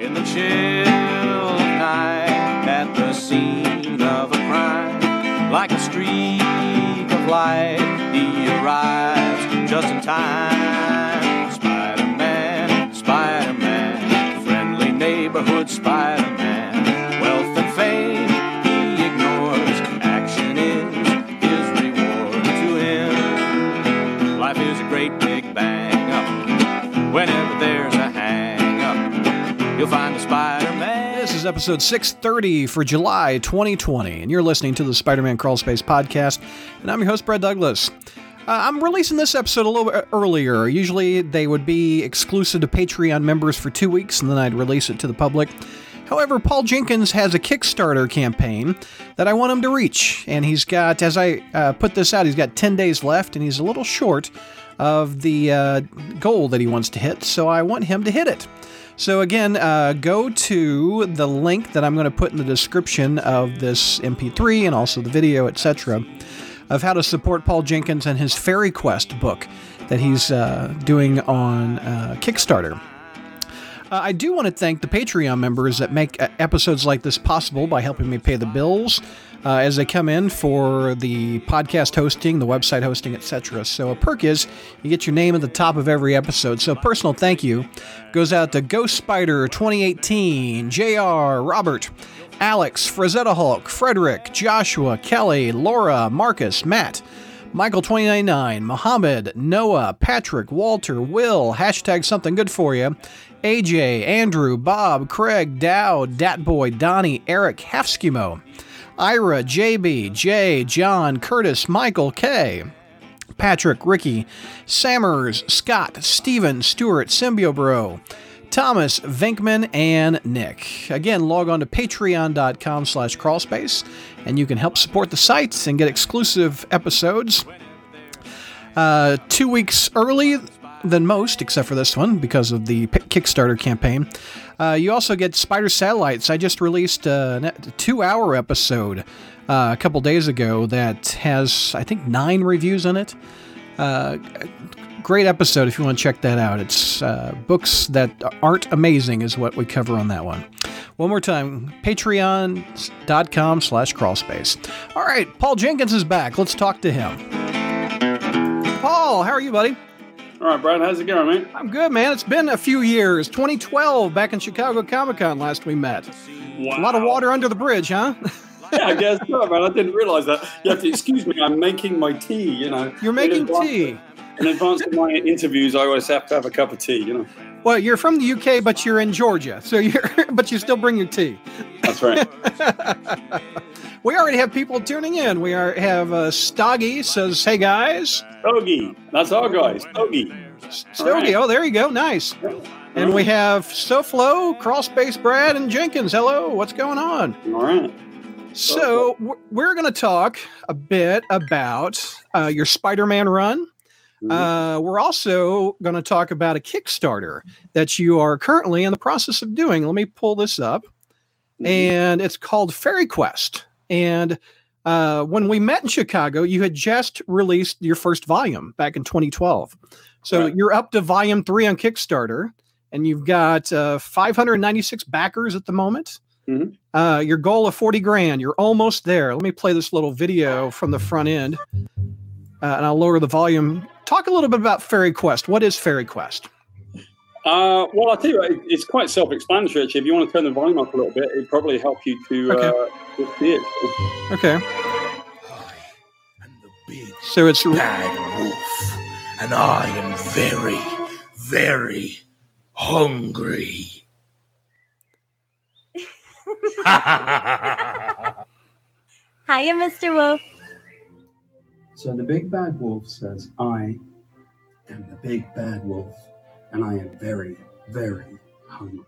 in the chill of night at the scene of a crime. Like a streak of light, he arrives just in time. Spider Man, Spider Man, friendly neighborhood Spider is episode 630 for July 2020, and you're listening to the Spider Man Crawl Space podcast, and I'm your host, Brad Douglas. Uh, I'm releasing this episode a little bit earlier. Usually they would be exclusive to Patreon members for two weeks, and then I'd release it to the public. However, Paul Jenkins has a Kickstarter campaign that I want him to reach, and he's got, as I uh, put this out, he's got 10 days left, and he's a little short of the uh, goal that he wants to hit, so I want him to hit it. So, again, uh, go to the link that I'm going to put in the description of this MP3 and also the video, etc., of how to support Paul Jenkins and his Fairy Quest book that he's uh, doing on uh, Kickstarter. Uh, I do want to thank the Patreon members that make uh, episodes like this possible by helping me pay the bills uh, as they come in for the podcast hosting, the website hosting, etc. So a perk is you get your name at the top of every episode. So personal thank you goes out to Ghost Spider 2018, JR, Robert, Alex, Frazetta Hulk, Frederick, Joshua, Kelly, Laura, Marcus, Matt. Michael 299, Mohammed, Noah, Patrick, Walter, Will, hashtag something good for you, AJ, Andrew, Bob, Craig, Dowd, Datboy, Donnie, Eric, Halfskimo, Ira, JB, Jay, John, Curtis, Michael, K. Patrick, Ricky, Sammers, Scott, Steven, Stewart, Symbiobro, Thomas, Vinkman, and Nick. Again, log on to patreon.com slash crawlspace, and you can help support the site and get exclusive episodes uh, two weeks early than most, except for this one because of the Kickstarter campaign. Uh, you also get Spider Satellites. I just released a two hour episode uh, a couple days ago that has, I think, nine reviews in it. Uh, great episode if you want to check that out. It's uh, books that aren't amazing, is what we cover on that one. One more time, patreon.com slash crawlspace. All right, Paul Jenkins is back. Let's talk to him. Paul, how are you, buddy? All right, Brad, how's it going, man? I'm good, man. It's been a few years. 2012, back in Chicago Comic Con last we met. Wow. A lot of water under the bridge, huh? yeah, I guess so, man. I didn't realize that. You have to excuse me. I'm making my tea. You know, You're In making advance- tea. In advance of my interviews, I always have to have a cup of tea. You know, Well, you're from the UK, but you're in Georgia, so you're but you still bring your tea. that's right. We already have people tuning in. We are have uh, Stoggy says, "Hey guys, Stogie, that's our guy. Stogie. Stogie. right. Oh, there you go, nice." And we have SoFlo, Crawlspace Brad, and Jenkins. Hello, what's going on? All right. So w- we're going to talk a bit about uh, your Spider-Man run. Mhm. Uh, we're also going to talk about a Kickstarter that you are currently in the process of doing. Let me pull this up, Mhm. and it's called Fairy Quest. And uh, when we met in Chicago, you had just released your first volume back in 2012. So Right. you're up to volume three on Kickstarter, and you've got uh, 596 backers at the moment. Mhm. Uh, your goal of 40 grand, you're almost there. Let me play this little video from the front end, uh, and I'll lower the volume. Talk a little bit about Fairy Quest. What is Fairy Quest? Uh, well, I'll tell you what, it- it's quite self-explanatory. Actually, if you want to turn the volume up a little bit, it'd probably help you to Okay. uh, to see it. Okay, and the big so it's bad wolf, and I am very, very hungry. Hiya, Mr. Wolf. So the big bad wolf says, I am the big bad wolf, and I am very, very hungry.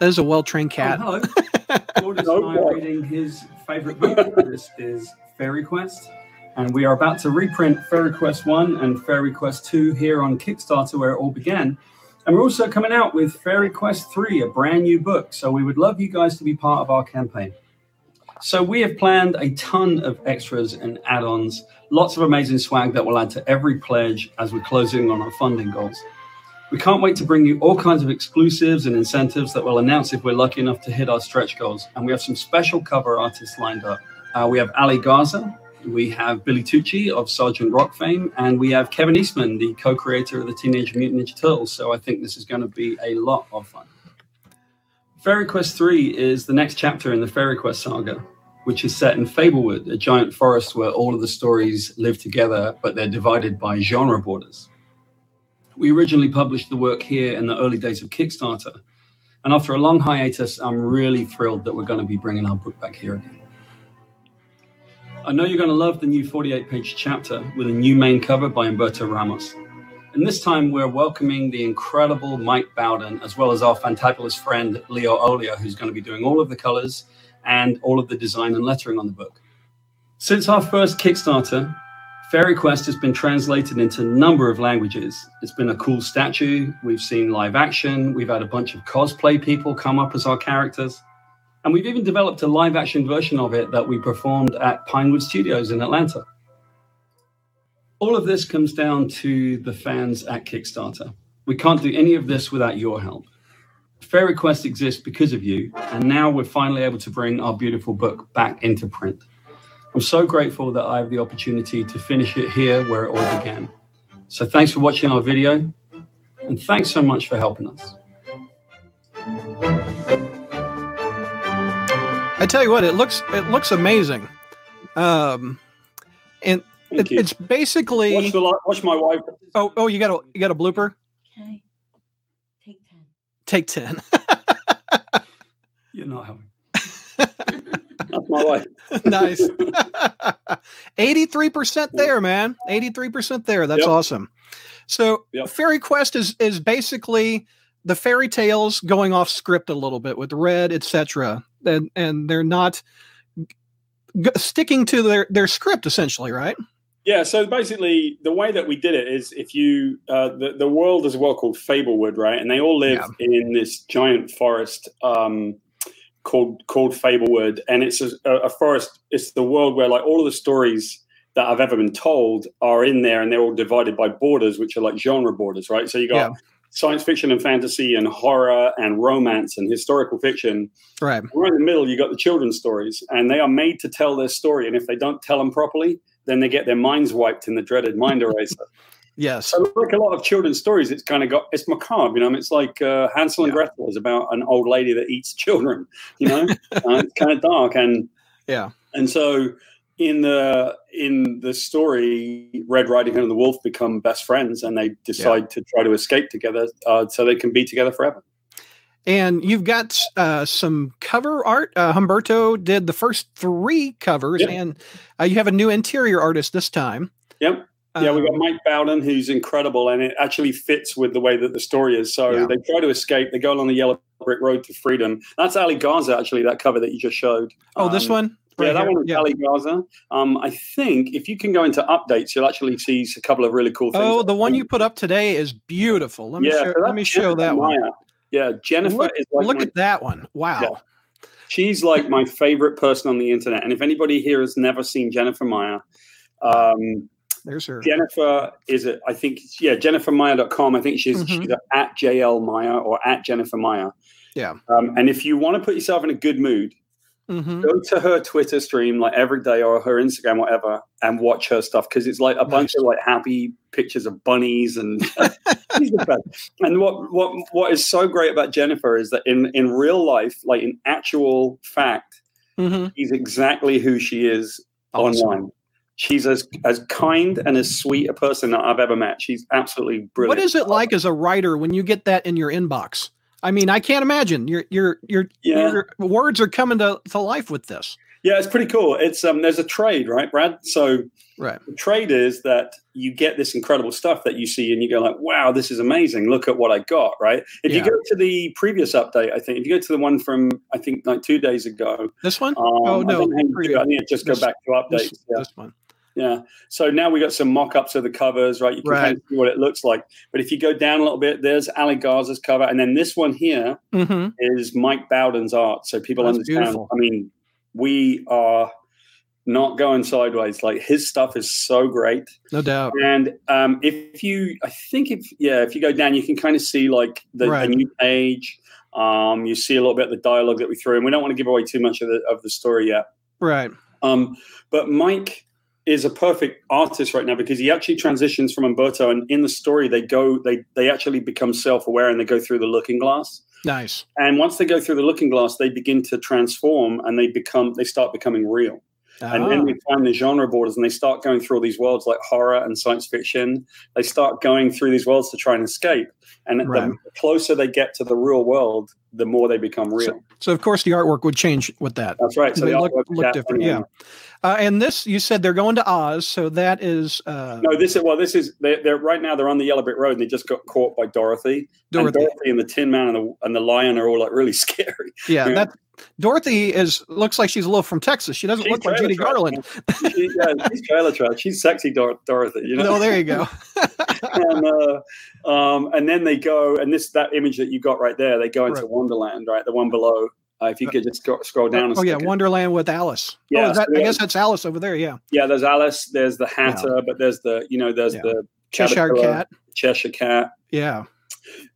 that is a well trained oh, cat. Oh, hello. Gordon's Oh, and I boy. are reading his favourite book. this is Fairy Quest. And we are about to reprint Fairy Quest 1 and Fairy Quest 2 here on Kickstarter, where it all began. And we're also coming out with Fairy Quest 3, a brand new book. So we would love you guys to be part of our campaign. So we have planned a ton of extras and add-ons, lots of amazing swag that will add to every pledge as we're closing on our funding goals. We can't wait to bring you all kinds of exclusives and incentives that we'll announce if we're lucky enough to hit our stretch goals. And we have some special cover artists lined up. Uh, we have Ale Garza, we have Billy Tucci of Sergeant Rock fame, and we have Kevin Eastman, the co creator of the Teenage Mutant Ninja Turtles. So I think this is going to be a lot of fun. Fairy Quest 3 is the next chapter in the Fairy Quest saga, which is set in Fablewood, a giant forest where all of the stories live together, but they're divided by genre borders. We originally published the work here in the early days of Kickstarter. And after a long hiatus, I'm really thrilled that we're going to be bringing our book back here again. I know you're going to love the new 48 page chapter with a new main cover by Humberto Ramos. And this time we're welcoming the incredible Mike Bowden, as well as our fantabulous friend Leo Olea, who's going to be doing all of the colors and all of the design and lettering on the book. Since our first Kickstarter, Fairy Quest has been translated into a number of languages. It's been a cool statue. We've seen live action. We've had a bunch of cosplay people come up as our characters. And we've even developed a live action version of it that we performed at Pinewood Studios in Atlanta. All of this comes down to the fans at Kickstarter. We can't do any of this without your help. Fair Quest exists because of you, and now we're finally able to bring our beautiful book back into print. I'm so grateful that I have the opportunity to finish it here where it all began. So thanks for watching our video, and thanks so much for helping us. I tell you what, it looks it looks amazing. Um, and Thank it, you. it's basically Watch, the, watch my wife. oh oh you got a you got a blooper. Okay. Take 10. Take ten. You're not having. That's my wife. nice. Eighty-three percent there, man. Eighty-three percent there. That's Yep. awesome. So, Yep. Fairy Quest is is basically the fairy tales going off script a little bit with red, etc. And and they're not g- sticking to their their script essentially, right? Yeah, so basically, the way that we did it is if you, uh, the, the world is well called Fablewood, right? And they all live in this giant forest um, called called Fablewood. And it's a, a forest, it's the world where like all of the stories that I've ever been told are in there and they're all divided by borders, which are like genre borders, right? So you got Yeah. science fiction and fantasy and horror and romance and historical fiction. Right. Right in the middle, you got the children's stories, and they are made to tell their story. And if they don't tell them properly, then they get their minds wiped in the dreaded mind eraser. Yes. so, like a lot of children's stories, it's kind of got it's macabre. You know, it's like uh, Hansel and Yeah. Gretel is about an old lady that eats children. You know, uh, it's kind of dark, and Yeah. and so in the in the story, Red Riding Hood and the Wolf become best friends, and they decide to try to escape together, uh, so they can be together forever. And you've got uh, some cover art. Uh, Humberto did the first three covers, Yep. and uh, you have a new interior artist this time. Yep. Yeah, we've got Um, Mike Bowden, who's incredible, and it actually fits with the way that the story is. So Yeah. they try to escape. They go along the yellow brick road to freedom. That's Ale Garza, actually, that cover that you just showed. Oh, this Um, one. yeah, Right that here? one is Ale Garza. Um, I think if you can go into updates, you'll actually see a couple of really cool things. Oh, the one you put up today is beautiful. Let me yeah, show, so let me show that one. Maya. Yeah, Jennifer Look, is like look my, at that one. Wow. Yeah. she's like my favorite person on the internet. And if anybody here has never seen Jennifer Meyer, um, There's her. Jennifer is it? I think yeah, JenniferMaya.com. I think she's Mhm. she's at JL Meyer or at Jennifer Meyer. Yeah. Um, and if you want to put yourself in a good mood, hmm go to her Twitter stream like every day or her Instagram, whatever, and watch her stuff because it's like a bunch of like happy pictures of bunnies and she's the best. And what what what is so great about Jennifer is that in in real life, like in actual fact, hmm she's exactly who she is Awesome. online. She's as as kind and as sweet a person that I've ever met. She's absolutely brilliant. What is it like as a writer when you get that in your inbox? I mean, I can't imagine. Your your your Yeah. your words are coming to, to life with this. Yeah, it's pretty cool. It's um, there's a trade, right, Brad? So Right. the trade is that you get this incredible stuff that you see, and you go like, "Wow, this is amazing! Look at what I got!" Right? If Yeah. you go to the previous update, I think if you go to the one from I think like two days ago, This one? um, oh I no. don't think. I need to just go This- back to updates. This, yeah. this one. Yeah. So now we got some mock-ups of the covers, right? You can kind of see what it looks like. But if you go down a little bit, there's Ale Garza's cover, and then this one here hmm is Mike Bowden's art. So people That's understand. beautiful. I mean, we are not going sideways. Like his stuff is so great. No doubt. And um, if you, I think if yeah, if you go down, you can kind of see like the, Right. the new page. Um, you see a little bit of the dialogue that we threw, and we don't want to give away too much of the of the story yet. Right. Um, but Mike is a perfect artist right now because he actually transitions from Humberto, and in the story they go they they actually become self aware and they go through the looking glass. Nice. And once they go through the looking glass, they begin to transform and they become they start becoming real. And then they find the genre borders and they start going through all these worlds like horror and science fiction. They start going through these worlds to try and escape. And Right. the closer they get to the real world, the more they become real. so of course the artwork would change with that. That's right. So they the look, look different. Yeah. Uh, and this, you said they're going to Oz, so that is uh, No, this is well. This is they're, they're right now. They're on the Yellow Brick Road, and they just got caught by Dorothy. Dorothy. And Dorothy and the Tin Man and the and the Lion are all like really scary. Yeah, Yeah. that Dorothy is looks like she's a little from Texas. She doesn't She's look like Judy Garland. She, yeah, she's trailer trash. She's sexy Dor- Dorothy. You know. No, there you go. and, uh, um, and then they go, and this that image that you got right there, they go into Right. Wonderland, right? The one below. Uh, if you could just scroll down. and oh yeah. Wonderland with Alice. Yeah, oh, is that, I guess that's Alice over there. Yeah, yeah. There's Alice. There's the Hatter, but there's the you know there's Yeah. the Cheshire Cat. Cheshire Cat. Yeah,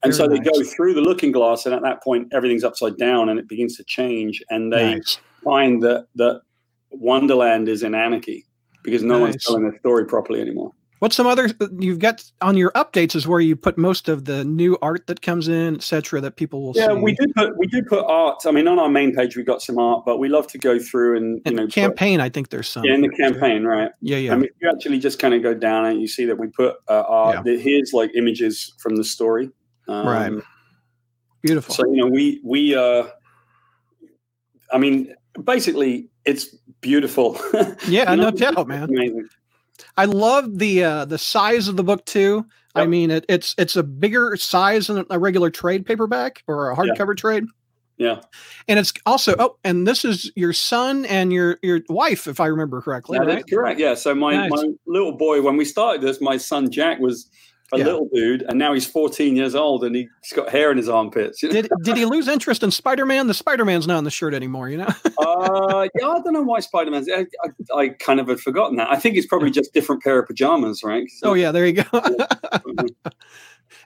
And Very so they nice. go through the looking glass, and at that point, everything's upside down, and it begins to change. And they nice. find that that Wonderland is in anarchy because no one's telling their story properly anymore. What's some other you've got on your updates is where you put most of the new art that comes in, etc. That people will Yeah, see. we do put we do put art. I mean, on our main page, we got some art, but we love to go through and you And know put- campaign, I think there's some. yeah, in the campaign, right? Yeah, yeah. I mean, if you actually just kind of go down and you see that we put uh, art. that Here's like images from the story. Um, Right. Beautiful. So you know, we we uh, I mean, basically, it's beautiful. yeah, no doubt, man. Amazing. I love the uh, the size of the book too. I mean, it, it's it's a bigger size than a regular trade paperback or a hardcover trade. Yeah, And it's also oh, and this is your son and your your wife, if I remember correctly, that is right? correct. Yeah. So my Nice. my little boy, when we started this, my son Jack was a Yeah. little dude, and now he's 14 years old, and he's got hair in his armpits. Did did he lose interest in Spider Man? The Spider Man's not on the shirt anymore, you know. uh, yeah, I don't know why Spider Man's. I, I, I kind of had forgotten that. I think it's probably just different pair of pajamas, right? oh yeah, there you go.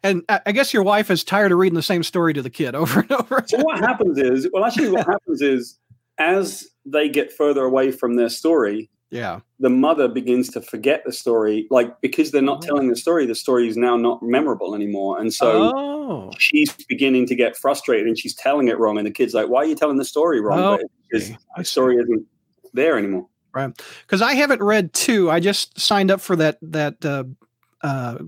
and I, I guess your wife is tired of reading the same story to the kid over and over. So what happens is, well, actually, what happens is, as they get further away from their story, Yeah, the mother begins to forget the story, like because they're not Oh. telling the story. The story is now not memorable anymore, and so. oh, She's beginning to get frustrated and she's telling it wrong. And the kid's like, Why are you telling the story wrong? Oh, Because okay. The story isn't there anymore. Right because I haven't read two. I just signed up for that that uh, uh,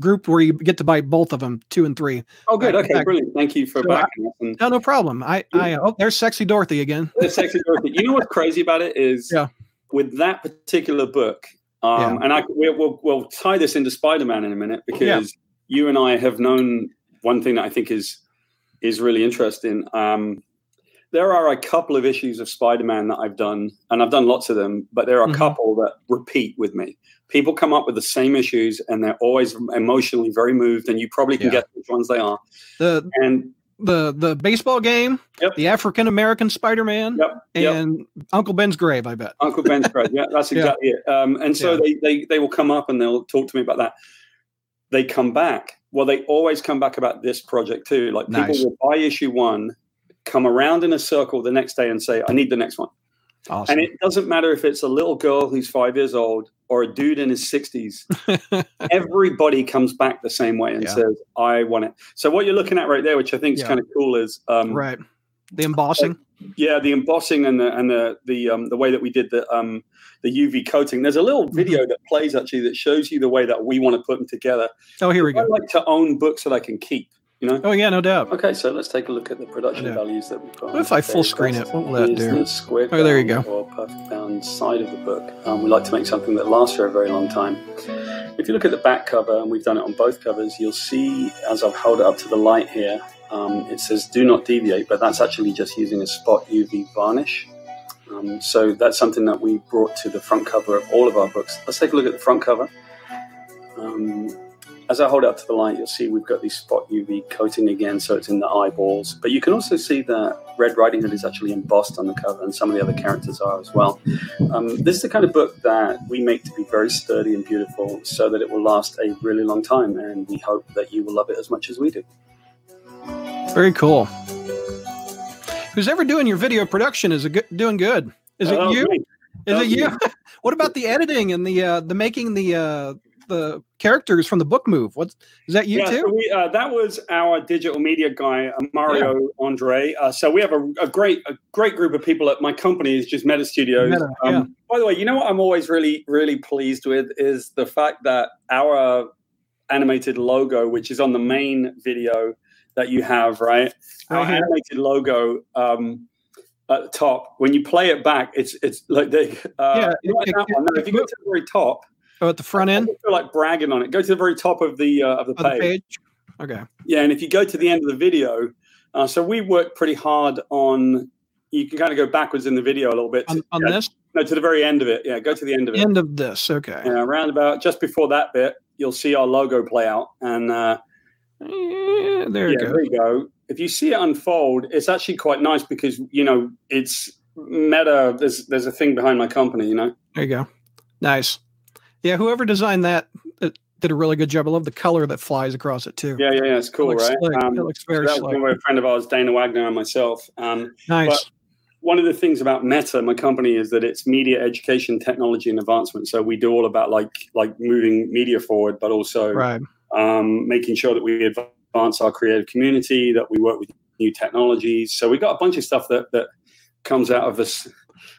group where you get to buy both of them, two and three. Oh, good. Okay, brilliant. Thank you for So I- backing us. And No, no problem. I, I oh, there's sexy Dorothy again. the sexy Dorothy. You know what's crazy about it is Yeah. With that particular book, um, Yeah. and I we'll, we'll, we'll tie this into Spider Man in a minute because you and I have known one thing that I think is is really interesting. Um, there are a couple of issues of Spider Man that I've done, and I've done lots of them, but there are a Mhm. couple that repeat with me. People come up with the same issues, and they're always emotionally very moved, and you probably can Yeah. guess which ones they are. The And the the baseball game, Yep. the African American Spider Man, yep, yep. and Uncle Ben's grave. I bet. Uncle Ben's grave. Yeah, that's Yeah. exactly it. Um, and so Yeah. they, they they will come up and they'll talk to me about that. They come back. Well, they always come back about this project too. Like people Nice. will buy issue one, come around in a circle the next day and say, "I need the next one." Awesome. And it doesn't matter if it's a little girl who's five years old or a dude in his sixties. Everybody comes back the same way and Yeah. says, "I want it." So what you're looking at right there, which I think is Yeah. kind of cool, is um, right. The embossing. yeah, the embossing and the and the the um, the way that we did the um, the UV coating. There's a little Mm-hmm. video that plays actually that shows you the way that we want to put them together. Oh, here we I go. I like to own books that I can keep. You know. Oh yeah, no doubt. Okay, so let's take a look at the production values that we've got. What if I full screen it? What will that do? The Oh, there you go. Or perfect bound side of the book. Um, we like to make something that lasts for a very long time. If you look at the back cover, and we've done it on both covers, you'll see as I've held it up to the light here, um, it says "Do not deviate," but that's actually just using a spot UV varnish. Um, so that's something that we brought to the front cover of all of our books. Let's take a look at the front cover. Um, as I hold it up to the light, you'll see we've got the spot UV coating again, so it's in the eyeballs. But you can also see that Red Riding Hood is actually embossed on the cover, and some of the other characters are as well. Um, this is the kind of book that we make to be very sturdy and beautiful, so that it will last a really long time, and we hope that you will love it as much as we do. Very cool. Who's ever doing your video production is good, doing good? Is it Oh, you? great. Is Oh, it you? what about the editing and the uh, the making the uh, the characters from the book move? What's that you yeah, too? so we, uh, that was our digital media guy, uh, Mario Andre. Uh, so we have a, a great a great group of people at my company is just Meta Studios. Meta, um, yeah. By the way, you know what I'm always really really pleased with is the fact that our animated logo, which is on the main video that you have, right? Our animated logo. Um, at the top, when you play it back, it's it's like they uh, Yeah, it- it- one. No, if you go to the very top, Oh, at the front I end feel like bragging on it. Go to the very top of the uh, of the of the page. page. Okay. Yeah, and if you go to the end of the video, uh, so we worked pretty hard on. You can kind of go backwards in the video a little bit. On, to, on yeah, this no, to the very end of it. Yeah, go to the end of it. end of this. Okay. Yeah, around about just before that bit, you'll see our logo play out, and uh, Yeah, there you go. there you go. If you see it unfold, it's actually quite nice because you know it's meta. There's there's a thing behind my company, you know. There you go. Nice. Yeah, whoever designed that uh, did a really good job. I love the color that flies across it too. Yeah, yeah, yeah. It's cool, it right? slick. Um, it looks so very that was slick. a friend of ours, Dana Wagner, and myself. Um, Nice. but- one of the things about Meta, my company, is that it's media education, technology, and advancement. So we do all about like like moving media forward, but also right. um, making sure that we advance our creative community, that we work with new technologies. So we got a bunch of stuff that that comes out of this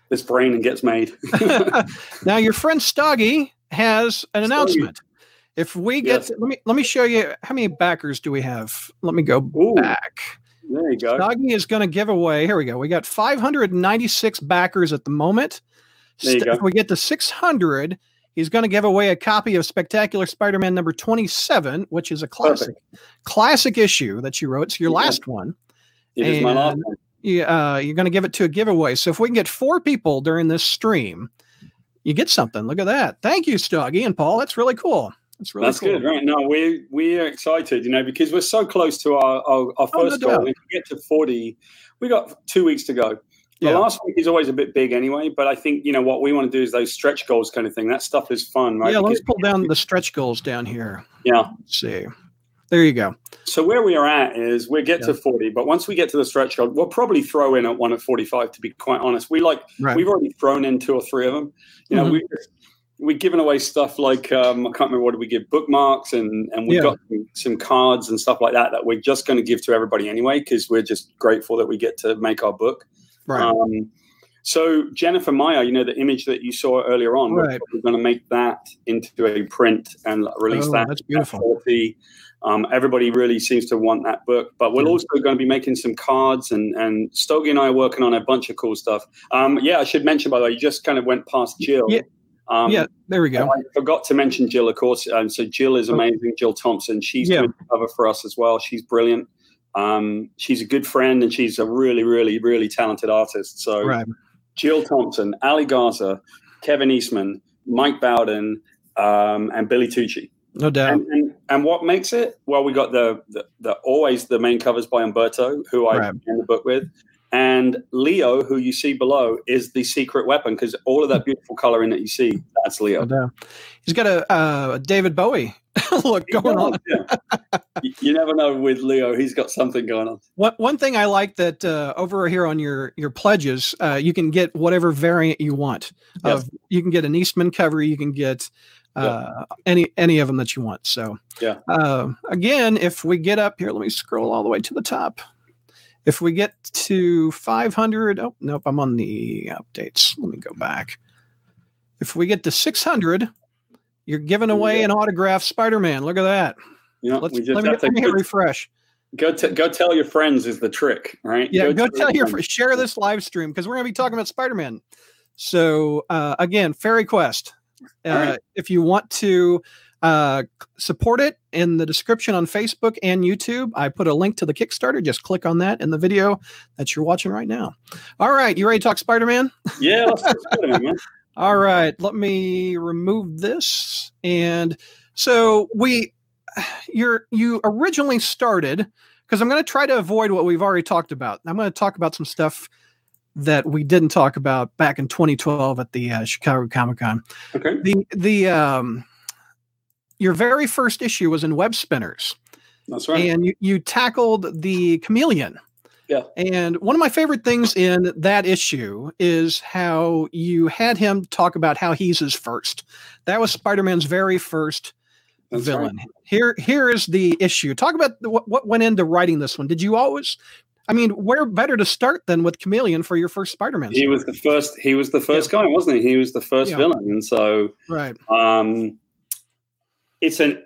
this brain and gets made. now your friend Stoggy has an announcement. If we get, Yes. let me let me show you how many backers do we have. Let me go Ooh, back. there you go. Stoggy is going to give away. Here we go. We got 596 backers at the moment. There you St- go. If we get to 600, he's going to give away a copy of Spectacular Spider-Man number 27, which is a classic, classic issue that you wrote. It's your Yeah. last one. It is my last and- one. You, uh, you're going to give it to a giveaway. So if we can get four people during this stream, you get something. Look at that. Thank you, Stoggy and Paul. That's really cool. That's really cool. That's cool. good, right? No, we we are excited, you know, because we're so close to our our, our Oh, no first goal. If we get to forty, we got two weeks to go. The Yeah. last week is always a bit big anyway, but I think you know what we want to do is those stretch goals kind of thing. That stuff is fun, right? Yeah, let's pull down the stretch goals down here. yeah. Let's see. There you go. So where we are at is we get Yeah. to forty, but once we get to the stretch goal, we'll probably throw in at one at forty-five. To be quite honest, we like Right. we've already thrown in two or three of them. You know, Mhm. we we've given away stuff like um, I can't remember what did we give bookmarks and and we Yeah. got some, cards and stuff like that that we're just going to give to everybody anyway because we're just grateful that we get to make our book. Right. Um, so Jennifer Meyer, you know the image that you saw earlier on, Right. we're going to make that into a print and release Oh, that. that's at beautiful. 40. Um, everybody really seems to want that book, but we're also going to be making some cards, and and Stogie and I are working on a bunch of cool stuff. Um, yeah, I should mention by the way, you just kind of went past Jill. Yeah. Um, yeah, there we go. I forgot to mention Jill, of course. Um, so Jill is Oh. amazing. Jill Thompson. She's Yeah. doing the cover for us as well. She's brilliant. Um, she's a good friend, and she's a really, really, really talented artist. So Right. Jill Thompson, Ale Garza, Kevin Eastman, Mike Bowden, um, and Billy Tucci. No doubt. And, and, and what makes it? Well, we got the, the, the always the main covers by Humberto, who I Right. in the book with, and Leo, who you see below, is the secret weapon because all of that beautiful coloring that you see, that's Leo. No. He's got a uh, David Bowie look going on. Yeah. you, you never know with Leo; he's got something going on. One one thing I like that uh, over here on your your pledges, uh, you can get whatever variant you want. Yes. Of you can get an Eastman cover, you can get uh, any any of them that you want. So Yeah. Uh, again, if we get up here, let me scroll all the way to the top. If we get to 500, oh nope, I'm on the updates. Let me go back. If we get to 600, you're giving away Yeah. an autographed Spider-Man. Look at that. You know, Let's we just let me, have let me hit refresh. go, t- go tell your friends is the trick, right? Yeah, go, tell your friends. Share this live stream because we're going to be talking about Spider Man. So, uh, again, Fairy Quest. Uh, right. If you want to uh, support it in the description on Facebook and YouTube, I put a link to the Kickstarter. Just click on that in the video that you're watching right now. All right, you ready to talk Spider Man? Yeah, let's talk Spider-Man, man. All right, let me remove this. And so we you're you originally started because I'm going to try to avoid what we've already talked about. I'm going to talk about some stuff that we didn't talk about back in 2012 at the uh, Chicago Comic Con. Okay. The the um, your very first issue was in Web Spinners, That's right. and you, you tackled the chameleon. Yeah. And one of my favorite things in that issue is how you had him talk about how he's his first. That was Spider-Man's very first That's right. villain. Here, here is the issue. Talk about the, what, what went into writing this one. Did you always? I mean, where better to start than with Chameleon for your first Spider-Man? He was the first. He was the first guy, wasn't he? He was the first Yeah. villain, and so right. um, it's an.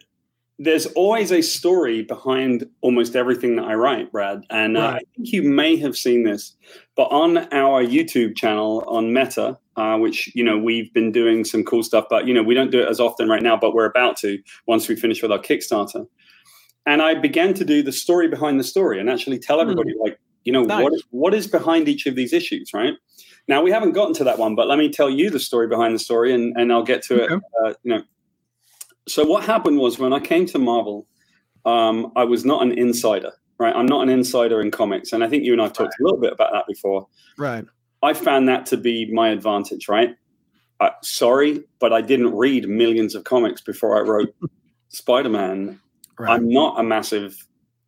There's always a story behind almost everything that I write, Brad, and uh, I think you may have seen this, but on our YouTube channel on Meta, uh, which you know we've been doing some cool stuff, but you know we don't do it as often right now, but we're about to once we finish with our Kickstarter. And I began to do the story behind the story and actually tell everybody, like, you know, Nice. what what is behind each of these issues, right? Now we haven't gotten to that one, but let me tell you the story behind the story, and and I'll get to Okay. it. Uh, you know, so what happened was when I came to Marvel, um, I was not an insider, right? I'm not an insider in comics, and I think you and I've talked a little bit about that before. Right. I found that to be my advantage, right? Uh, sorry, but I didn't read millions of comics before I wrote Spider Man. Right. I'm not a massive,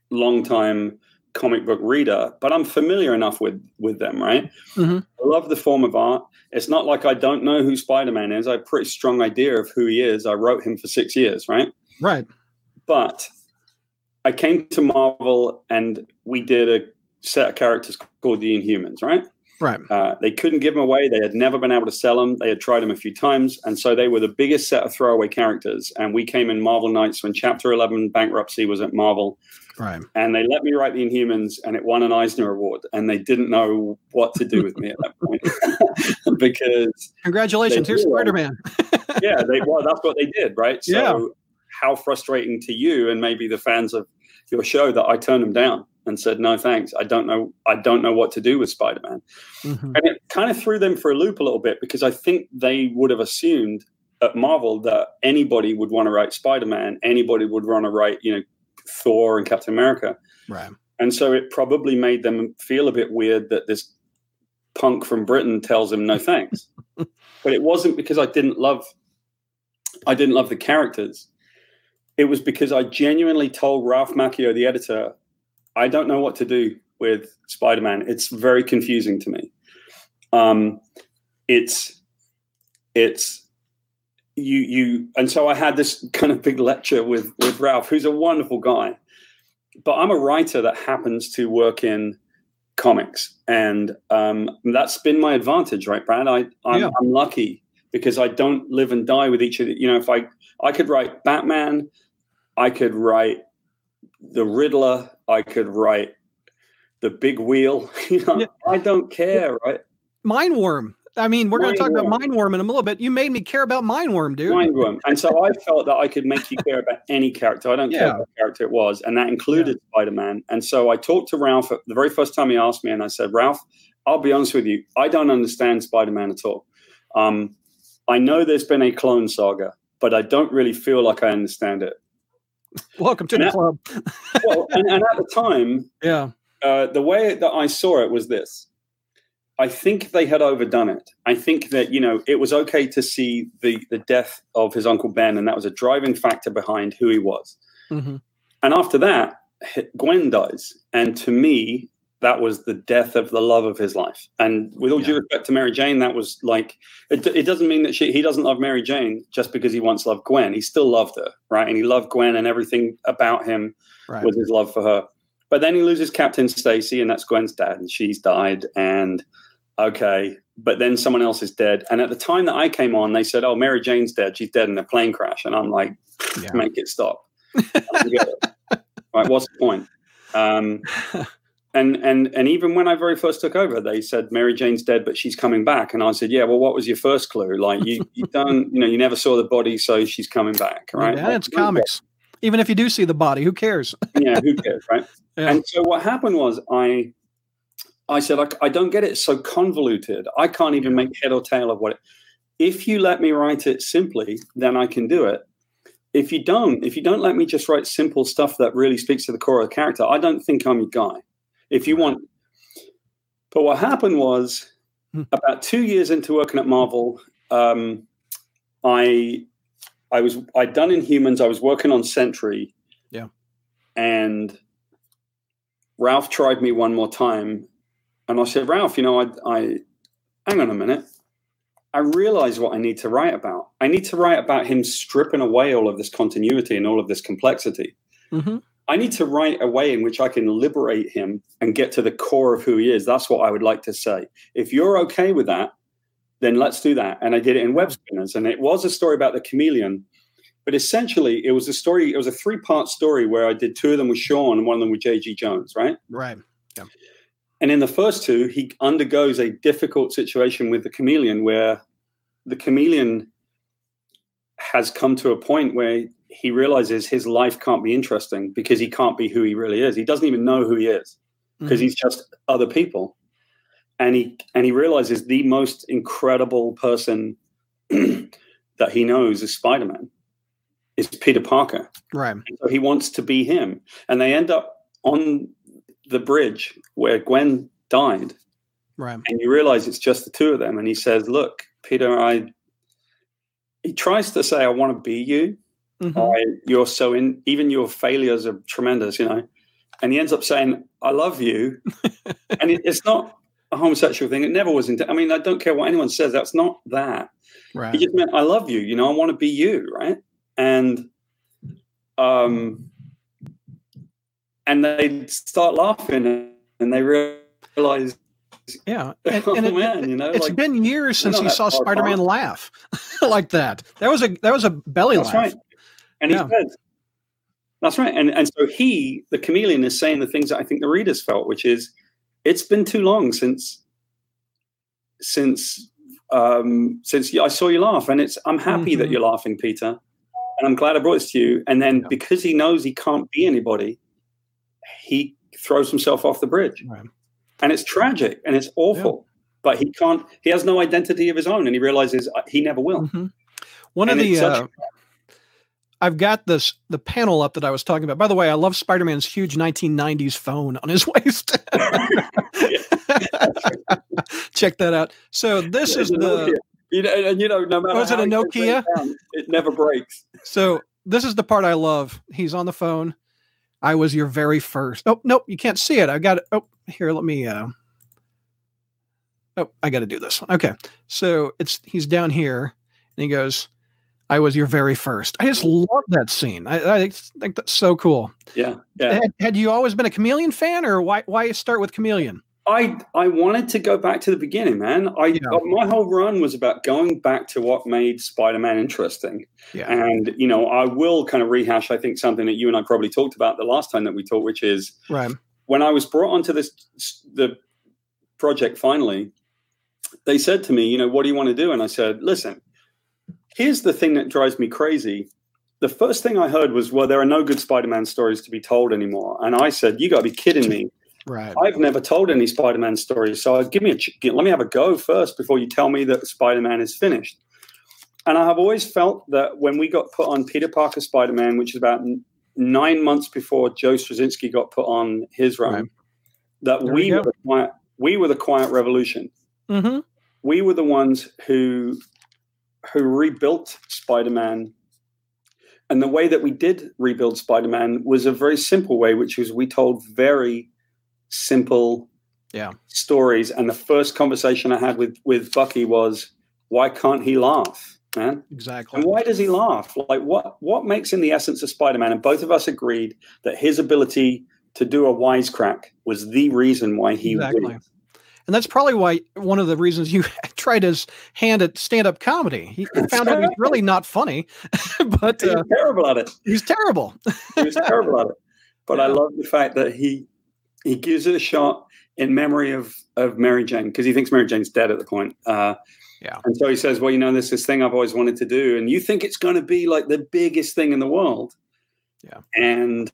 long time comic book reader, but I'm familiar enough with with them, right? Mhm. I love the form of art. It's not like I don't know who Spider Man is. I have a pretty strong idea of who he is. I wrote him for six years, right? right. But I came to Marvel and we did a set of characters called the Inhumans, right? Right. Uh, they couldn't give them away. They had never been able to sell them. They had tried them a few times. And so they were the biggest set of throwaway characters. And we came in Marvel Knights when Chapter 11 bankruptcy was at Marvel. Right. And they let me write the Inhumans and it won an Eisner Award. And they didn't know what to do with me at that point because Congratulations. Here's do, right? Spider-Man. yeah, they well, that's what they did, right? So Yeah. how frustrating to you and maybe the fans of your show that I turned them down and said, no, thanks. I don't know. I don't know what to do with Spider-Man. Mhm. And it kind of threw them for a loop a little bit because I think they would have assumed at Marvel that anybody would want to write Spider-Man, anybody would want to write, you know, Thor and Captain America. Right. And so it probably made them feel a bit weird that this punk from Britain tells him no thanks. but it wasn't because I didn't love I didn't love the characters. It was because I genuinely told Ralph Macchio, the editor, I don't know what to do with Spider-Man. It's very confusing to me. Um, it's it's you you and so I had this kind of big lecture with with Ralph, who's a wonderful guy but I'm a writer that happens to work in comics, and um, that's been my advantage, right, Brad? I I'm, Yeah. I'm lucky because I don't live and die with each of the. You know, if I I could write Batman, I could write the Riddler, I could write the Big Wheel. You know, Yeah. I don't care, right? Mindworm. I mean, we're going to talk about Mindworm. Mindworm in a little bit. You made me care about Mindworm, dude. Mindworm. And so I felt that I could make you care about any character. I don't care what character it was. And that included Spider Man. And so I talked to Ralph the very first time he asked me, and I said, Ralph, I'll be honest with you, I don't understand Spider Man at all. Um, I know there's been a clone saga, but I don't really feel like I understand it. Welcome to the Yeah. club. Well, and, and at the time, Yeah. uh, the way that I saw it was this. I think they had overdone it. I think that you know it was okay to see the the death of his uncle Ben, and that was a driving factor behind who he was. hmm And after that, Gwen dies, and to me, that was the death of the love of his life. And with all due respect to Mary Jane, that was like it, it doesn't mean that she he doesn't love Mary Jane just because he once loved Gwen. He still loved her, right? And he loved Gwen, and everything about him Right. was his love for her. But then he loses Captain Stacy, and that's Gwen's dad, and she's died. And okay, but then someone else is dead. And at the time that I came on, they said, "Oh, Mary Jane's dead. She's dead in a plane crash." And I'm like, Yeah. "Make it stop." I don't get it. right? What's the point? Um, and and and even when I very first took over, they said Mary Jane's dead, but she's coming back. And I said, "Yeah, well, what was your first clue? Like you you don't you know you never saw the body, so she's coming back, right?" Yeah, Like, it's comics. Even if you do see the body, who cares? yeah, who cares, right? Yeah. And so what happened was I, I said I, I don't get it. It's so convoluted. I can't even make head or tail of what. It, if you let me write it simply, then I can do it. if you don't, if you don't let me just write simple stuff that really speaks to the core of the character, I don't think I'm your guy. If you want, but what happened was Hmm. about two years into working at Marvel, um, I I was I'd done Inhumans. I was working on Sentry. Yeah. And Ralph tried me one more time, and I said, Ralph, you know, I, I hang on a minute. I realize what I need to write about. I need to write about him stripping away all of this continuity and all of this complexity. hmm I need to write a way in which I can liberate him and get to the core of who he is. That's what I would like to say. If you're okay with that, then let's do that. And I did it in Web Spinners, and it was a story about the chameleon. But essentially, it was a story. It was a three-part story where I did two of them with Sean and one of them with J.G. Jones, right? Right. And in the first two, he undergoes a difficult situation with the chameleon where the chameleon has come to a point where he realizes his life can't be interesting because he can't be who he really is. He doesn't even know who he is mm. because he's just other people. And he and he realizes the most incredible person that he knows is Spider-Man is Peter Parker. Right. So he wants to be him. And they end up on the bridge where Gwen died. Right. And you realize it's just the two of them. And he says, Look, Peter, I. He tries to say, I want to be you. Mhm. I, you're so in, even your failures are tremendous, you know. And he ends up saying, I love you. and it, it's not a homosexual thing. It never was. Into, I mean, I don't care what anyone says. That's not that. Right. He just meant, I love you. You know, I want to be you, right? And um, and they start laughing, and they realize, Yeah. And, oh and it, man, you know, it's like been years since he saw Spider-Man laugh like that. That was a that was a belly laugh. right. And Yeah. he says, that's right. And and so he, the chameleon, is saying the things that I think the readers felt, which is, it's been too long since since um, since I saw you laugh, and it's I'm happy that Mhm. you're laughing, Peter, and I'm glad I brought this to you. And then Yeah. because he knows he can't be anybody, he throws himself off the bridge, Right. and it's tragic and it's awful. But he can't. He has no identity of his own, and he realizes uh, he never will. Mhm. One And of the uh, I've got this the panel up that I was talking about. By the way, I love Spider-Man's huge 1990s phone on his waist. Check that out. So this is the. You know, and you know, no matter Was it a Nokia? down, it never breaks. so this is the part I love. He's on the phone. I was your very first. Oh nope, you can't see it. I got it. Oh here, let me. uh Oh, I got to do this one. Okay, so it's he's down here, and he goes, "I was your very first. I just love that scene. I, I think that's so cool. Yeah, yeah. Had, had you always been a Chameleon fan, or why why start with Chameleon? I I wanted to go back to the beginning, man. I Yeah. uh, my whole run was about going back to what made Spider-Man interesting. Yeah, And you know, I will kind of rehash. I think something that you and I probably talked about the last time that we talked, which is right. when I was brought onto this the project finally, they said to me, you know, what do you want to do? And I said, listen, here's the thing that drives me crazy. The first thing I heard was, well, there are no good Spider-Man stories to be told anymore. And I said, you got to be kidding me. Right. I've never told any Spider-Man stories, so give me a ch- let me have a go first before you tell me that Spider-Man is finished. And I have always felt that when we got put on Peter Parker Spider-Man, which is about n- nine months before Joe Straczynski got put on his run, Right. that There we we were the quiet we were the quiet revolution. Mm-hmm. We were the ones who who rebuilt Spider-Man. And the way that we did rebuild Spider-Man was a very simple way, which was we told very simple Yeah. stories. And the first conversation I had with with Bucky was, why can't he laugh, man? Exactly. And why does he laugh? Like what what makes him the essence of Spider-Man? And both of us agreed that his ability to do a wisecrack was the reason why he Exactly. wins. And that's probably why one of the reasons you tried his hand at stand-up comedy. He found out he's really not funny, but He's uh, terrible at it. he's terrible. He was terrible at it. But I love the fact that he he gives it a shot in memory of of Mary Jane because he thinks Mary Jane's dead at the point. Uh, Yeah. And so he says, "Well, you know, there's this thing I've always wanted to do, and you think it's going to be like the biggest thing in the world." Yeah. And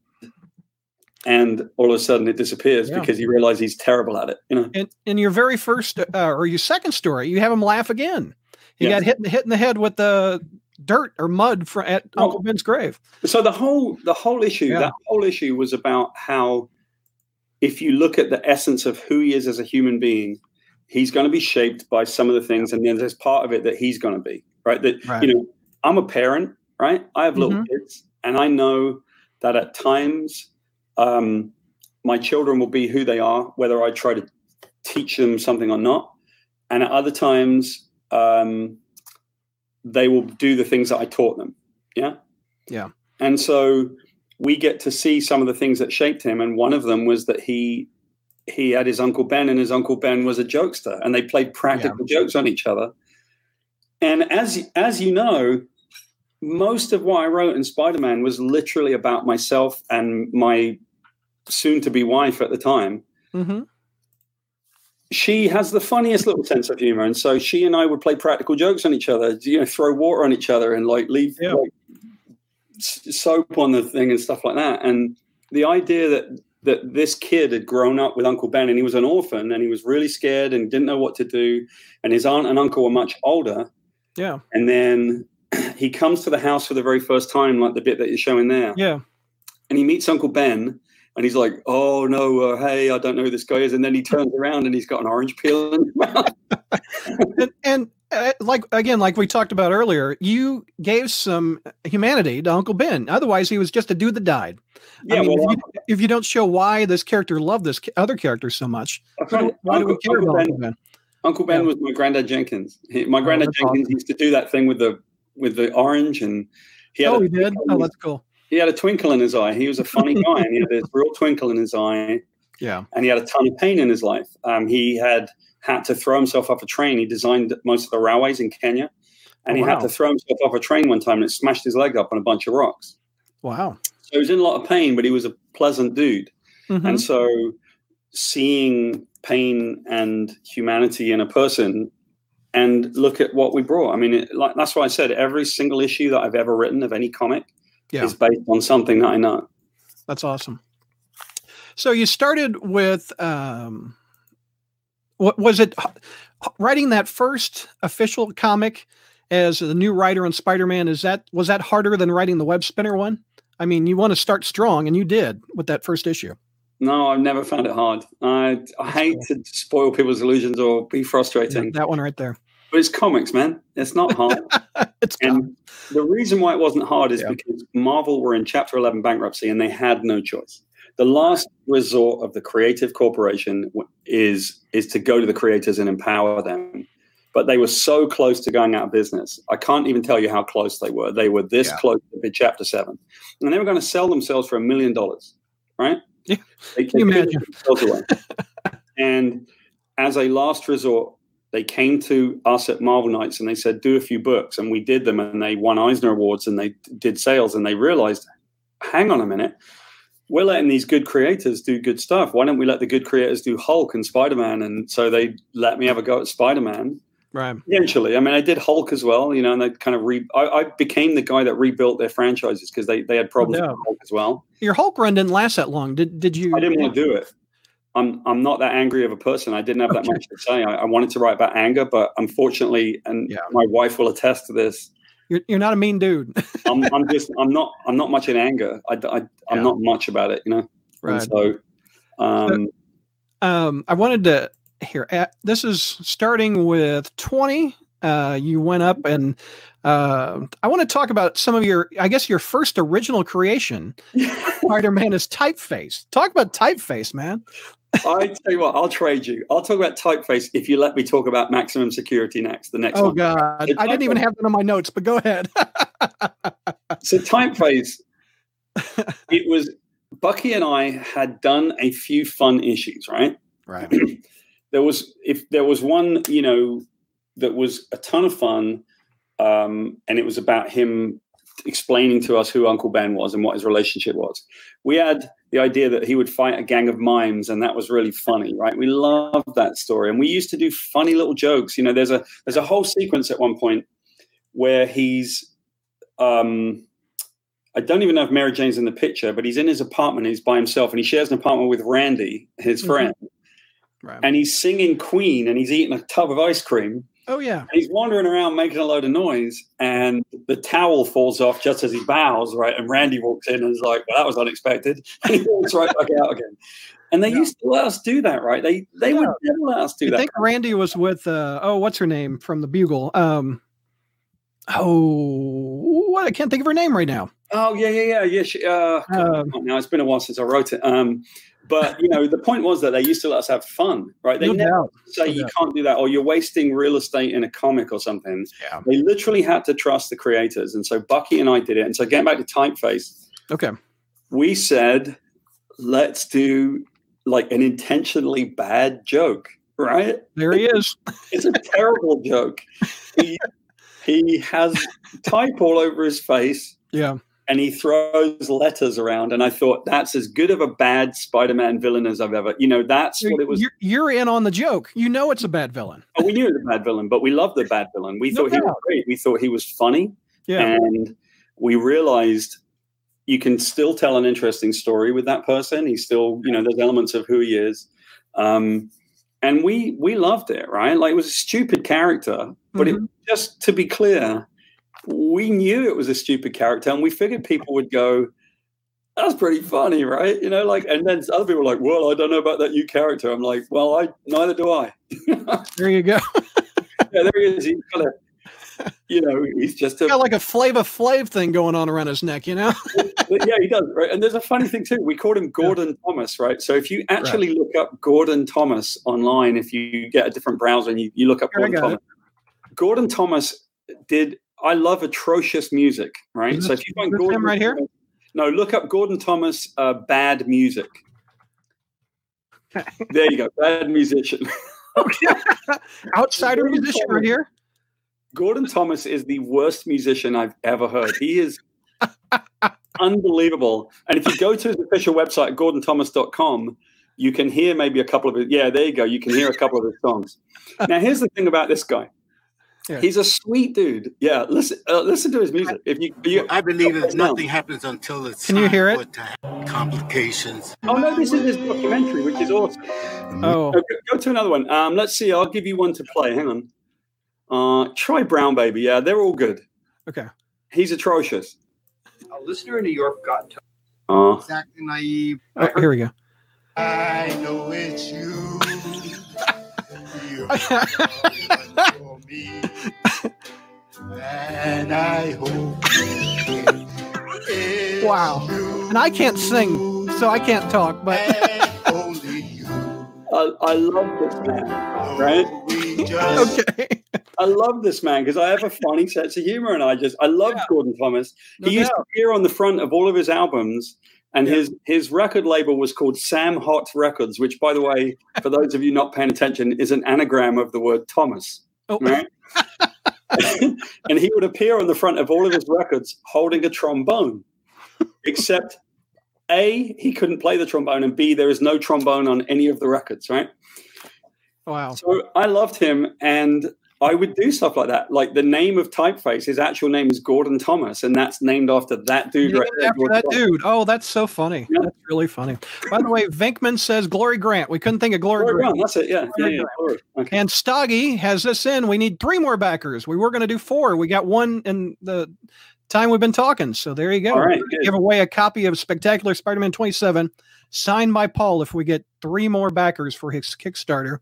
and all of a sudden it disappears Yeah. because he realizes he's terrible at it. You know. And in your very first uh, or your second story, you have him laugh again. He Yes. got hit in the hit in the head with the dirt or mud for, at Well- Uncle Ben's grave. So the whole the whole issue Yeah. that whole issue was about how if you look at the essence of who he is as a human being, he's going to be shaped by some of the things, and then there's part of it that he's going to be right. That Right. you know, I'm a parent, right? I have little Mhm. kids, and I know that at times um, my children will be who they are, whether I try to teach them something or not, and at other times um, they will do the things that I taught them. Yeah. Yeah. And so we get to see some of the things that shaped him, and one of them was that he he had his uncle Ben, and his uncle Ben was a jokester, and they played practical jokes on each other. And as as you know, most of what I wrote in Spider Man was literally about myself and my soon to be wife at the time. hmm She has the funniest little sense of humor, and so she and I would play practical jokes on each other. You know, throw water on each other, and like leave Yeah. like, soap on the thing and stuff like that. And the idea that that this kid had grown up with Uncle Ben and he was an orphan and he was really scared and didn't know what to do, and his aunt and uncle were much older. Yeah. And then he comes to the house for the very first time, like the bit that you're showing there Yeah. and he meets Uncle Ben, and he's like, "Oh no, uh, hey, I don't know who this guy is." And then he turns around and he's got an orange peel in his mouth. and, and uh, like again, like we talked about earlier, you gave some humanity to Uncle Ben. Otherwise, he was just a dude that died. Yeah, I mean, well, if, you, if you don't show why this character loved this other character so much, why found do, we Uncle, care Uncle about Ben, Uncle Ben? Uncle Ben Yeah. was my granddad Jenkins. He, my granddad that's Jenkins awesome. used to do that thing with the with the orange, and he had Oh, a, he did. Oh, that's cool. He had a twinkle in his eye. He was a funny guy, and he had this real twinkle in his eye. Yeah. and he had a ton of pain in his life. Um, he had had to throw himself off a train. He designed most of the railways in Kenya, and Oh, he wow. had to throw himself off a train one time, and it smashed his leg up on a bunch of rocks. Wow. So he was in a lot of pain, but he was a pleasant dude. Mhm. And so seeing pain and humanity in a person and look at what we brought. I mean, it, like that's why I said every single issue that I've ever written of any comic Yeah. is based on something that I know. That's awesome. So you started with um, what was it? Writing that first official comic as the new writer on Spider-Man is that was that harder than writing the web spinner one? I mean, you want to start strong, and you did with that first issue. No, I've never found it hard. I, I hate to spoil people's illusions or be frustrating, That one right there. But it's comics, man. It's not hard. It's and the reason why it wasn't hard is Yeah. because Marvel were in Chapter 11 bankruptcy and they had no choice. The last resort of the creative corporation is is to go to the creators and empower them. But they were so close to going out of business. I can't even tell you how close they were. They were this Yeah. close to Chapter 7. And they were going to sell themselves for a million dollars, right? Yeah. They, Can you they gave imagine? and as a last resort, they came to us at Marvel Knights and they said, do a few books. And we did them and they won Eisner Awards and they did sales and they realized, hang on a minute, we're letting these good creators do good stuff. Why don't we let the good creators do Hulk and Spider Man? And so they let me have a go at Spider Man. right. Eventually, I mean, I did Hulk as well, you know, and they kind of re. I, I became the guy that rebuilt their franchises because they, they had problems No. with Hulk as well. Your Hulk run didn't last that long. Did did you? I didn't want to do it. I'm I'm not that angry of a person. I didn't have that much to say. I, I wanted to write about anger, but unfortunately, and Yeah. my wife will attest to this. You're, you're not a mean dude. I'm, I'm just I'm not I'm not much in anger. I, I am Yeah. not much about it, you know. right. And so, um, um, I wanted to hear. Uh, this is starting with twenty. Uh, you went up and uh, I want to talk about some of your, I guess, your first original creation. Spider-Man is typeface. Talk about typeface, man. I tell you what, I'll trade you. I'll talk about typeface if you let me talk about maximum security next. The next Oh one. God, It's I didn't even have that on my notes, but go ahead. So typeface, it was Bucky and I had done a few fun issues, right? right. there was if there was one you know that was a ton of fun um, and it was about him explaining to us who uncle ben was and what his relationship was we had the idea that he would fight a gang of mimes and that was really funny right we loved that story and we used to do funny little jokes you know there's a there's a whole sequence at one point where he's um I don't even know if Mary Jane's in the picture, but he's in his apartment. He's by himself, and he shares an apartment with Randy, his Mhm. friend Right. and he's singing Queen and he's eating a tub of ice cream. Oh yeah. He's wandering around making a load of noise, and the towel falls off just as he bows, right? And Randy walks in and is like, "Well, that was unexpected." And he walks right back out again. And they Yeah. used to let us do that, right? They they would never let us do You that. I think Randy was with uh oh what's her name from the Bugle? Um oh what I can't think of her name right now. Oh yeah, yeah, yeah, yeah. She, uh, Um, now it's been a while since I wrote it. Um, but you know, the point was that they used to let us have fun, right? They no never doubt. say no you doubt. can't do that, or you're wasting real estate in a comic or something. Yeah. They literally had to trust the creators, and so Bucky and I did it. And so getting back to typeface, Okay. we said, let's do like an intentionally bad joke, right? There he is. It's a terrible joke. He, he has type all over his face Yeah. And he throws letters around. And I thought that's as good of a bad Spider Man villain as I've ever, you know, that's what it was. You're, you're in on the joke. You know it's a bad villain. Oh, we knew it was a bad villain, but we loved the bad villain. We No thought he was great. We thought he was funny. Yeah. And we realized you can still tell an interesting story with that person. He's still, you know, there's elements of who he is. Um, and we we loved it, right? Like it was a stupid character, but Mm-hmm. it just to be clear, we knew it was a stupid character, and we figured people would go, "That's pretty funny, right?" You know, like, and then other people were like, "Well, I don't know about that new character." I'm like, "Well, I neither do I." There you go. yeah, there he is. He's got a, you know, he's just a Got like a flavor Flav thing going on around his neck, you know? Yeah, he does. Right. And there's a funny thing too. We called him Gordon Thomas, right? So if you actually look up Gordon Thomas online, if you get a different browser and you, you look up Gordon Thomas, Gordon Thomas did. I love atrocious music, right? Is so if you find this Gordon right here? No, look up Gordon Thomas uh, bad music. there you go, bad musician. Outsider Gordon musician Thomas. right here. Gordon Thomas is the worst musician I've ever heard. He is unbelievable. And if you go to his official website, gordonthomas.com, you can hear maybe a couple of it. Yeah, there you go. You can hear a couple of his songs. Now, here's the thing about this guy. Yeah. He's a sweet dude. Yeah, listen, uh, listen to his music. If you, you I believe that No. nothing happens until it's Can you hear it? complications. oh no, this is his documentary, which is awesome. Oh, Uh, go, go to another one. Um, let's see. I'll give you one to play. Hang on. Uh, try Brown Baby. Yeah, they're all good. okay. He's atrocious. A listener in New York got Uh, Exactly naive. Oh, here we go. I know it's you. One for me. And I hope Wow. you And I can't sing, so I can't talk, but you. I, I love this man. Right? Okay. I love this man because I have a funny sense of humor, and I just I love Yeah. Gordon Thomas. No he used to appear on the front of all of his albums, and Yeah. his his record label was called Sam Hot Records, which, by the way, for those of you not paying attention, is an anagram of the word Thomas. Oh, Right? and he would appear on the front of all of his records holding a trombone, except A, he couldn't play the trombone, and B, there is no trombone on any of the records, right? wow. So I loved him, and I would do stuff like that. Like the name of Typeface, his actual name is Gordon Thomas, and that's named after that dude. Named right there, after that Thomas. dude. Oh, that's so funny. Yeah. That's really funny. By the way, Venkman says Glory Grant. We couldn't think of Glory Glory Grant. Grant, that's it. Yeah, yeah, yeah. Okay. And Stoggy has this in. We need three more backers. We were going to do four. We got one in the time we've been talking. So there you go. All right, We're gonna good. Give away a copy of Spectacular Spider-Man 27, signed by Paul. If we get three more backers for his Kickstarter.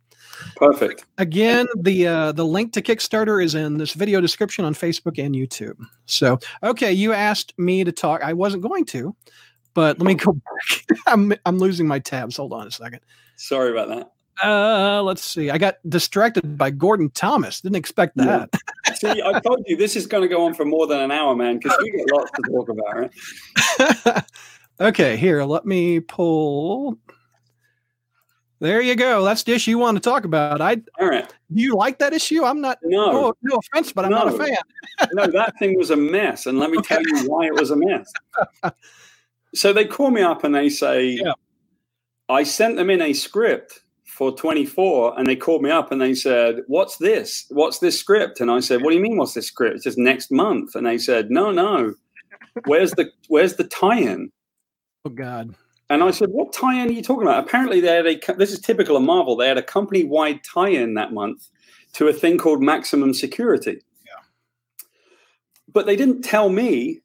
Perfect. Again, the uh, the link to Kickstarter is in this video description on Facebook and YouTube. So, okay, you asked me to talk. I wasn't going to, but let me go back. I'm I'm losing my tabs. Hold on a second. Sorry about that. Uh, let's see. I got distracted by Gordon Thomas. Didn't expect Yeah. that. See, I told you this is going to go on for more than an hour, man, because we get lots to talk about, right? okay, here, let me pull. There you go. That's the issue you want to talk about. I all right. do you like that issue? I'm not. No, Oh, no offense, but I'm not a fan. no, that thing was a mess, and let me tell you why it was a mess. So they call me up and they say, Yeah. I sent them in a script for 24, and they called me up and they said, What's this? What's this script? And I said, What do you mean, what's this script? It's just next month. And they said, No, no. Where's the where's the tie-in? Oh God. And I said, "What tie-in are you talking about?" Apparently, they had a. This is typical of Marvel. They had a company-wide tie-in that month to a thing called Maximum Security. Yeah. But they didn't tell me,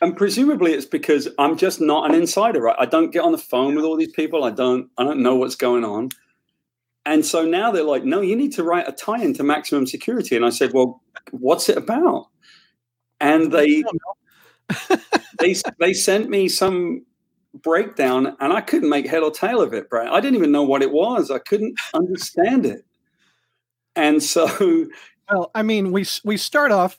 and presumably it's because I'm just not an insider. Right? I don't get on the phone with all these people. I don't. I don't know what's going on. And so now they're like, "No, you need to write a tie-in to Maximum Security." And I said, "Well, what's it about?" And they they they sent me some breakdown and I couldn't make head or tail of it, Brad. I didn't even know what it was. I couldn't understand it. And so Well, I mean, we we start off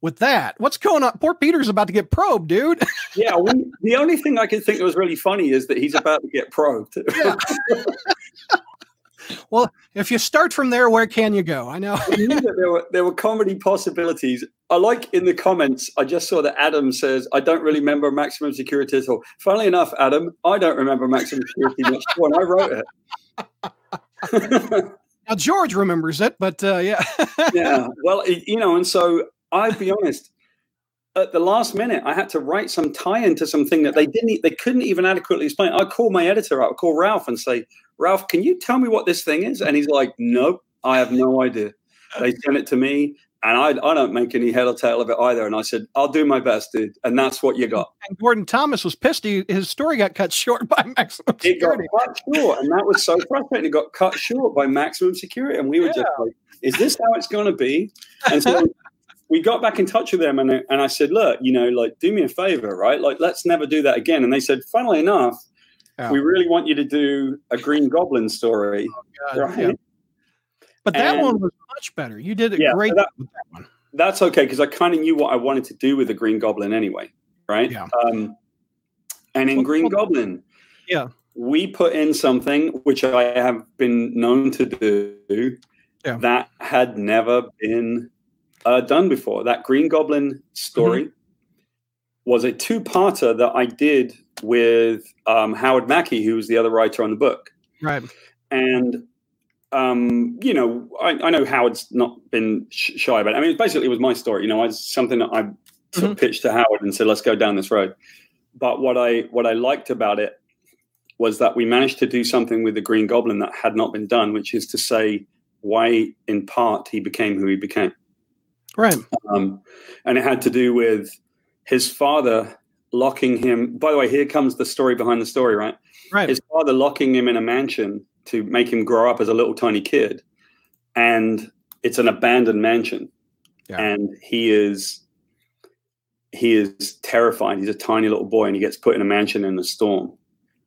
with that. What's going on? Poor Peter's about to get probed, dude. yeah, we, the only thing I could think that was really funny is that he's about to get probed. Yeah. Well, if you start from there, where can you go? I know. I knew that there were there were comedy possibilities. I like in the comments. I just saw that Adam says, "I don't really remember Maximum Security at all." Funnily enough, Adam, I don't remember Maximum Security much when I wrote it. Now George remembers it, but uh, yeah, yeah. Well, it- you know, and so I'll be honest. At the last minute, I had to write some tie-in to something that they didn't, they couldn't even adequately explain. I call my editor up, I call Ralph, and say, "Ralph, can you tell me what this thing is?" And he's like, "Nope, I have no idea." They sent it to me, and I, I don't make any head or tail of it either. And I said, "I'll do my best, dude." And that's what you got. and Gordon Thomas was pissed. He, his story got cut short by Maximum It got Security. cut short, and that was so frustrating. It got cut short by maximum security, and we were just like, "Is this how it's going to be?" And so we got back in touch with them, and and I said, "Look, you know, like, do me a favor, right? Like, let's never do that again." And they said, "Funnily enough, Yeah. we really want you to do a Green Goblin story." God, right? yeah. But that And- one was much better. You did a Yeah, great that- that one. That's okay because I kind of knew what I wanted to do with the Green Goblin anyway, right? Yeah. Um, and in Well, Green well- Goblin, Yeah. we put in something which I have been known to do Yeah. that had never been uh, done before. That Green Goblin story Mm-hmm. Was a two-parter that I did with um, Howard Mackie, who was the other writer on the book Right. and um, you know, I, I know Howard's not been sh- shy about it. I mean, basically, it was my story. You know, it's something that I sort of pitched to Howard and said, "Let's go down this road." But what I what I liked about it was that we managed to do something with the Green Goblin that had not been done, which is to say why, in part, he became who he became. Right. Um, and it had to do with his father locking him. By the way, here comes the story behind the story, right? Right. His father locking him in a mansion to make him grow up as a little tiny kid. And it's an abandoned mansion. Yeah. And he is he is terrified. He's a tiny little boy and he gets put in a mansion in a storm.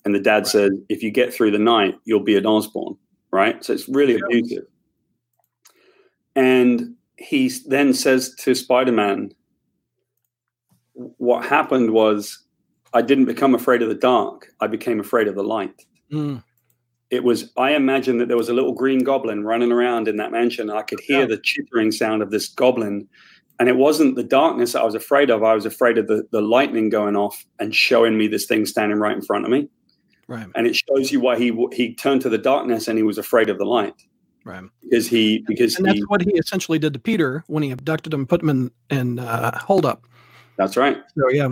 And the dad says, if you get through the night, you'll be an Osborn." right? So it's really abusive. And he then says to Spider-Man, what happened was I didn't become afraid of the dark. I became afraid of the light. Mm. It was, I imagined that there was a little green goblin running around in that mansion. I could hear Yeah. the chittering sound of this goblin. And it wasn't the darkness that I was afraid of. I was afraid of the, the lightning going off and showing me this thing standing right in front of me. Right. And it shows you why he he turned to the darkness and he was afraid of the light Right. because he because And he that's what he essentially did to Peter when he abducted him, put him in in uh, hold up. That's right. So yeah.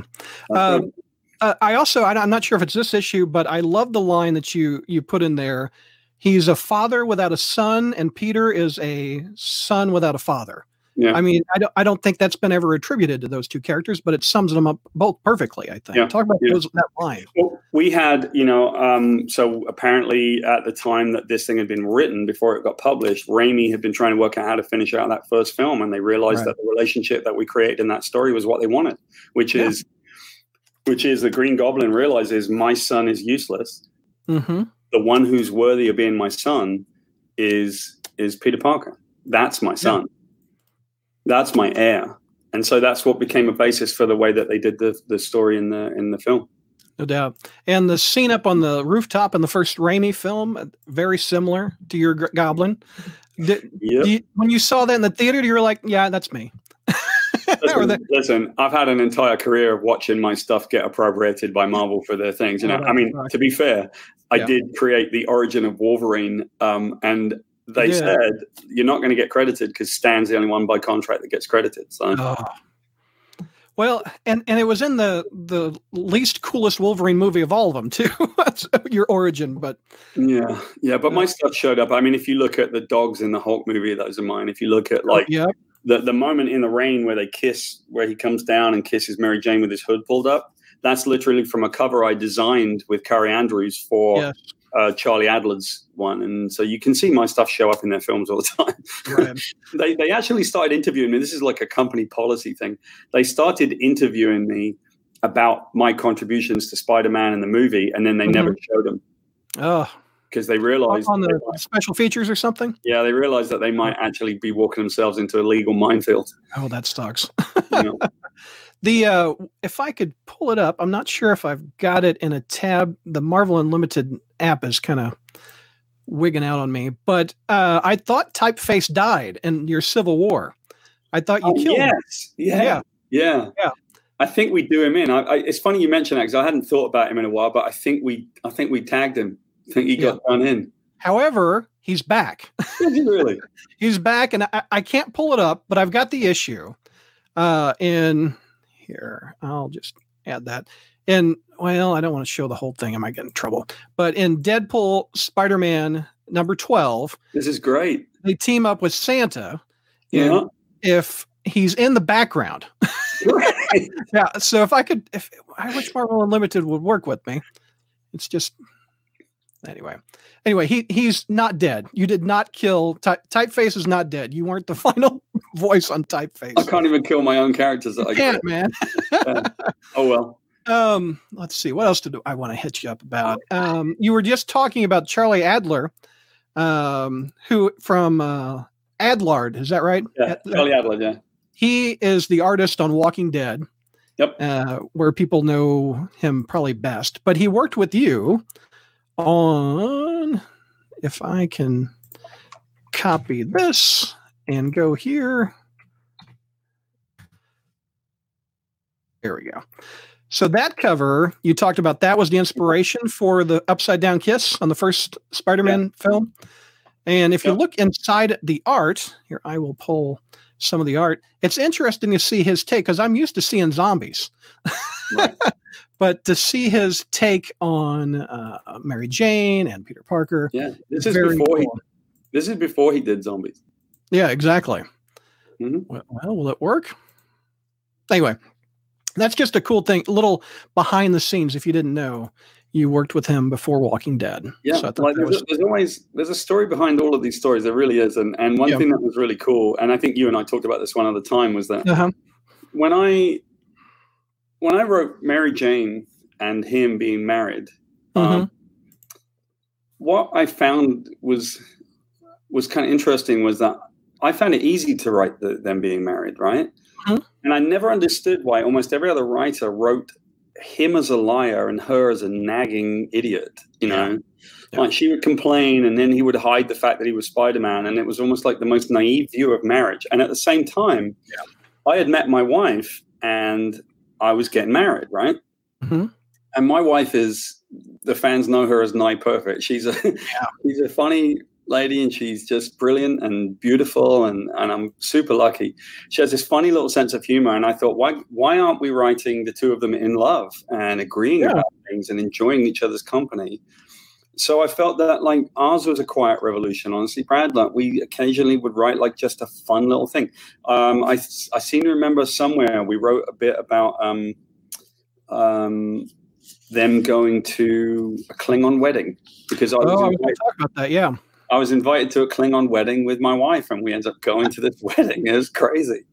That's Um, right. Uh, I also I, am not sure if it's this issue, but I love the line that you you put in there. He's a father without a son, and Peter is a son without a father. Yeah. I mean, I don't I don't think that's been ever attributed to those two characters, but it sums them up both perfectly. I think. Yeah, Talk about yeah. those, that line. Well, we had, you know, um, so apparently at the time that this thing had been written before it got published, Raimi had been trying to work out how to finish out that first film, and they realized Right. that the relationship that we created in that story was what they wanted, which Yeah. is, which is the Green Goblin realizes my son is useless. Mm-hmm. The one who's worthy of being my son is is Peter Parker. That's my son. That's my heir. And so that's what became a basis for the way that they did the the story in the in the film. No doubt. And the scene up on the rooftop in the first Raimi film, very similar to your Goblin. Did, Yep. you- when you saw that in the theater, you were like, "Yeah, that's me." Listen, listen, I've had an entire career of watching my stuff get appropriated by Marvel for their things. You know, Oh, I mean, to be fair, I Yeah. did create the origin of Wolverine, um, and they Yeah. said you're not going to get credited because Stan's the only one by contract that gets credited. So Oh. Well, and and it was in the the least coolest Wolverine movie of all of them too. That's your origin, but Yeah, yeah, but my stuff showed up. I mean, if you look at the dogs in the Hulk movie, those are mine. If you look at oh, like yeah, the the moment in the rain where they kiss, where he comes down and kisses Mary Jane with his hood pulled up, that's literally from a cover I designed with Kaare Andrews for Yeah. Uh, Charlie Adler's one, and so you can see my stuff show up in their films all the time. right. they they actually started interviewing me. This is like a company policy thing. They started interviewing me about my contributions to Spider-Man in the movie, and then they never showed them Oh, because they realized on the might- special features or something. yeah they realized that they might actually be walking themselves into a legal minefield. Oh, that sucks. You know? The uh, if I could pull it up, I'm not sure if I've got it in a tab. The Marvel Unlimited app is kind of wigging out on me, but uh, I thought Typeface died in your Civil War. I thought you Oh, killed him. yes, yeah, Yeah. yeah, Yeah. I think we do him in. I, I, it's funny you mention that because I hadn't thought about him in a while, but I think we I think we tagged him. I think he got done in. However, he's back. Really? he's back, and I, I can't pull it up, but I've got the issue. Uh, in here, I'll just add that. In well, I don't want to show the whole thing. I might get in trouble. But in Deadpool, Spider-Man number twelve, This is great. they team up with Santa. Yeah. If he's in the background, Right. yeah. So if I could, if I wish Marvel Unlimited would work with me, it's just anyway. Anyway, he he's not dead. You did not kill Ty- Typeface. Is not dead. You weren't the final voice on Typeface. I can't even kill my own characters that You get. can't, man. Oh well. Um, let's see. What else did I want to hit you up about? Um, you were just talking about Charlie Adler, um, who from uh, Adlard. Is that right? Yeah. Charlie Adler. Yeah. he is the artist on Walking Dead. Yep. Uh, where people know him probably best. But he worked with you on, if I can copy this and go here. There we go. So that cover you talked about that was the inspiration for the upside down kiss on the first Spider-Man film. And if you look inside the art, here I will pull some of the art. It's interesting to see his take because I'm used to seeing zombies, Right. but to see his take on uh, Mary Jane and Peter Parker. Yeah. This is before he. This is before he did zombies. Yeah, exactly. Mhm. Well, well, will it work? Anyway, that's just a cool thing. A little behind the scenes. If you didn't know, you worked with him before Walking Dead. Yeah, So I thought like there's, was, there's always there's a story behind all of these stories. There really is, and and one Yeah. thing that was really cool, and I think you and I talked about this one other time, was that uh-huh. when I when I wrote Mary Jane and him being married, Mm-hmm. um, what I found was was kind of interesting was that I found it easy to write the, them being married, right? And I never understood why almost every other writer wrote him as a liar and her as a nagging idiot. You know, Yeah. like she would complain, and then he would hide the fact that he was Spider Man, and it was almost like the most naive view of marriage. And at the same time, I had met my wife, and I was getting married, right? Mhm. And my wife is the fans know her as nigh perfect. She's a she's a funny lady and she's just brilliant and beautiful and, and I'm super lucky. She has this funny little sense of humor and I thought why why aren't we writing the two of them in love and agreeing Yeah. about things and enjoying each other's company? So I felt that like ours was a quiet revolution. Honestly, Brad, like we occasionally would write like just a fun little thing. Um, I I seem to remember somewhere we wrote a bit about um, um, them going to a Klingon wedding because I was, Oh, I was going invited, to talk about that. Yeah. I was invited to a Klingon wedding with my wife, and we ended up going to this wedding. It was crazy.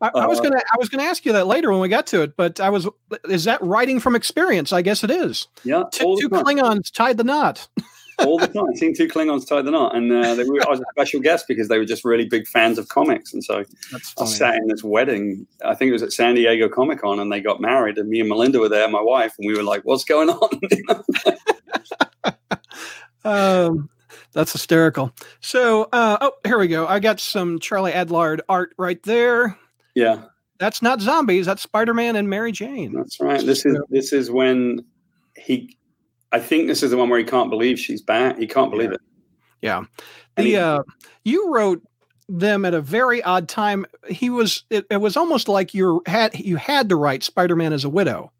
I, I was Uh, gonna I was gonna ask you that later when we got to it, but I was is that writing from experience? I guess it is. Yeah, Two, two. Klingons tied the knot. all the time. Seeing two Klingons tie the knot, and uh, they were, I was a special guest because they were just really big fans of comics, and so I sat in this wedding. I think it was at San Diego Comic Con, and they got married, and me and Melinda were there, my wife, and we were like, "What's going on?" Um, that's hysterical. So, uh, oh, here we go. I got some Charlie Adlard art right there. yeah, That's not zombies. That's Spider Man and Mary Jane. that's right. This is this is when he. I think this is the one where he can't believe she's back. He can't believe it. Yeah. The he- uh, you wrote them at a very odd time. He was it, it was almost like you had you had to write Spider-Man as a widow.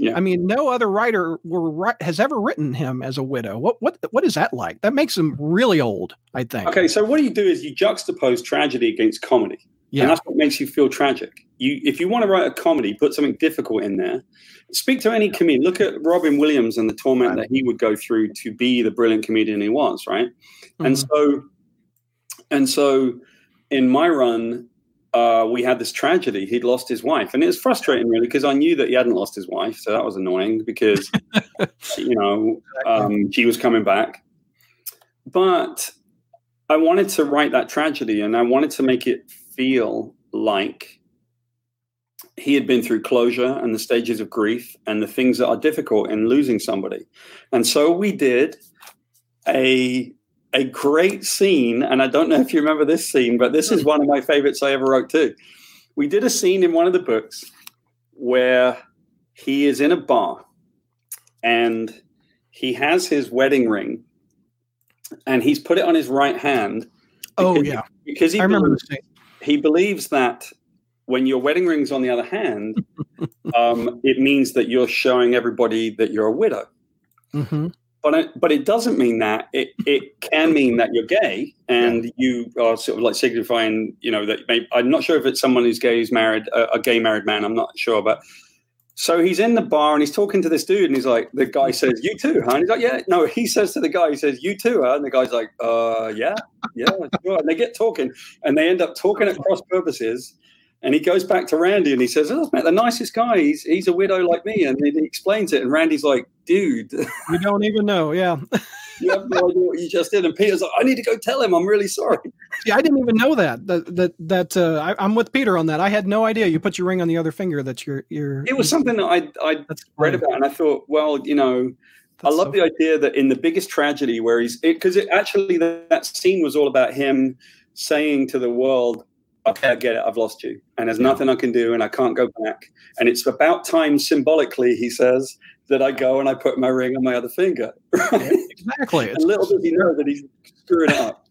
Yeah. I mean, no other writer were, has ever written him as a widow. What what what is that like? That makes him really old, I think. Okay, so what you do is you juxtapose tragedy against comedy. Yeah. And that's what makes you feel tragic. You, if you want to write a comedy, put something difficult in there. Speak to any comedian. Look at Robin Williams and the torment that he would go through to be the brilliant comedian he was, right? And Mhm. so, and so, in my run, uh, we had this tragedy. He'd lost his wife, and it was frustrating, really, because I knew that he hadn't lost his wife, so that was annoying because, you know, um, she was coming back. But I wanted to write that tragedy, and I wanted to make it feel like he had been through closure and the stages of grief and the things that are difficult in losing somebody. And so we did a a great scene, and I don't know if you remember this scene, but this is one of my favorites I ever wrote too. We did a scene in one of the books where he is in a bar and he has his wedding ring and he's put it on his right hand. Oh because- yeah, because he I remember believes- he believes that when your wedding ring's on the other hand, um, it means that you're showing everybody that you're a widow. hmm But it, but it doesn't mean that. It it can mean that you're gay and you are sort of like signifying, you know, that may, I'm not sure if it's someone who's gay who's married a, a gay married man. I'm not sure, but so he's in the bar and he's talking to this dude and he's like, the guy says, "You too, huh?" And he's like, "Yeah." No, he says to the guy, he says, "You too, huh?" And the guy's like, "Uh, yeah, yeah, sure." And they get talking and they end up talking at cross purposes. And he goes back to Randy and he says, "Oh, mate, the nicest guy. He's he's a widow like me." And he explains it. And Randy's like, "Dude." You don't even know. Yeah. You have no idea what you just did. And Peter's like, I need to go tell him. I'm really sorry. See, I didn't even know that. That that that uh, I, I'm with Peter on that. I had no idea. You put your ring on the other finger. That you're you're. It was something that I I That's read about, and I thought, well, you know, I love so the idea that in the biggest tragedy where he's because it, actually that, that scene was all about him saying to the world, "Okay, I get it. I've lost you, and there's nothing I can do, and I can't go back." And it's about time, symbolically, he says, that I go and I put my ring on my other finger. Exactly. and little does he know that he's screwing up.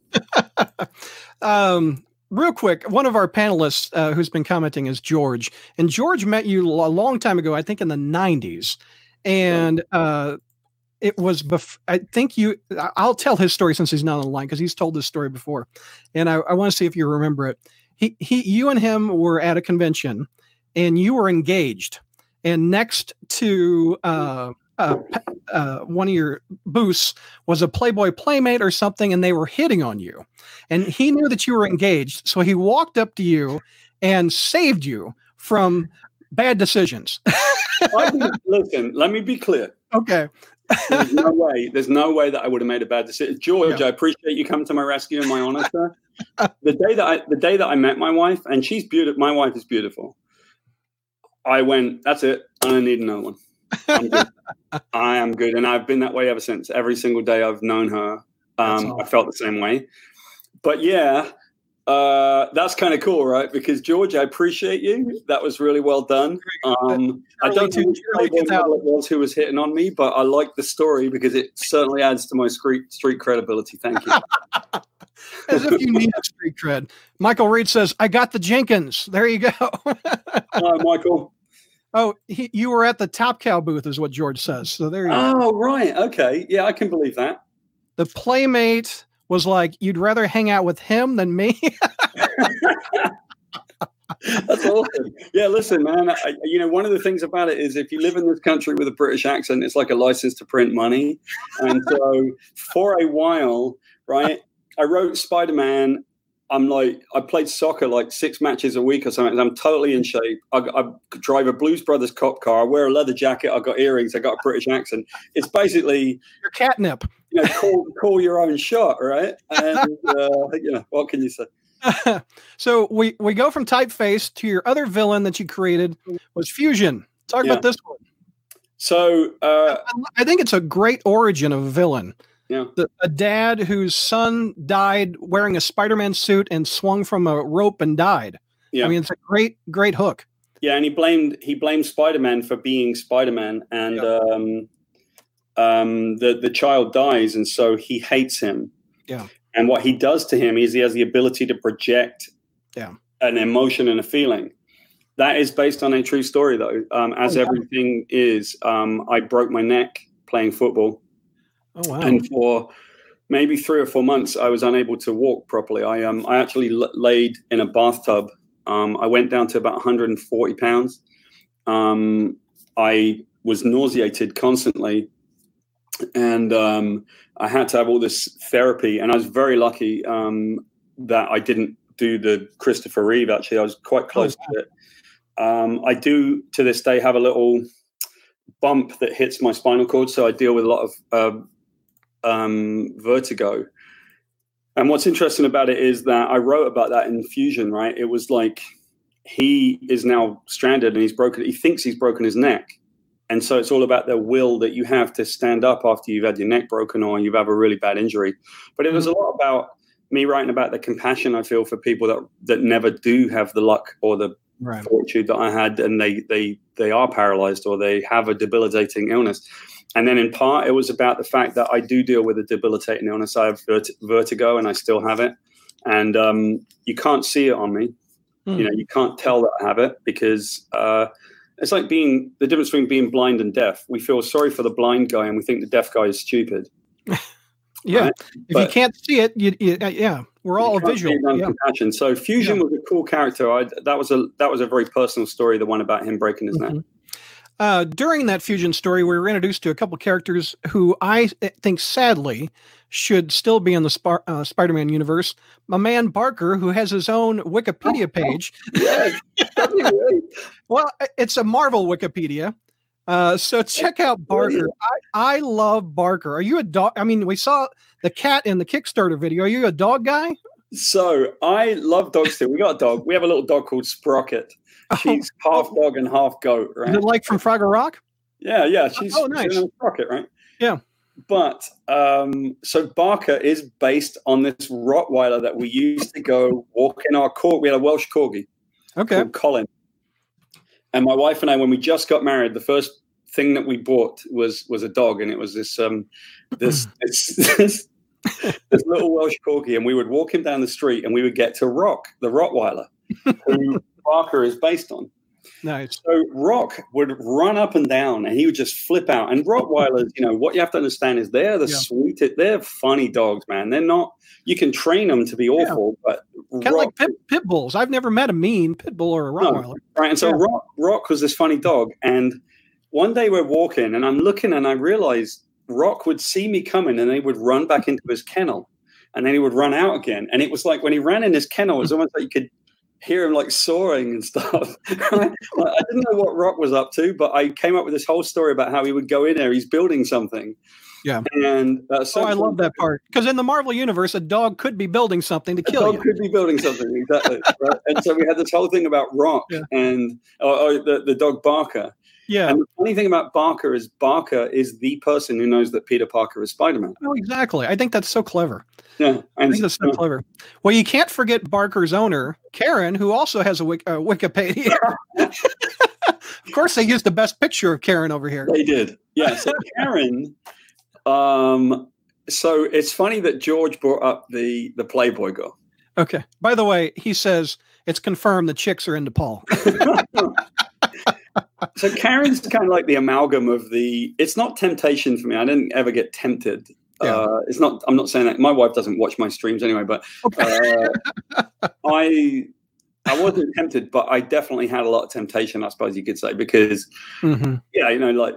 um, real quick, one of our panelists uh, who's been commenting is George, and George met you a long time ago, I think in the '90s, and uh, it was. Bef- I think you. I'll tell his story since he's not on the line because he's told this story before, and I, I want to see if you remember it. He, he, you and him were at a convention, and you were engaged, and next to. Uh, uh, uh, one of your booths was a Playboy Playmate or something, and they were hitting on you. And he knew that you were engaged, so he walked up to you and saved you from bad decisions. Listen, let me be clear. okay. there's no way. There's no way that I would have made a bad decision. George, I appreciate you coming to my rescue and my honor, sir. The day that I the day that I met my wife, and she's beautiful. My wife is beautiful. I went. That's it. I don't need another one. I'm good. I am good, and I've been that way ever since. Every single day I've known her, um, I felt the same way. But yeah, uh, that's kind of cool, right? Because George, I appreciate you. That was really well done. Um, I don't know which two- early Playboy 2000s. model it was who was hitting on me, but I like the story because it certainly adds to my street street credibility. Thank you. As if you need a street cred. Michael Reed says, I got the Jenkins. There you go. Hi, Michael. oh, he, you were at the Top Cow booth, is what George says. So there you go. Oh, right. Okay. Yeah, I can believe that. The Playmate was like, you'd rather hang out with him than me. That's awesome. Yeah, listen, man. I, you know, one of the things about it is if you live in this country with a British accent, it's like a license to print money. And so, for a while, right, I wrote Spider Man. I'm like, I played soccer like six matches a week or something. I'm totally in shape. I, I drive a Blues Brothers cop car. I wear a leather jacket. I got earrings. I got a British accent. It's basically, Your catnip. you know, call, call your own shot, right? And uh, you know, what can you say? so we we go from typeface to your other villain that you created was Fusion. Talk Yeah. about this one. So, uh, I think it's a great origin of a villain. Yeah. The, a dad whose son died wearing a Spider-Man suit and swung from a rope and died. Yeah. I mean, it's a great, great hook. Yeah, and he blamed he blamed Spider Man for being Spider Man, and um, um, the the child dies, and so he hates him. Yeah. And what he does to him is he has the ability to project Yeah. an emotion and a feeling. That is based on a true story, though, um, as Oh, wow. everything is. Um, I broke my neck playing football, Oh wow. and for maybe three or four months, I was unable to walk properly. I um, I actually l- laid in a bathtub. Um, I went down to about 140 pounds. Um, I was nauseated constantly, and um, I had to have all this therapy. And I was very lucky um, that I didn't do the Christopher Reeve. Actually, I was quite close to it. Um, I do to this day have a little bump that hits my spinal cord, so I deal with a lot of um, um, vertigo. And what's interesting about it is that I wrote about that in Fusion, right? It was like he is now stranded and he's broken, he thinks he's broken his neck. And so it's all about the will that you have to stand up after you've had your neck broken or you've had a really bad injury. But it was a lot about me writing about the compassion I feel for people that that never do have the luck or the right. fortune that I had, and they they they are paralyzed or they have a debilitating illness. And then in part, it was about the fact that I do deal with a debilitating illness. I have vert- vertigo, and I still have it. And um, you can't see it on me. Hmm. You know, you can't tell that I have it because uh, it's like being the difference between being blind and deaf. We feel sorry for the blind guy, and we think the deaf guy is stupid. Yeah. right? If you can't see it, you, you uh, yeah, we're all visual. see it on Yeah. compassion. So Fusion Yeah. was a cool character. I, that was a that was a very personal story. The one about him breaking his neck. Uh, during that fusion story, we were introduced to a couple characters who I think sadly should still be in the Spar- uh, Spider-Man universe. My man Barker, who has his own Wikipedia page. Yeah, that'd be great. Well, it's a Marvel Wikipedia. Uh, so check out Barker. I, I love Barker. Are you a dog? I mean, we saw the cat in the Kickstarter video. Are you a dog guy? So I love dogs too. We got a dog. We have a little dog called Sprocket. She's half dog and half goat, Is right? it like from Fraggle Rock? Yeah, yeah. She's Oh, she's nice. a Sprocket, right? Yeah. But um, so Barker is based on this Rottweiler that we used to go walk in our court. We had a Welsh corgi Okay. Colin. And my wife and I, when we just got married, the first thing that we bought was was a dog, and it was this um this this, this, this little Welsh corgi, and we would walk him down the street, and we would get to Rock, the Rottweiler, who Barker is based on. Nice. So Rock would run up and down, and he would just flip out. And Rottweilers, you know, what you have to understand is they're the Yeah. sweetest. They're funny dogs, man. They're not. You can train them to be awful, but Kind of like pit, pit bulls. I've never met a mean pit bull or a No. Rottweiler. Right. And so Yeah. Rock, Rock was this funny dog. And one day we're walking and I'm looking and I realized Rock would see me coming and he would run back into his kennel and then he would run out again. And it was like when he ran in his kennel, it was mm. almost like you could hear him like soaring and stuff. Like, I didn't know what Rock was up to, but I came up with this whole story about how he would go in there. He's building something. Yeah. And uh, Oh, I love that part because in the Marvel universe, a dog could be building something to A kill dog you. could be building something exactly, right? and so we had this whole thing about Rock Yeah. and or, or the the dog Barker. Yeah. And the funny thing about Barker is Barker is the person who knows that Peter Parker is Spider Man. Oh, exactly. I think that's so clever. Yeah, I think that's so clever. Well, you can't forget Barker's owner, Karen, who also has a wik- uh, Wikipedia. of course, they used the best picture of Karen over here. they did. Yeah, so Karen. Um, so it's funny that George brought up the the Playboy girl. Okay. By the way, he says it's confirmed the chicks are into Paul. So Karen's kind of like the amalgam of the. It's not temptation for me. I didn't ever get tempted. Yeah. Uh, it's not. I'm not saying that. My wife doesn't watch my streams anyway, but uh, I I wasn't tempted, but I definitely had a lot of temptation. I suppose you could say because hmm yeah, you know, like,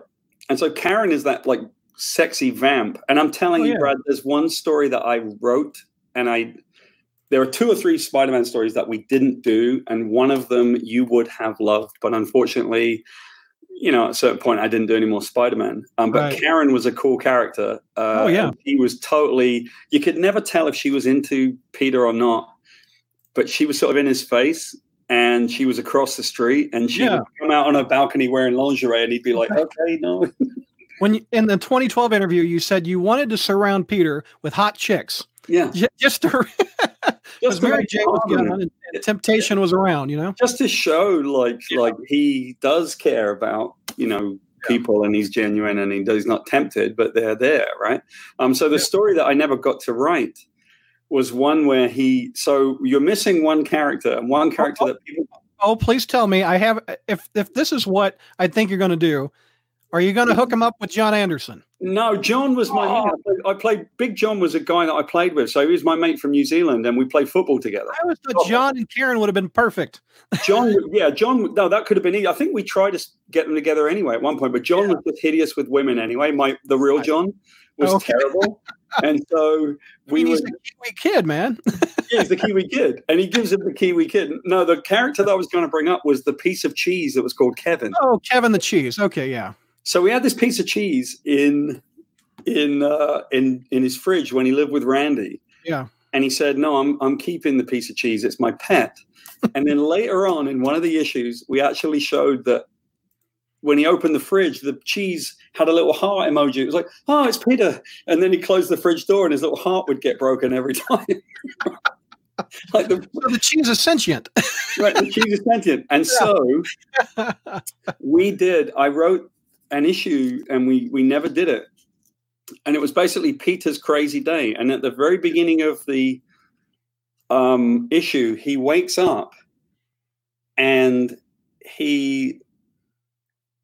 and so Karen is that like sexy vamp, and I'm telling Oh, you, yeah. Brad, there's one story that I wrote, and I. There are two or three Spider-Man stories that we didn't do, and one of them you would have loved, but unfortunately, you know, at a certain point, I didn't do any more Spider-Man. Um, but Right. Karen was a cool character. Uh, Oh, yeah. He was totally. You could never tell if she was into Peter or not, but she was sort of in his face, and she was across the street, and she Yeah. would come out on a balcony wearing lingerie, and he'd be like, "Okay, no." When you, in the 2012 interview, you said you wanted to surround Peter with hot chicks, Yeah, just to because just to, Mary make Jane was fun gone and, and temptation was around. You know. just to show like like he does care about you know people and he's genuine and he does not tempted but they're there right um so the Yeah. story that i never got to write was one where he. So you're missing one character, and one character that people. Oh, please tell me. I have. If if this is what I think you're going to do, are you going to hook him up with John Anderson? No, John was my. Oh. I, played, I played. Big John was a guy that I played with, so he was my mate from New Zealand, and we played football together. I always thought John and Karen would have been perfect. John, yeah, John. No, that could have been. Easy. I think we tried to get them together anyway at one point, but John was just hideous with women anyway. My the real John was Okay. terrible, and so I we mean, were. he's a Kiwi kid, man. Yeah, he's the Kiwi kid, and he gives him the Kiwi kid. No, the character that I was going to bring up was the piece of cheese that was called Kevin. Oh, Kevin the Cheese. Okay, yeah. So we had this piece of cheese in in uh, in in his fridge when he lived with Randy. Yeah. And he said, "No, I'm I'm keeping the piece of cheese. It's my pet." and then later on in one of the issues, we actually showed that when he opened the fridge, the cheese had a little heart emoji. It was like, "Oh, it's Peter." And then he closed the fridge door, and his little heart would get broken every time. like the So the cheese is sentient. right, the cheese is sentient. And so we did. I wrote an issue, and we we never did it. And it was basically Peter's crazy day. And at the very beginning of the um, issue, he wakes up and he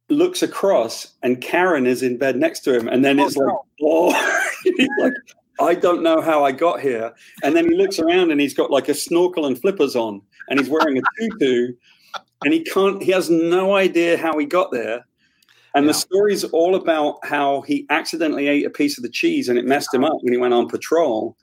looks across, and Karen is in bed next to him. And then Oh, it's like, oh, like, I don't know how I got here. And then he looks around and he's got like a snorkel and flippers on, and he's wearing a tutu, and he can't. He has no idea how he got there. And the Yeah. story's all about how he accidentally ate a piece of the cheese and it messed him up when he went on patrol,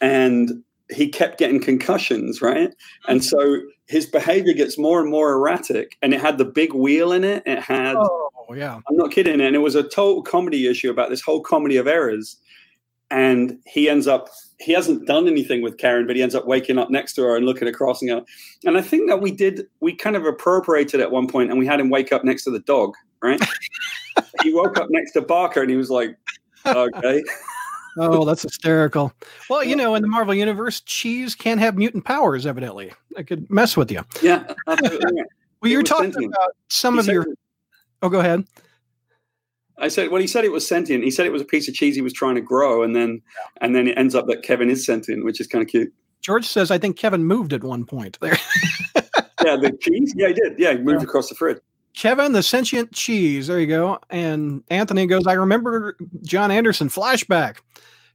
and he kept getting concussions, right? And mm-hmm. so his behavior gets more and more erratic. And it had the big wheel in it. It had. Oh, yeah. I'm not kidding. And it was a total comedy issue about this whole comedy of errors. And he ends up, he hasn't done anything with Karen, but he ends up waking up next to her and looking across and going, and I think that we did, we kind of appropriated at one point and we had him wake up next to the dog, right? he woke up next to Barker and he was like, okay. Oh, that's hysterical. Well, you know, in the Marvel universe, cheese can have mutant powers. Evidently, I could mess with you. Yeah. absolutely. Well, It you're talking sentient. about some He of your. Oh, go ahead. I said, well, he said it was sentient. He said it was a piece of cheese he was trying to grow. And then, and then it ends up that Kevin is sentient, which is kind of cute. George says, I think Kevin moved at one point there. Yeah. The cheese. Yeah, he did. Yeah. He moved Yeah. across the fridge. Kevin, the sentient cheese. There you go. And Anthony goes, I remember John Anderson flashback.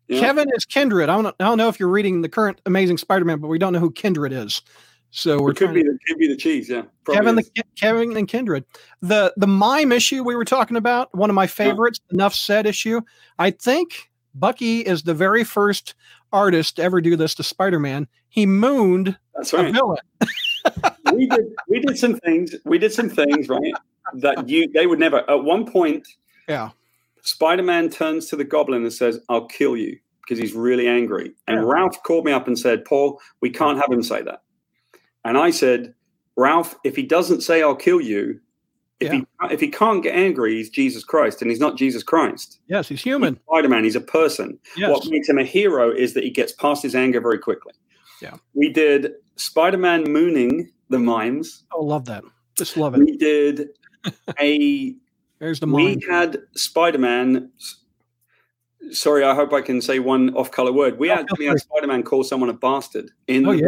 Yeah. Kevin is Kindred. I don't, I don't know if you're reading the current Amazing Spider-Man, but we don't know who Kindred is. So we're It could be, to, the, could be the cheese. Yeah. Kevin, is. the, Kevin and Kindred. The the mime issue we were talking about, one of my favorites, enough said issue. I think Bucky is the very first artist to ever do this to Spider-Man. He mooned That's a right. villain. we did we did some things we did some things right that you they would never at one point Yeah. spider-man turns to the goblin and says i'll kill you because he's really angry and Yeah. ralph called me up and said paul we can't have him say that and i said ralph if he doesn't say i'll kill you if he if he can't get angry he's jesus christ and he's not jesus christ Yes, he's human. He's spider-man he's a person Yes. what makes him a hero is that he gets past his anger very quickly Yeah. we did spider-man mooning the mimes Oh, love that. Just love it. we did a There's the we had spider-man sorry i hope i can say one off-color word we Oh, actually feel had spider-man call someone a bastard in Oh yeah.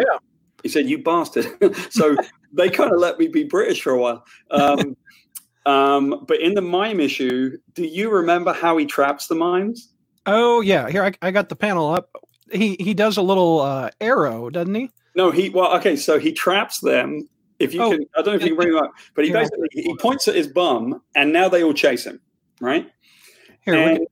he said you bastard so they kind of let me be british for a while um, um, but in the mime issue do you remember how he traps the mimes Oh yeah. Here I, I got the panel up. He he does a little uh, arrow, doesn't he? No he well okay so he traps them if you Oh, can i don't know if you can bring them up but he yeah. basically he points at his bum and now they all chase him right Here we And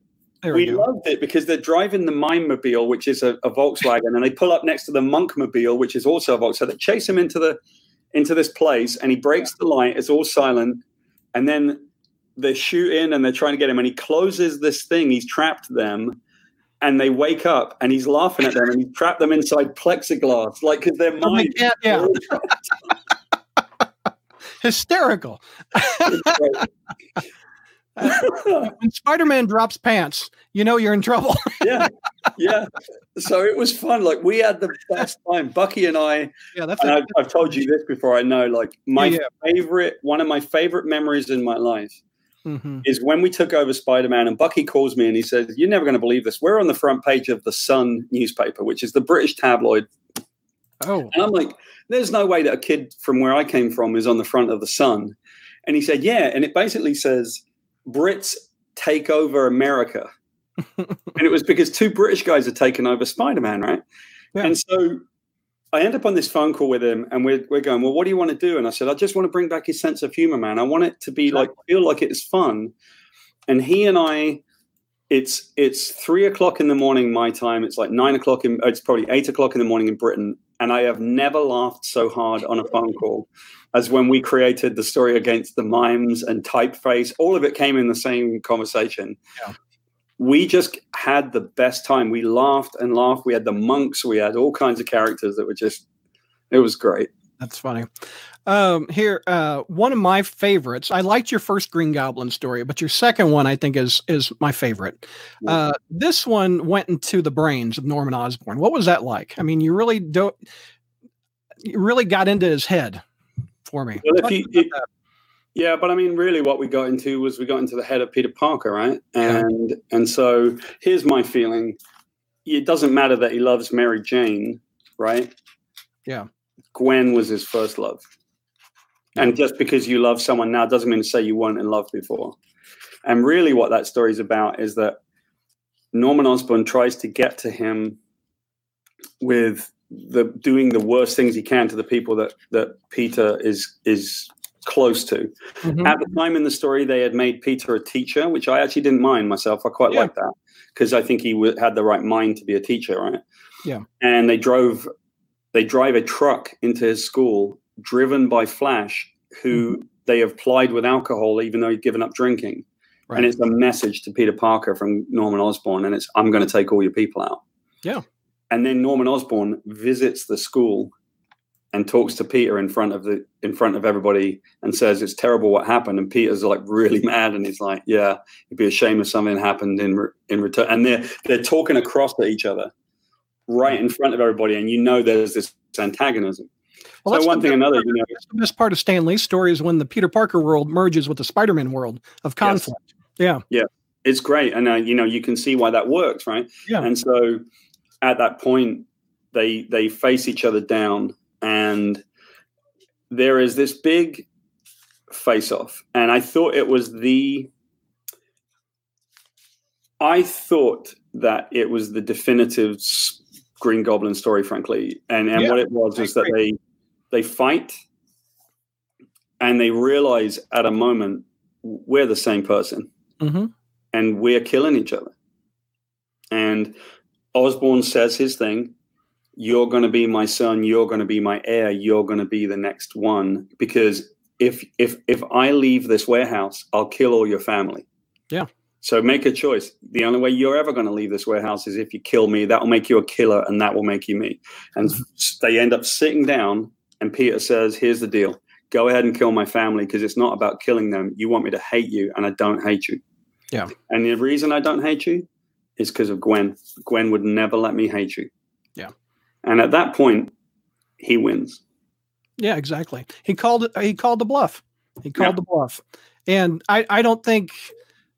we, we loved it because they're driving the Mime-mobile, which is a, a Volkswagen, and they pull up next to the Monk-mobile, which is also a Volkswagen. So they chase him into the into this place, and he breaks the light. It's all silent, and then they shoot in, and they're trying to get him, and he closes this thing. He's trapped them, and they wake up, and he's laughing at them, and he trapped them inside plexiglass, like because they're Oh, they yeah. Hysterical. when Spider-Man drops pants, you know you're in trouble. yeah, yeah. So it was fun. Like we had the best time. Bucky and I yeah, that's and a, I've, I've told you this before. I know, like my Yeah, favorite, one of my favorite memories in my life Mhm. is when we took over Spider-Man, and Bucky calls me and he says, "You're never going to believe this. We're on the front page of the Sun newspaper, which is the British tabloid." Oh, And I'm like, "There's no way that a kid from where I came from is on the front of the Sun." And he said, "Yeah," and it basically says, "Brits take over America." and it was because two British guys had taken over Spider-Man, right? Yeah. And so I end up on this phone call with him, and we're, we're going, Well, what do you want to do? And I said, I just want to bring back his sense of humor, man. I want it to be like, feel like it's fun. And he and I, it's it's three o'clock in the morning, my time. It's like nine o'clock in, it's probably eight o'clock in the morning in Britain. And I have never laughed so hard on a phone call as when we created the story against the mimes and typeface. All of it came in the same conversation. Yeah. We just had the best time. We laughed and laughed. We had the monks. We had all kinds of characters that were just, it was great. that's funny. Um, here, uh, one of my favorites. I liked your first Green Goblin story, but your second one I think is is my favorite. Uh, this one went into the brains of Norman Osborn. What was that like? I mean, you really don't. You really got into his head for me. Well, if you- that. Yeah, but I mean, really, what we got into was we got into the head of Peter Parker, right? And and so here's my feeling: it doesn't matter that he loves Mary Jane, right? Yeah. Gwen was his first love, and just because you love someone now doesn't mean to say you weren't in love before. And really, what that story is about is that Norman Osborn tries to get to him with the doing the worst things he can to the people that that Peter is is close to. Mhm. At the time in the story, they had made Peter a teacher, which I actually didn't mind myself. I quite Yeah. liked that because I think he w- had the right mind to be a teacher, right? Yeah. And they drove, they drive a truck into his school, driven by Flash, who Mm-hmm. they have plied with alcohol, even though he'd given up drinking. Right. And it's a message to Peter Parker from Norman Osborn, and it's I'm going to take all your people out. Yeah. And then Norman Osborn visits the school and talks to Peter in front of the in front of everybody and says it's terrible what happened. And Peter's like really mad, and he's like, "Yeah, it'd be a shame if something happened in re- in return." And they're they're talking across at each other, right in front of everybody, and you know there's this antagonism. Well, so one thing, another, part- you know, the best part of Stan Lee's story is when the Peter Parker world merges with the Spider-Man world of conflict. Yeah. Yeah. it's great, and uh, you know you can see why that works, right? Yeah. And so at that point, they they face each other down, and there is this big face off. And I thought it was the I thought that it was the definitive Green Goblin story, frankly. And and Yeah, what it was is that they they fight and they realize at a moment we're the same person hmm and we're killing each other. And Osborn says his thing. You're going to be my son. You're going to be my heir. You're going to be the next one because if if if I leave this warehouse, I'll kill all your family. Yeah. So make a choice. The only way you're ever going to leave this warehouse is if you kill me. That will make you a killer, and that will make you me. And mm-hmm. they end up sitting down, and Peter says, "Here's the deal. Go ahead and kill my family because it's not about killing them. You want me to hate you, and I don't hate you." Yeah. And the reason I don't hate you is because of Gwen. Gwen would never let me hate you. Yeah. And at that point, he wins. Yeah, exactly. He called it. He called the bluff. He called Yeah. the bluff, and I, I don't think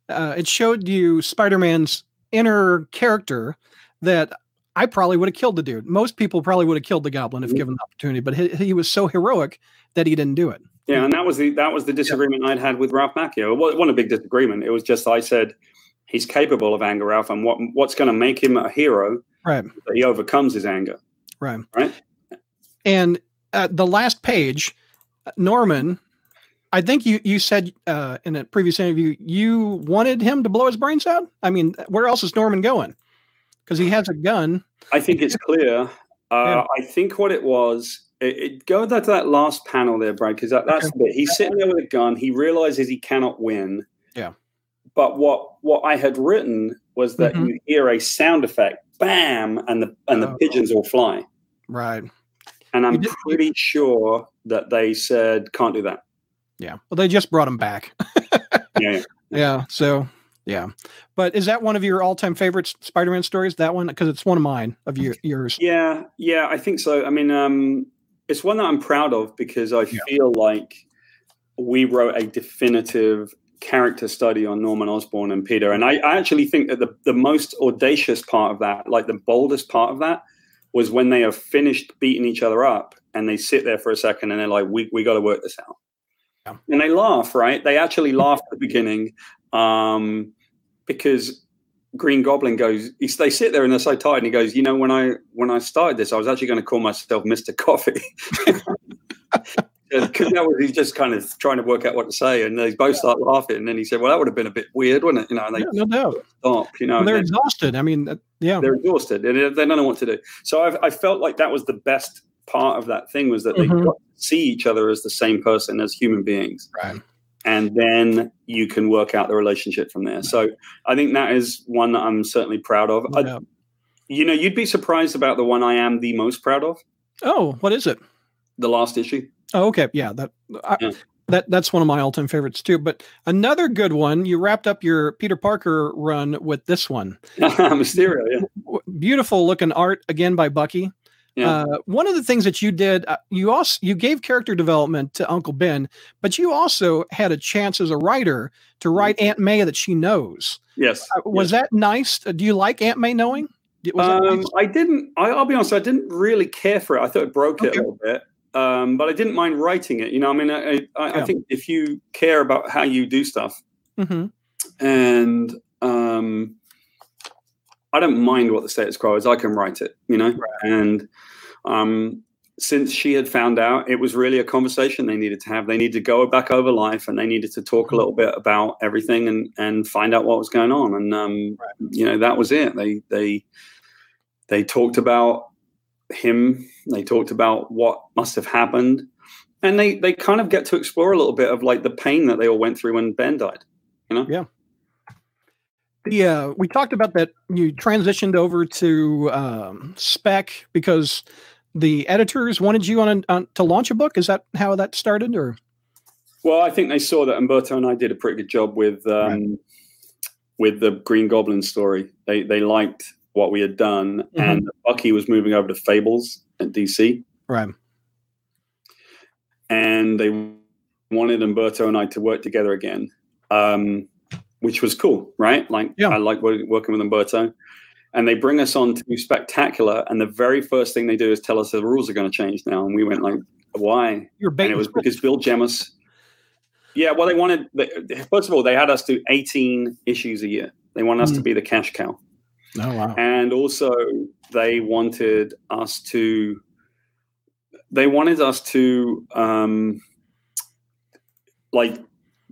uh, it showed you Spider-Man's inner character that I probably would have killed the dude. Most people probably would have killed the Goblin if Mhm. given the opportunity, but he, he was so heroic that he didn't do it. Yeah, and that was the that was the disagreement I'd had with Ralph Macchio. It wasn't a big disagreement. It was just I said he's capable of anger, Ralph, and what what's going to make him a hero Right. that he overcomes his anger. Right. Right. And uh, the last page, Norman, I think you you said uh, in a previous interview you wanted him to blow his brains out. I mean, where else is Norman going? Because he has a gun. I think it's clear. Uh, Yeah. I think what it was. It, it, go to that, to that last panel there, Brad, because that, that's the bit. He's sitting there with a gun. He realizes he cannot win. Yeah. But what what I had written was that Mhm. you hear a sound effect, bam, and the and the Oh. pigeons all fly. Right. And I'm did- pretty sure that they said can't do that. Yeah. Well, they just brought him back. Yeah, yeah. Yeah. So, yeah. But is that one of your all-time favorite Spider-Man stories? That one, because it's one of mine of your, yours. Yeah, yeah, I think so. I mean, um, it's one that I'm proud of because I Yeah. feel like we wrote a definitive character study on Norman Osborn and Peter, and I, I actually think that the the most audacious part of that, like the boldest part of that, was when they have finished beating each other up and they sit there for a second and they're like, "We we got to work this out," Yeah. and they laugh. Right? They actually laugh at the beginning um, because Green Goblin goes. He, they sit there and they're so tired, and he goes, "You know, when I when I started this, I was actually going to call myself Mister Coffee." Because that was he's just kind of trying to work out what to say, and they both start laughing. And then he said, "Well, that would have been a bit weird, wouldn't it?" You know, and they Yeah, no doubt. stop. You know, And they're and exhausted. I mean, yeah. they're exhausted and they don't know what to do. So I've, I felt like that was the best part of that thing was that they Mhm. got to see each other as the same person as human beings, Right. and then you can work out the relationship from there. So I think that is one that I'm certainly proud of. No I- you know, you'd be surprised about the one I am the most proud of, Oh, what is it? the last issue. Oh, okay. Yeah, that I, Yeah. that that's one of my all-time favorites too. But another good one, you wrapped up your Peter Parker run with this one. Mysterio, yeah. Beautiful looking art again by Bucky. Yeah. Uh, one of the things that you did, uh, you also you gave character development to Uncle Ben, but you also had a chance as a writer to write Aunt May that she knows. Yes. Uh, was that nice? Uh, Do you like Aunt May knowing? Um, nice? I didn't. I, I'll be honest. I didn't really care for it. I thought it broke it a little bit, um, but I didn't mind writing it. You know, I mean, I, I, I Yeah. think if you care about how you do stuff, Mhm. and um, I don't mind what the status quo is. I can write it. You know, and um, since she had found out, it was really a conversation they needed to have. They needed to go back over life, and they needed to talk a little bit about everything and and find out what was going on. And um, you know, that was it. They they they talked about him. They talked about what must have happened, and they they kind of get to explore a little bit of like the pain that they all went through when Ben died. You know, Yeah. The uh, we talked about that you transitioned over to um, spec because the editors wanted you on, a, on to launch a book. Is that how that started, or Well, I think they saw that Humberto and I did a pretty good job with um, with the Green Goblin story. They they liked what we had done, and Bucky was moving over to Fables at DC, right? and they wanted Humberto and I to work together again, um, which was cool, right? Like Yeah. I like working with Humberto. And they bring us on to Spectacular, and the very first thing they do is tell us the rules are going to change now. And we went like, "Why?" You're and it was because Bill Jemas. Yeah, well, they wanted. First of all, they had us do 18 issues a year. They wanted us to be the cash cow, oh wow, and also they wanted us to. They wanted us to, um, like,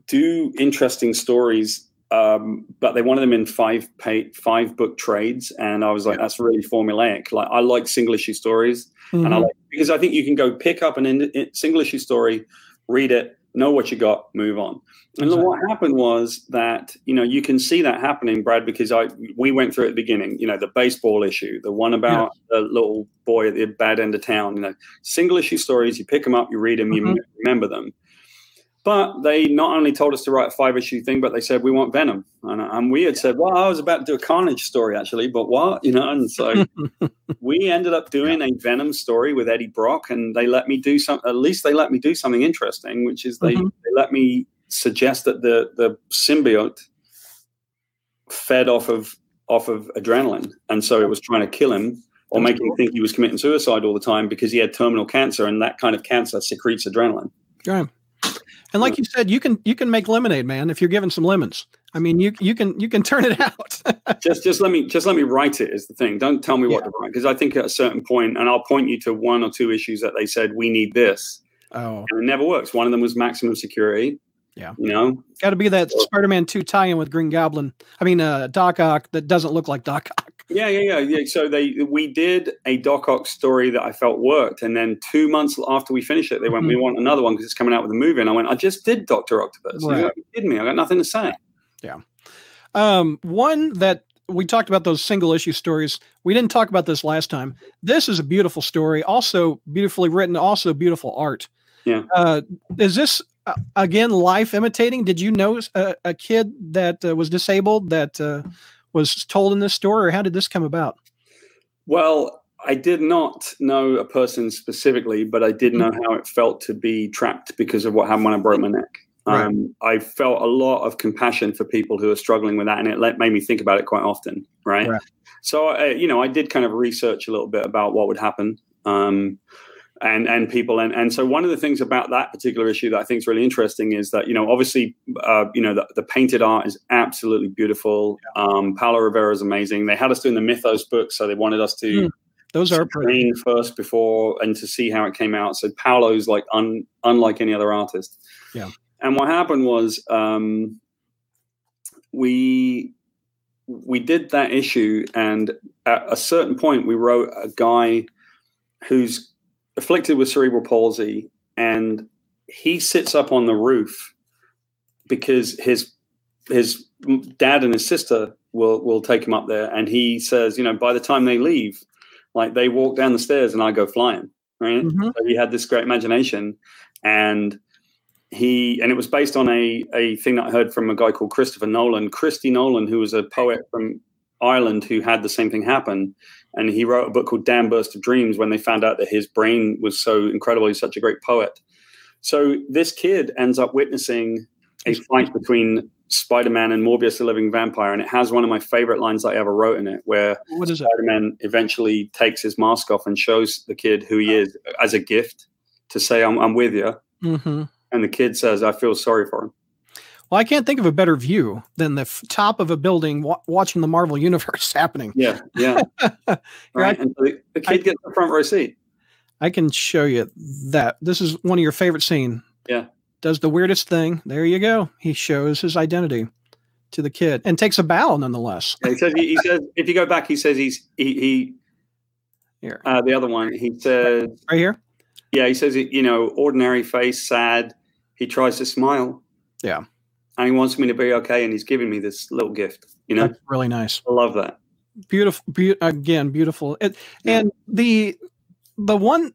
do interesting stories, um, but they wanted them in five pay, five book trades, and I was like, that's really formulaic. Like, I like single issue stories and I Mhm. like because I think you can go pick up an in- single issue story, read it, know what you got, move on. And then what happened was that you know you can see that happening, Brad, because I we went through it at the beginning. You know the baseball issue, the one about the little boy at the bad end of town. You know, single issue stories. You pick them up, you read them, you Mhm. remember them. But they not only told us to write a five issue thing, but they said we want Venom, and, and we had said, well, I was about to do a Carnage story actually, but what you know, and so we ended up doing a Venom story with Eddie Brock, and they let me do some. At least they let me do something interesting, which is they, Mhm. they let me suggest that the the symbiote fed off of off of adrenaline, and so it was trying to kill him or That's make him think he was committing suicide all the time because he had terminal cancer, and that kind of cancer secretes adrenaline. Right. And like you said, you can you can make lemonade, man, if you're given some lemons. I mean, you you can you can turn it out. just just let me just let me write it is the thing. Don't tell me what to write because I think at a certain point, and I'll point you to one or two issues that they said we need this. oh, and it never works. One of them was maximum security. Yeah. You know, got to be that Spider-Man two tie-in with Green Goblin. I mean, uh, Doc Ock that doesn't look like Doc Ock. yeah, yeah, yeah, yeah. So they we did a Doc Ock story that I felt worked, and then two months after we finished it, they went, "We want another one because it's coming out with a movie." And I went, "I just did Doctor Octopus. Right. You kidding me? I got nothing to say." Yeah. Um, one that we talked about those single issue stories. We didn't talk about this last time. This is a beautiful story, also beautifully written, also beautiful art. Yeah. Uh, is this uh, again life imitating? Did you know a, a kid that uh, was disabled that uh, was told in this story, or how did this come about? Well, I did not know a person specifically, but I did know Mm-hmm. how it felt to be trapped because of what happened when I broke my neck. Right. Um, I felt a lot of compassion for people who are struggling with that, and it let, made me think about it quite often. Right. Right. So, uh, you know, I did kind of research a little bit about what would happen. Um, and and people and and so one of the things about that particular issue that I think is really interesting is that you know obviously uh, you know the, the painted art is absolutely beautiful. Um, Paolo Rivera is amazing. They had us doing the Mythos book, so they wanted us to Mm, Those are pretty. first before and to see how it came out. So Paolo's like un, unlike any other artist. Yeah. And what happened was um, we we did that issue, and at a certain point, we wrote a guy who's afflicted with cerebral palsy, and he sits up on the roof because his his dad and his sister will will take him up there, and he says, you know, by the time they leave, like they walk down the stairs and I go flying. Right. Mhm. So he had this great imagination, and he and it was based on a a thing that I heard from a guy called Christopher Nolan. Christy Nolan, who was a poet from Ireland who had the same thing happen, and he wrote a book called Dam-Burst of Dreams when they found out that his brain was so incredible. He's such a great poet. So this kid ends up witnessing a fight between Spider-Man and Morbius, the living vampire, and it has one of my favorite lines I ever wrote in it, where What is? Spider-Man eventually takes his mask off and shows the kid who he is as a gift to say, "I'm, I'm with you," hmm and the kid says, "I feel sorry for him." Well, I can't think of a better view than the f- top of a building wa- watching the Marvel universe happening. Yeah, yeah, right. And the, the kid gets the front row seat. I can show you that. This is one of your favorite scene. Yeah. Does the weirdest thing. There you go. He shows his identity to the kid and takes a bow nonetheless. Yeah, he says, he, he says, if you go back, he says he's he, he Here. uh, the other one. He says, Right here. yeah, he says, you know, ordinary face, sad. He tries to smile. Yeah. And he wants me to be okay, and he's giving me this little gift. You know, That's really nice. I love that. Beautiful. Be- again, beautiful. It, and the the one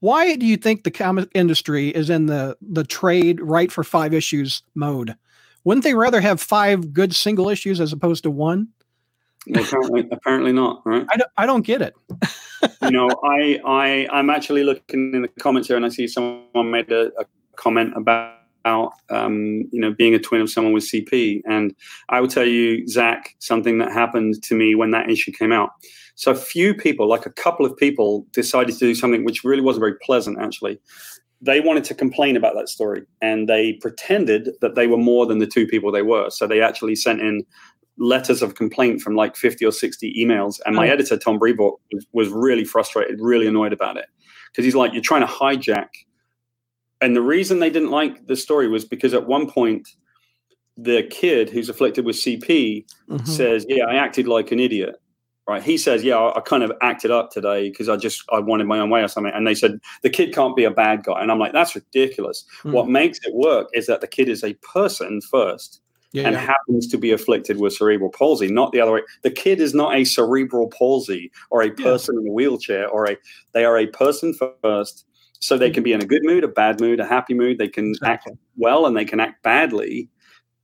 why do you think the comic industry is in the the trade right for five issues mode? Wouldn't they rather have five good single issues as opposed to one? Well, apparently, apparently not, right? I don't, I don't get it. you know, I, I, I'm actually looking in the comments here, and I see someone made a, a comment about, um, you know, being a twin of someone with CP, and I will tell you, Zach, something that happened to me when that issue came out. So, a few people, like a couple of people, decided to do something which really wasn't very pleasant, actually. They wanted to complain about that story, and they pretended that they were more than the two people they were. So, they actually sent in letters of complaint from like 50 or 60 emails. And my Oh. editor, Tom Brevoort, was, was really frustrated, really annoyed about it. Because he's like, you're trying to hijack. And the reason they didn't like the story was because at one point, the kid who's afflicted with CP Mhm. says, Yeah, I acted like an idiot. Right. He says, Yeah, I, I kind of acted up today because I just I wanted my own way or something. And they said, The kid can't be a bad guy. And I'm like, That's ridiculous. Hmm. What makes it work is that the kid is a person first Yeah, and yeah. happens to be afflicted with cerebral palsy, not the other way. The kid is not a cerebral palsy or a person in a wheelchair or a they are a person first. So they can be in a good mood, a bad mood, a happy mood. They can act well and they can act badly,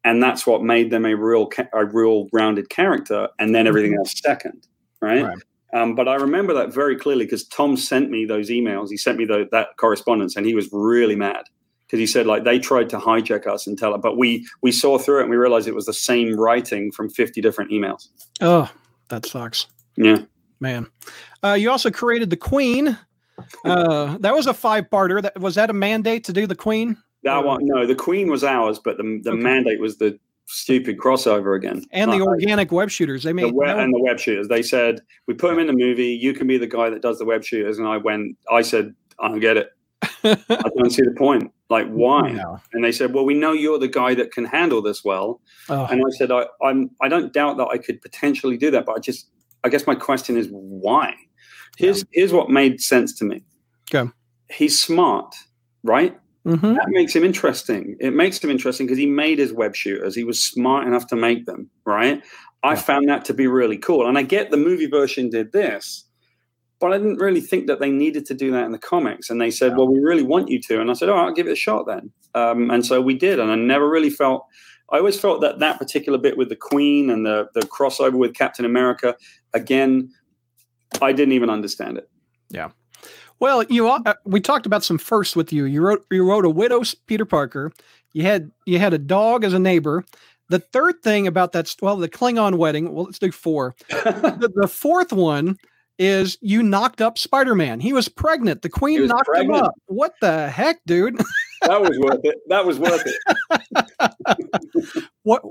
and that's what made them a real a real rounded character. And then everything else second, right? Right. Um, but I remember that very clearly because Tom sent me those emails. He sent me the, that correspondence, and he was really mad because he said like they tried to hijack us and tell it, but we we saw through it and we realized it was the same writing from fifty different emails. Oh, that sucks. Yeah, Man. Uh, you also created the Queen. Uh, that was a five parter. That was that a mandate to do the Queen? that one. No, the Queen was ours, but the the Okay. mandate was the stupid crossover again. And the organic web shooters. They the made web, that and the web shooters. They said we put him in the movie. You can be the guy that does the web shooters, and I went. I said I don't get it. I don't see the point. Like why? No. And they said, well, we know you're the guy that can handle this well. Oh, And I said, I, I'm, I don't doubt that I could potentially do that, but I just, I guess my question is why? Here's, here's what made sense to me. Go. He's smart, right? mhm. That makes him interesting. It makes him interesting because he made his web shooters. He was smart enough to make them, right? I Yeah. found that to be really cool. And I get the movie version did this, but I didn't really think that they needed to do that in the comics. And they said, Yeah. well, we really want you to. And I said, oh, I'll give it a shot then. Um, and so we did. And I never really felt, I always felt that that particular bit with the Queen and the, the crossover with Captain America, again, I didn't even understand it. Yeah. Well, you all- uh, we talked about some firsts with you. You wrote you wrote a widow's Peter Parker. You had you had a dog as a neighbor. The third thing about that, well, the Klingon wedding. Well, let's do four. the, the fourth one is you knocked up Spider Man. He was pregnant. The Queen knocked pregnant. him up. What the heck, dude? that was worth it. That was worth it. what?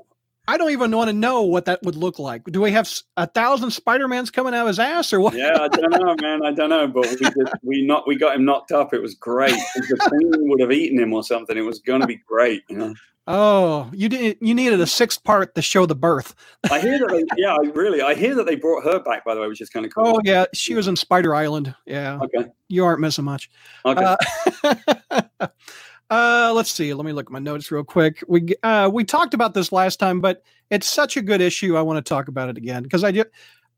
I don't even want to know what that would look like. Do we have a thousand Spider Mans coming out of his ass, or what? Yeah, I don't know, man. I don't know, but we just, we not we got him knocked up. It was great. The queen would have eaten him or something, it was going to be great. You know. Oh, you did. You needed a sixth part to show the birth. I hear that. They, yeah, I really. I hear that they brought her back. By the way, which is kind of cool. Oh yeah, she was in Spider Island. Yeah, Okay. you aren't missing much. Okay. Uh, uh, let's see. Let me look at my notes real quick. We uh, we talked about this last time, but it's such a good issue. I want to talk about it again because I just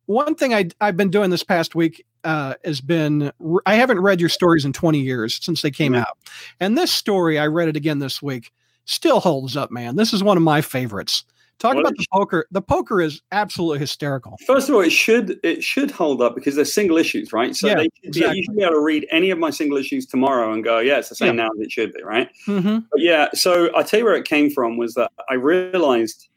one thing I I've been doing this past week uh, has been I haven't read your stories in 20 years since they came Mhm. out, and this story I read it again this week still holds up, man. This is one of my favorites. Talk Well, about the poker. The poker is absolutely hysterical. First of all, it should it should hold up because they're single issues, right? So Yeah, they should be, exactly. you should be able to read any of my single issues tomorrow and go, yeah, it's the same now as it should be, right? hmm But yeah, so I tell you where it came from was that I realized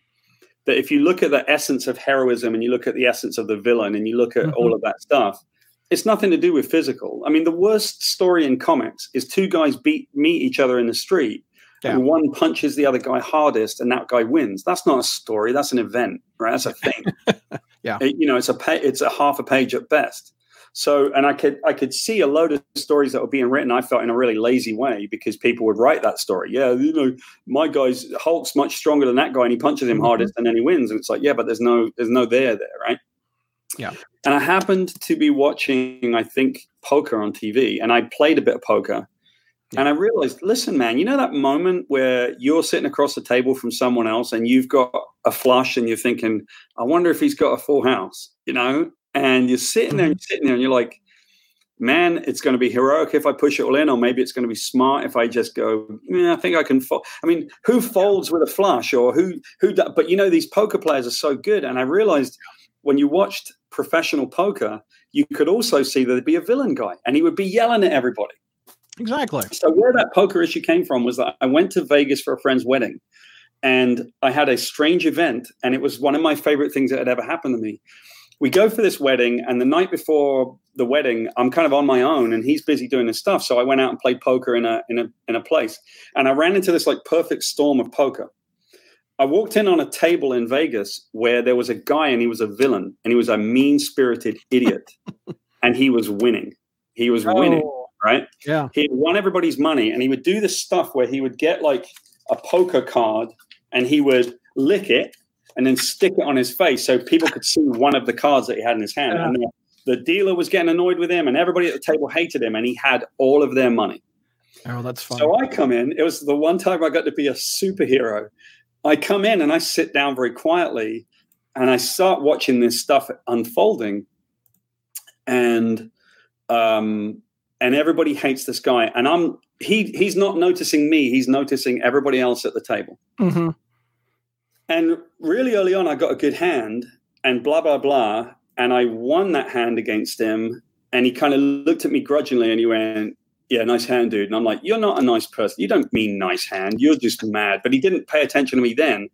that if you look at the essence of heroism and you look at the essence of the villain and you look at Mhm. all of that stuff, it's nothing to do with physical. I mean, the worst story in comics is two guys beat meet each other in the street Yeah. and one punches the other guy hardest and that guy wins. That's not a story. That's an event, right? That's a thing. Yeah. It- you know, it's a pa- it's a half a page at best. So, and I could I could see a load of stories that were being written. I felt in a really lazy way because people would write that story. Yeah, you know, my guy's Hulk's much stronger than that guy, and he punches him Mhm. hardest, and then he wins. And it's like, yeah, but there's no there's no there there, right? Yeah. And I happened to be watching, I think, poker on TV, and I played a bit of poker. Yeah. And I realized, listen, man, you know that moment where you're sitting across the table from someone else and you've got a flush and you're thinking, I wonder if he's got a full house, you know? And you're sitting there and mm-hmm. you're sitting there and you're like, man, it's going to be heroic if I push it all in, or maybe it's going to be smart if I just go, yeah, I think I can fold. I mean, who folds with a flush or who, who, do- but you know, these poker players are so good. And I realized when you watched professional poker, you could also see that there'd be a villain guy and he would be yelling at everybody. Exactly. So where that poker issue came from was that I went to Vegas for a friend's wedding, and I had a strange event, and it was one of my favorite things that had ever happened to me. We go for this wedding, and the night before the wedding, I'm kind of on my own, and he's busy doing his stuff. So I went out and played poker in a in a in a place, and I ran into this like perfect storm of poker. I walked in on a table in Vegas where there was a guy, and he was a villain, and he was a mean spirited idiot, and he was winning. He was winning, Oh, right? yeah. he won everybody's money and he would do this stuff where he would get like a poker card and he would lick it and then stick it on his face so people could see one of the cards that he had in his hand Yeah. and the, the dealer was getting annoyed with him and everybody at the table hated him and he had all of their money Oh, that's fun. so i come in it was the one time i got to be a superhero i come in and i sit down very quietly and i start watching this stuff unfolding and um and everybody hates this guy. And i'm he he's not noticing me he's noticing everybody else at the table. Hmm and really early on i got a good hand and blah blah blah and i won that hand against him. And he kind of looked at me grudgingly and he went yeah nice hand dude. And i'm like you're not a nice person. You don't mean nice hand. You're just mad. But he didn't pay attention to me then.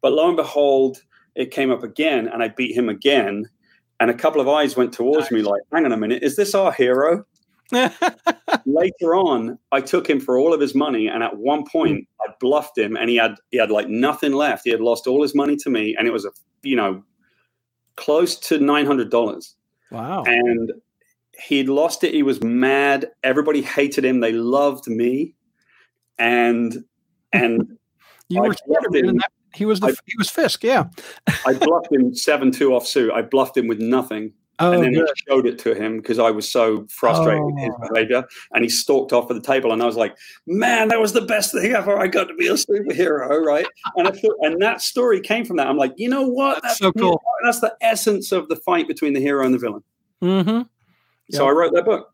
But lo and behold it came up again and i beat him again. And a couple of eyes went towards me like hang on a minute. Is this our hero later on i took him for all of his money and at one hmm. point i bluffed him and he had he had like nothing left he had lost all his money to me and it was a you know close to $900 wow. and he'd lost it he was mad everybody hated him they loved me and and You I were him. that, he was the I- he was Fisk. Yeah. i bluffed him 7-2 off suit. i bluffed him with nothing Oh, and then good. I showed it to him because I was so frustrated with his Oh. behavior. And he stalked off of the table, and I was like, "Man, that was the best thing ever! I got to be a superhero, right?" And I thought, and that story came from that. I'm like, you know what? That's so cool. That's the essence of the fight between the hero and the villain. hmm So Yep. I wrote that book.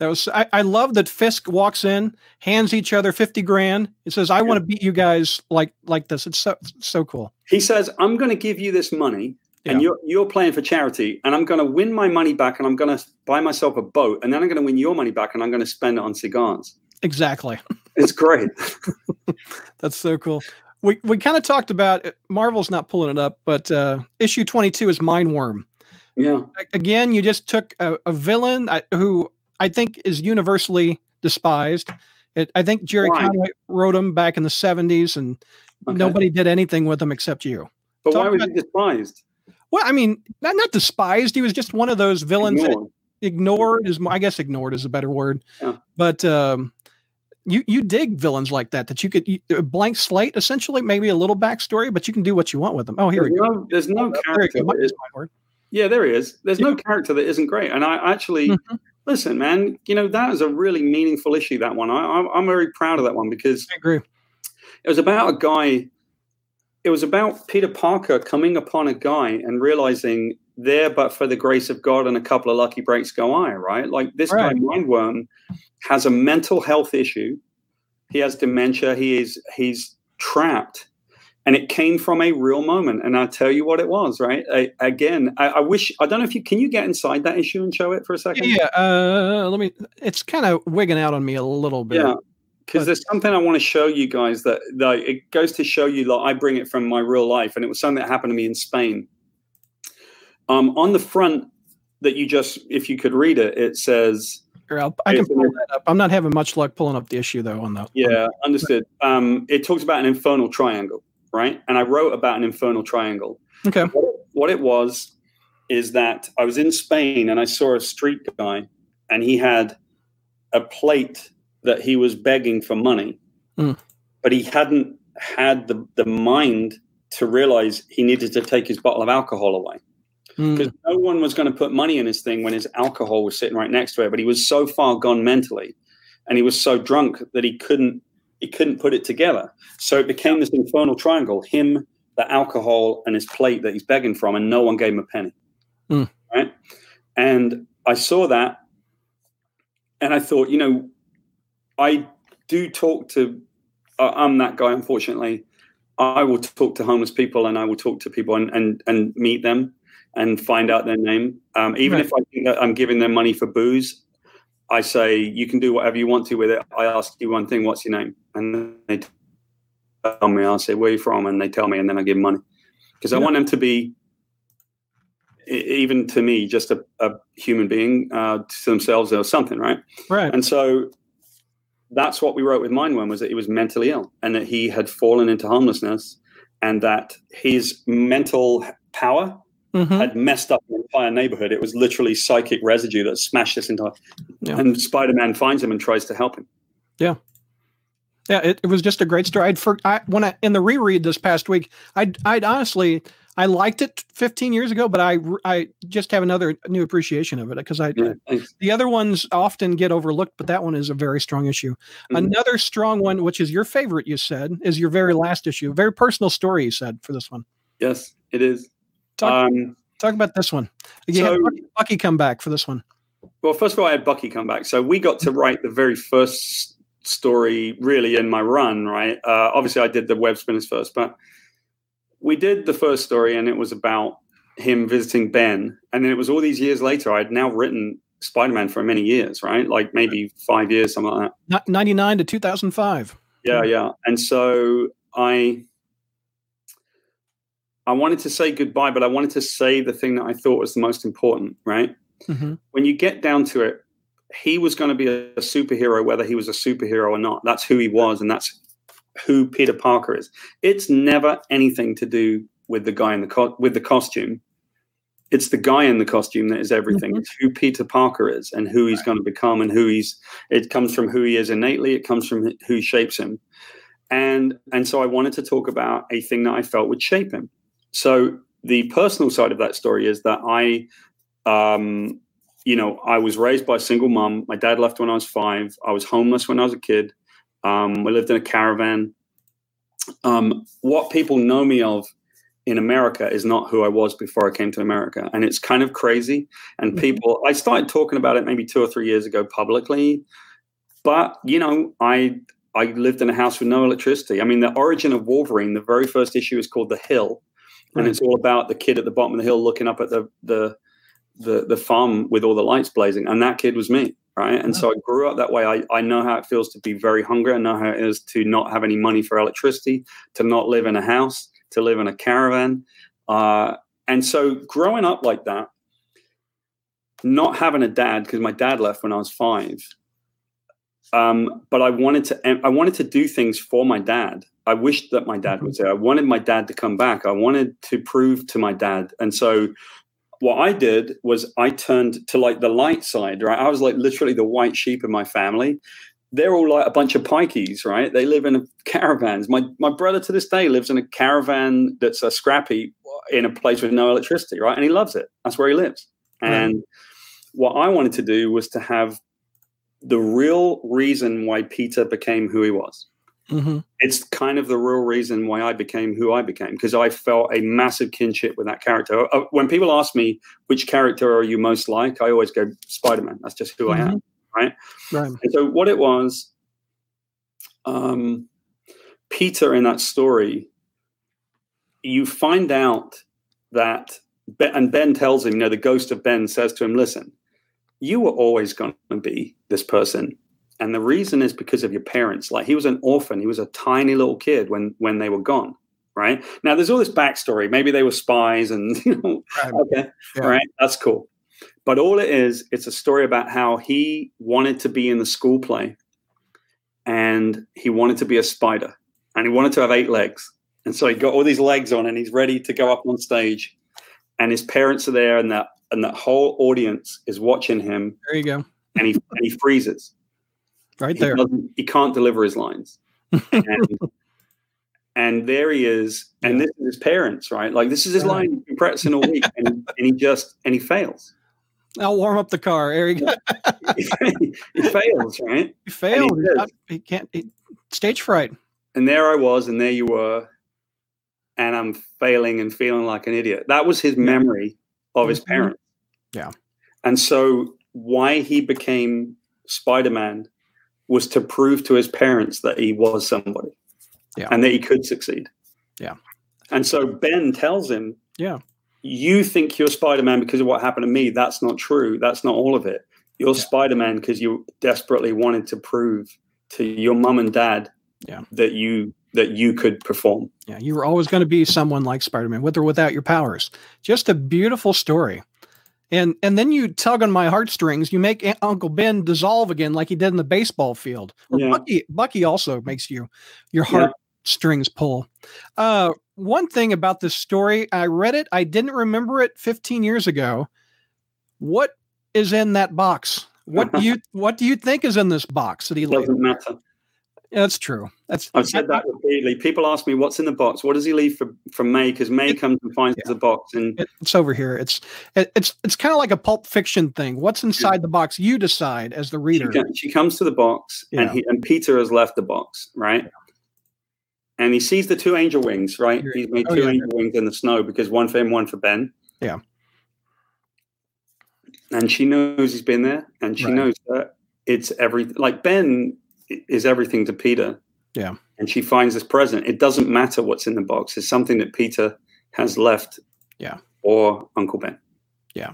That was I, I love that Fisk walks in, hands each other fifty grand. It says, "I want to beat you guys like like this." It's so so cool. He says, "I'm going to give you this money, and you're you're playing for charity, and I'm going to win my money back, and I'm going to buy myself a boat, and then I'm going to win your money back, and I'm going to spend it on cigars. Exactly. It's great. That's so cool. We we kind of talked about Marvel's not pulling it up, but uh, issue 22 is Mindworm. Yeah, Again, you just took a, a villain uh, who I think is universally despised. It, I think Jerry Why? Conway wrote him back in the 70s, and Okay. nobody did anything with him except you. But talk why was he despised? Well, I mean, not not despised. He was just one of those villains that Ignored. ignored is I guess ignored is a better word. Yeah. But um, you you dig villains like that that you could you, blank slate essentially maybe a little backstory, but you can do what you want with them. Oh, here There's we go. no, there's no Oh, character. that is- My word. yeah, there he is. There's no character that isn't great. And I actually Mhm. listen, man. You know that is a really meaningful issue. That one. I, I'm, I'm very proud of that one because I agree. it was about a guy. It was about Peter Parker coming upon a guy and realizing there, but for the grace of God and a couple of lucky breaks go I. Right, like this Right. guy Mindworm has a mental health issue. He has dementia. He is he's trapped, and it came from a real moment. And I'll tell you what it was. Right, I, again, I, I wish I don't know if you can you get inside that issue and show it for a second. Yeah, uh, let me. It's kind of wigging out on me a little bit. Yeah, because there's something I want to show you guys that, that it goes to show you like I bring it from my real life, and it was something that happened to me in Spain. Um, on the front that you just, if you could read it, it says, I'll, i can pull that up. I'm not having much luck pulling up the issue though on the. "Yeah, understood." Um, it talks about an infernal triangle, right? And I wrote about an infernal triangle. Okay. What it was is that I was in Spain and I saw a street guy, and he had a plate that he was begging for money, Mm. but he hadn't had the, the mind to realize he needed to take his bottle of alcohol away Mm, because no one was going to put money in his thing when his alcohol was sitting right next to it. But he was so far gone mentally, and he was so drunk that he couldn't he couldn't put it together. So it became this infernal triangle: him, the alcohol, and his plate that he's begging from, and no one gave him a penny. Hmm. Right? And I saw that, and I thought, you know, I do talk to. Uh, I'm that guy, unfortunately. I will talk to homeless people, and I will talk to people and and, and meet them and find out their name. Um, even Right. if I think that I'm giving them money for booze, I say you can do whatever you want to with it. I ask you one thing: what's your name? And they tell me. I'll say where are you from, and they tell me, and then I give them money because I want them to be, even to me, just a, a human being uh, to themselves or something, right? right. And so that's what we wrote with Mindworm was that he was mentally ill and that he had fallen into homelessness and that his mental power Mhm. had messed up the entire neighborhood. It was literally psychic residue that smashed this entire. Yeah. And Spider-Man finds him and tries to help him. Yeah, it, it was just a great story. I'd for, I, when I in the reread this past week, I'd I'd honestly I liked it 15 years ago, but I I just have another new appreciation of it because I Yeah, the other ones often get overlooked, but that one is a very strong issue. Mhm. Another strong one, which is your favorite, you said, is your very last issue. Very personal story, you said for this one. Yes, it is. Talk, Um, talk about this one. You so- Bucky, Bucky come back for this one. Well, first of all, I had Bucky come back. So we got to write the very first story really in my run, right? Uh, obviously, I did the web spinners first, but we did the first story and it was about him visiting Ben. And then it was all these years later, I'd now written Spider Man for many years, right? Like maybe five years, something like that. 99 to 2005. Yeah, yeah. And so I. I wanted to say goodbye, but I wanted to say the thing that I thought was the most important, right? Mhm. when you get down to it, he was going to be a superhero, whether he was a superhero or not. That's who he was, and that's who Peter Parker is. It's never anything to do with the guy in the co- with the costume. It's the guy in the costume that is everything. Mhm. It's who Peter Parker is and who he's going to become, and who he's. It comes from who he is innately. It comes from who shapes him, and and so I wanted to talk about a thing that I felt would shape him. So the personal side of that story is that I um, you know, I was raised by a single mom. My dad left when I was five. I was homeless when I was a kid. Um, we lived in a caravan. Um, what people know me of in America is not who I was before I came to America. And it's kind of crazy. And Mhm. people, I started talking about it maybe two or three years ago publicly. But, you know, I, I lived in a house with no electricity. I mean, the origin of Wolverine, the very first issue is called The Hill. and it's all about the kid at the bottom of the hill looking up at the the the, the farm with all the lights blazing, and that kid was me, right? And so I grew up that way. I, I know how it feels to be very hungry. I know how it is to not have any money for electricity, to not live in a house, to live in a caravan. Uh, and so growing up like that, not having a dad because my dad left when I was five. Um, but I wanted to I wanted to do things for my dad. I wished that my dad was there. I wanted my dad to come back. I wanted to prove to my dad. And so what I did was I turned to like the light side, right? I was like literally the white sheep in my family. They're all like a bunch of pikeys, right? They live in caravans. My my brother to this day lives in a caravan that's a scrappy in a place with no electricity, right? And he loves it. That's where he lives. And what I wanted to do was to have the real reason why Peter became who he was. Mm-hmm. It's kind of the real reason why I became who I became because I felt a massive kinship with that character. Uh, When people ask me which character are you most like, I always go Spider Man. That's just who I am, right? Right. And so what it was, um, Peter in that story, you find out that, Ben, and Ben tells him, you know, the ghost of Ben says to him, listen, you were always going to be this person. And the reason is because of your parents. Like he was an orphan. He was a tiny little kid when when they were gone. Right now, there's all this backstory. Maybe they were spies, and you know, Right. okay, Yeah. all right, that's cool. But all it is, it's a story about how he wanted to be in the school play, and he wanted to be a spider, and he wanted to have eight legs, and so he got all these legs on, and he's ready to go up on stage, and his parents are there, and that and that whole audience is watching him, There you go. and he and he freezes. Right He there. He can't deliver his lines. and, and there he is. And this is his parents, right? Like this is his Yeah. line he's been practicing all week. And, and he just and he fails. I'll warm up the car. There he, he fails, right? He failed. he He, he can't. He, stage fright. And there I was, and there you were, and I'm failing and feeling like an idiot. That was his memory of his Mhm. parents. Yeah. And so why he became Spider-Man was to prove to his parents that he was somebody. Yeah. And that he could succeed. Yeah. And so Ben tells him, Yeah. You think you're Spider-Man because of what happened to me. That's not true. That's not all of it. You're Yeah. Spider-Man because you desperately wanted to prove to your mum and dad Yeah. that you that you could perform. Yeah, you were always going to be someone like Spider-Man, with or without your powers. Just a beautiful story. And and then you tug on my heartstrings. You make Uncle Ben dissolve again, like he did in the baseball field. Or Yeah. Bucky, Bucky also makes you your Yeah. heartstrings pull. Uh, one thing about this story, I read it. I didn't remember it 15 years ago. What is in that box? What do you what do you think is in this box that he It left? doesn't matter. That's true. That's I've said that repeatedly. People ask me what's in the box. What does he leave for from May? Because May comes and finds the box, and it's over here. It's it, it's it's kind of like a pulp fiction thing. What's inside the box? You decide as the reader. co- she comes to the box, Yeah. and he and Peter has left the box, right? And he sees the two angel wings, right? He's made oh, two yeah. angel wings in the snow because one for him, one for Ben. Yeah. And she knows he's been there, and she Right. knows that it's every Like Ben is everything to Peter. Yeah. And she finds this present. It doesn't matter what's in the box. It's something that Peter has left. Yeah. Or Uncle Ben. Yeah.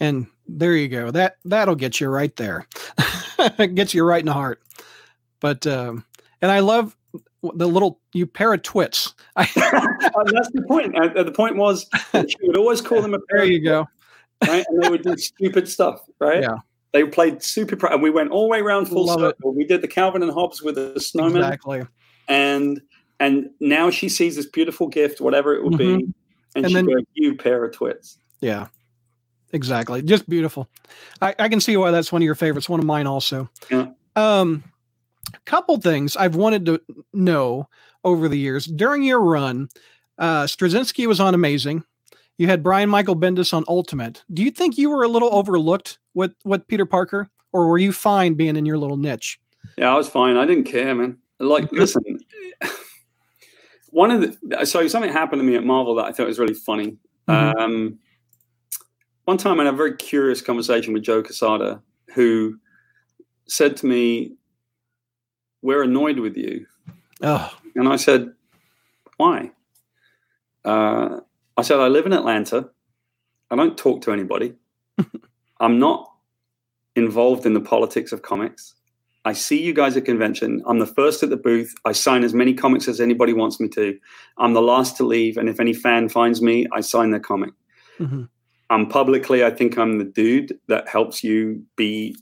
And there you go. That that'll get you right there. gets you right in the heart. But um, and I love the little you pair of twits. I, that's the point. Uh, the point was that she would always call them a pair there you go. right? And they would do stupid stuff, right? Yeah. They played super, and we went all the way around full Love it. circle. We did the Calvin and Hobbes with the snowman, Exactly. and and now she sees this beautiful gift, whatever it will be, and, And she then- goes, "You pair of twits." Yeah. Exactly. Just beautiful. I, I can see why that's one of your favorites. One of mine also. Yeah. Um, a couple things I've wanted to know over the years. During your run, uh, Straczynski was on Amazing. You had Brian Michael Bendis on Ultimate. Do you think you were a little overlooked with with Peter Parker, or were you fine being in your little niche? Yeah, I was fine. I didn't care, man. Like, listen, one of the so something happened to me at Marvel that I thought was really funny. Mhm. Um, one time I had a very curious conversation with Joe Quesada, who said to me, "We're annoyed with you," Oh, and I said, "Why?" Uh, I said, I live in Atlanta. I don't talk to anybody. I'm not involved in the politics of comics. I see you guys at convention. I'm the first at the booth. I sign as many comics as anybody wants me to. I'm the last to leave. And if any fan finds me, I sign their comic. hmm I'm publicly, I think I'm the dude that helps you be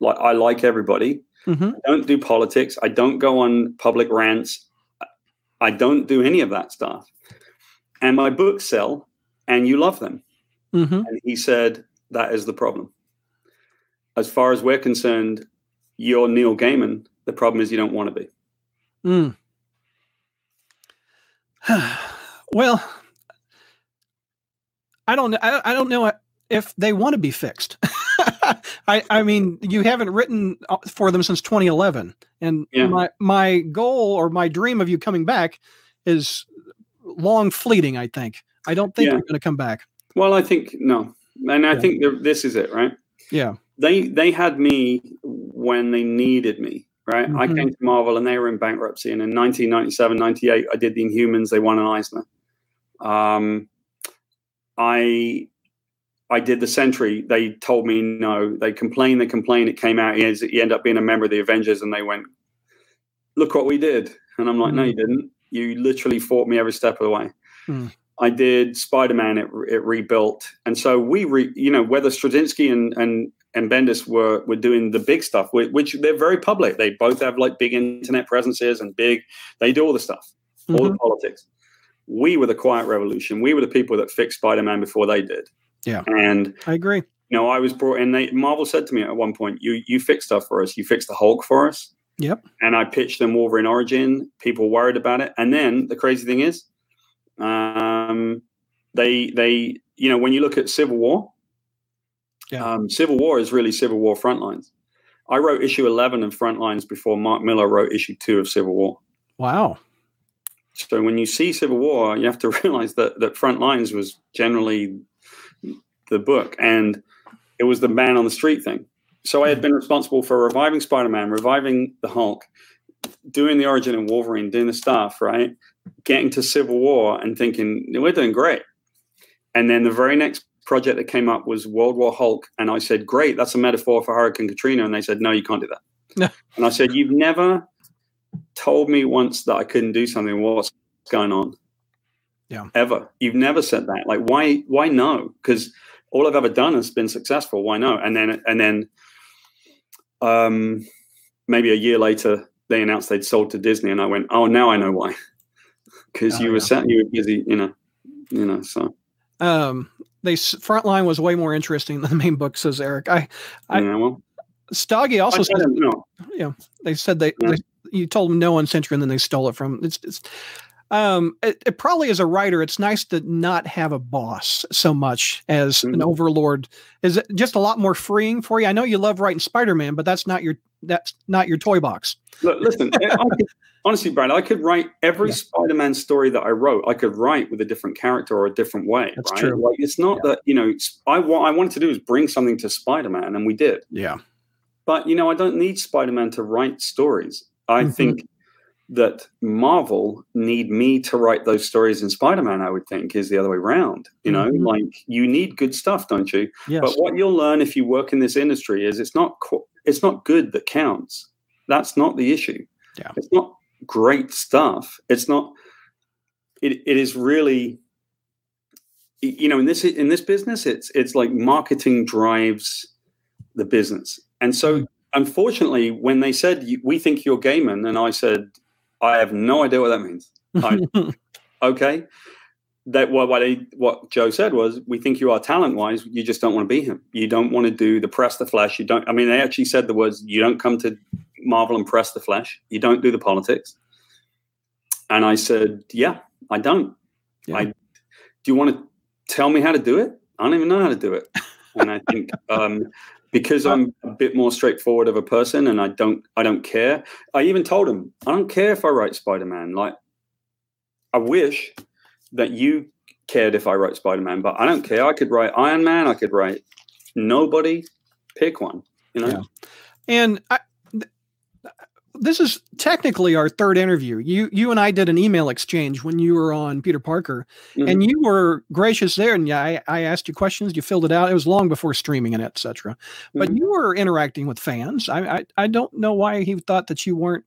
like, I like everybody. hmm I don't do politics. I don't go on public rants. I don't do any of that stuff. And my books sell and you love them. hmm And he said, That is the problem. As far as we're concerned, you're Neil Gaiman. The problem is you don't want to be. Mm. well, I don't. I, I don't know if they want to be fixed. I, I mean, you haven't written uh, for them since 2011, and Yeah. my my goal or my dream of you coming back is long fleeting. I think. I don't think Yeah. you're going to come back. Well, I think no. And I Yeah. think this is it, right? Yeah. They they had me when they needed me, right? I Mhm. came to Marvel and they were in bankruptcy. And in 1997, 98, I did the Inhumans. They won an Eisner. Um, I I did the Sentry. They told me no. They complained. They complained. It came out. He, ended up being a member of the Avengers, and they went, "Look what we did." And I'm like, "No, you didn't. You literally fought me every step of the way." Mm. I did Spider Man. It, it rebuilt, and so we, re, you know, whether Straczynski and and and Bendis were were doing the big stuff, whi- which they're very public. They both have like big internet presences and big. They do all the stuff, all the politics. We were the quiet revolution. We were the people that fixed Spider Man before they did. Yeah. and I agree. you know, I was brought in. They Marvel said to me at one point, "You you fix stuff for us. You fix the Hulk for us." Yep. And I pitched them Wolverine Origin. People worried about it, and then the crazy thing is, um, they they you know when you look at Civil War, Yeah. um, Civil War is really Civil War Frontlines. I wrote issue eleven of Frontlines before Mark Millar wrote issue two of Civil War. Wow. So when you see Civil War, you have to realize that that Frontlines was generally the book, and it was the man on the street thing. So I had been responsible for reviving Spider-Man, reviving the Hulk, doing the origin of Wolverine, doing the stuff, right? Getting to Civil War and thinking we're doing great. And then the very next project that came up was World War Hulk, and I said, "Great, that's a metaphor for Hurricane Katrina." And they said, "No, you can't do that." No. and I said, "You've never told me once that I couldn't do something. What's going on?" Yeah. Ever. You've never said that. Like, why? Why no? Because all I've ever done has been successful. Why no? And then, and then, um, maybe a year later, they announced they'd sold to Disney, and I went, "Oh, now I know why." Because Oh, you were yeah. set, you were busy, you know, you know. So Um, they frontline was way more interesting than the main book, says Eric. I I- yeah, well, Stoggy also I says don't know. they said they, Yeah. they you told them no on Sentry and then they stole it from it's, it's um it, it probably as a writer it's nice to not have a boss so much as an Mhm. overlord is it just a lot more freeing for you i know you love writing spider-man but that's not your that's not your toy box Look, listen. I could, honestly, Brad, I could write every Yeah. Spider-Man story that I wrote. I could write with a different character or a different way. That's right? true. Like it's not that you know. it's- I what I wanted to do is bring something to Spider-Man, and we did. yeah But you know, I don't need Spider-Man to write stories. I Mhm. think that Marvel need me to write those stories in Spider-Man. I would think is the other way around. You know, Mhm. like you need good stuff, don't you? yes But what you'll learn if you work in this industry is it's not it's not good that counts. That's not the issue. Yeah. It's not great stuff. It's not. It, it is really. You know, in this in this business, it's it's like marketing drives the business, and so unfortunately, when they said we think you're Gaiman, and I said I have no idea what that means. I, okay. That what what, they, what joe said was we think you are talent wise you just don't want to be him. You don't want to do the press the flesh. You don't i mean they actually said the words you don't come to marvel and press the flesh. You don't do the politics. And i said yeah i don't. Yeah. i do you want to tell me how to do it? I don't even know how to do it. And i think um because i'm a bit more straightforward of a person and i don't i don't care i even told him i don't care if i write spider-man like I wish that you cared if I wrote Spider Man, but I don't care. I could write Iron Man. I could write nobody. Pick one. You know. Yeah. and I, this is technically our third interview. You you and I did an email exchange when you were on Peter Parker, Mhm. and you were gracious there. And yeah, I, I asked you questions. You filled it out. It was long before streaming and etc. But Mhm. you were interacting with fans. I, I I don't know why he thought that you weren't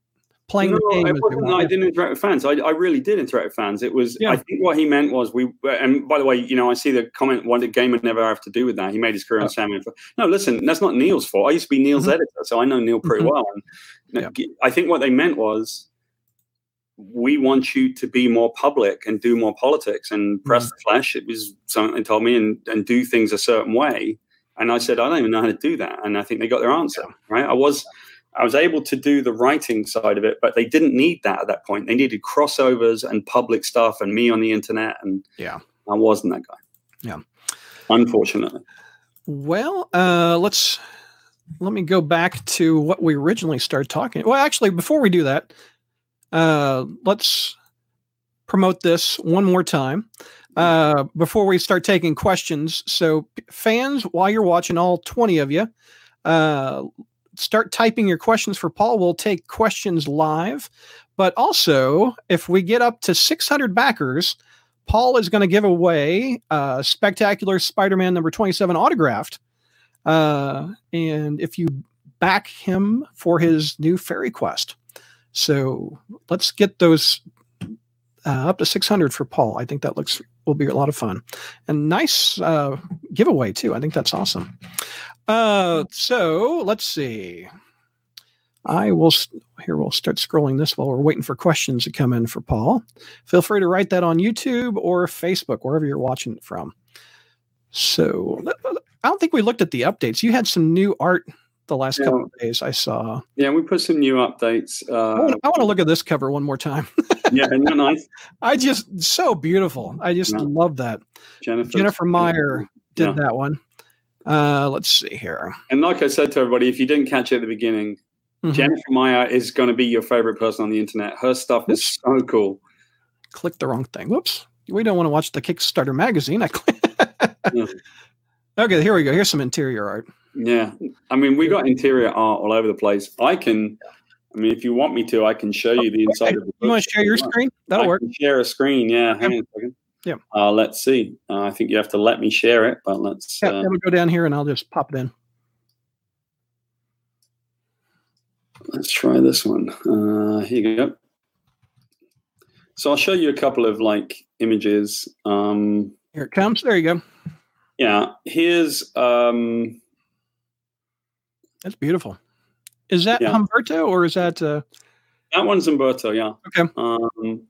playing No, the game. it I didn't interact with fans. I, I really did interact with fans. It was, Yeah. I think what he meant was we, and by the way, you know, I see the comment, what did Gaiman never have to do with that? He made his career on Oh. Sandman. No, listen, that's not Neil's fault. I used to be Neil's Mhm. editor, so I know Neil pretty Mhm. well. And know, I think what they meant was, we want you to be more public and do more politics and press the flesh. It was something they told me and, and do things a certain way. And I said, I don't even know how to do that. And I think they got their answer, right? I was, I was able to do the writing side of it, but they didn't need that at that point. They needed crossovers and public stuff and me on the internet. And Yeah. I wasn't that guy. Yeah. Unfortunately. Well, uh, let's let me go back to what we originally started talking. Well, actually, before we do that, uh, let's promote this one more time uh, before we start taking questions. So, fans, while you're watching, all 20 of you, uh, start typing your questions for Paul. We'll take questions live. But also, if we get up to 600 backers, Paul is going to give away uh, Spectacular Spider Man number 27 autographed. Uh, and if you back him for his new Fairy Quest. So let's get those uh, up to 600 for Paul. I think that looks will be a lot of fun and nice uh, giveaway too. I think that's awesome. Uh, so let's see. I will here. We'll start scrolling this while we're waiting for questions to come in for Paul. Feel free to write that on YouTube or Facebook, wherever you're watching it from. So I don't think we looked at the updates. You had some new art the last Yeah. couple of days. I saw. Yeah, we put some new updates. I Uh, want, I want to look at this cover one more time. yeah, isn't that nice? I just so beautiful. I just Yeah. love that. Jennifer. Jennifer Meyer did Yeah. that one. Uh, let's see here. And like I said to everybody, if you didn't catch it at the beginning, Mhm. Jennifer Meyer is going to be your favorite person on the internet. Her stuff is so cool. Click the wrong thing. Whoops. We don't want to watch the Kickstarter magazine. I Yeah. okay, here we go. Here's some interior art. Yeah, I mean, we got interior art all over the place. I can, I mean, if you want me to, I can show you the inside of the. You want to share your screen? That'll I work. share a screen. Yeah, hang on a second. Yep. Uh, let's see. Uh, I think you have to let me share it, but let's. Yeah, Uh, it'll go down here and I'll just pop it in. let's try this one. Uh, here you go. So I'll show you a couple of like images. Um, Here it comes. There you go. yeah, here's um, That's beautiful. Is that Yeah. Humberto or is that uh That one's Humberto, yeah. Okay. Um,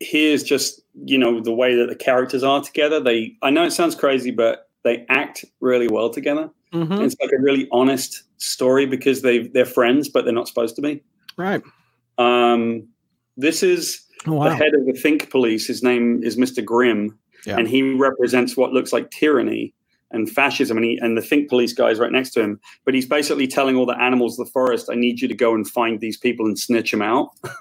here's just you know the way that the characters are together. They, I know it sounds crazy, but they act really well together. mhm, It's like a really honest story because they they're friends, but they're not supposed to be. right? Um, this is Oh, the head of the Think Police. His name is Mr. Grimm, Yeah. and he represents what looks like tyranny and fascism. And he and the Think Police guy is right next to him. But he's basically telling all the animals of the forest, "I need you to go and find these people and snitch them out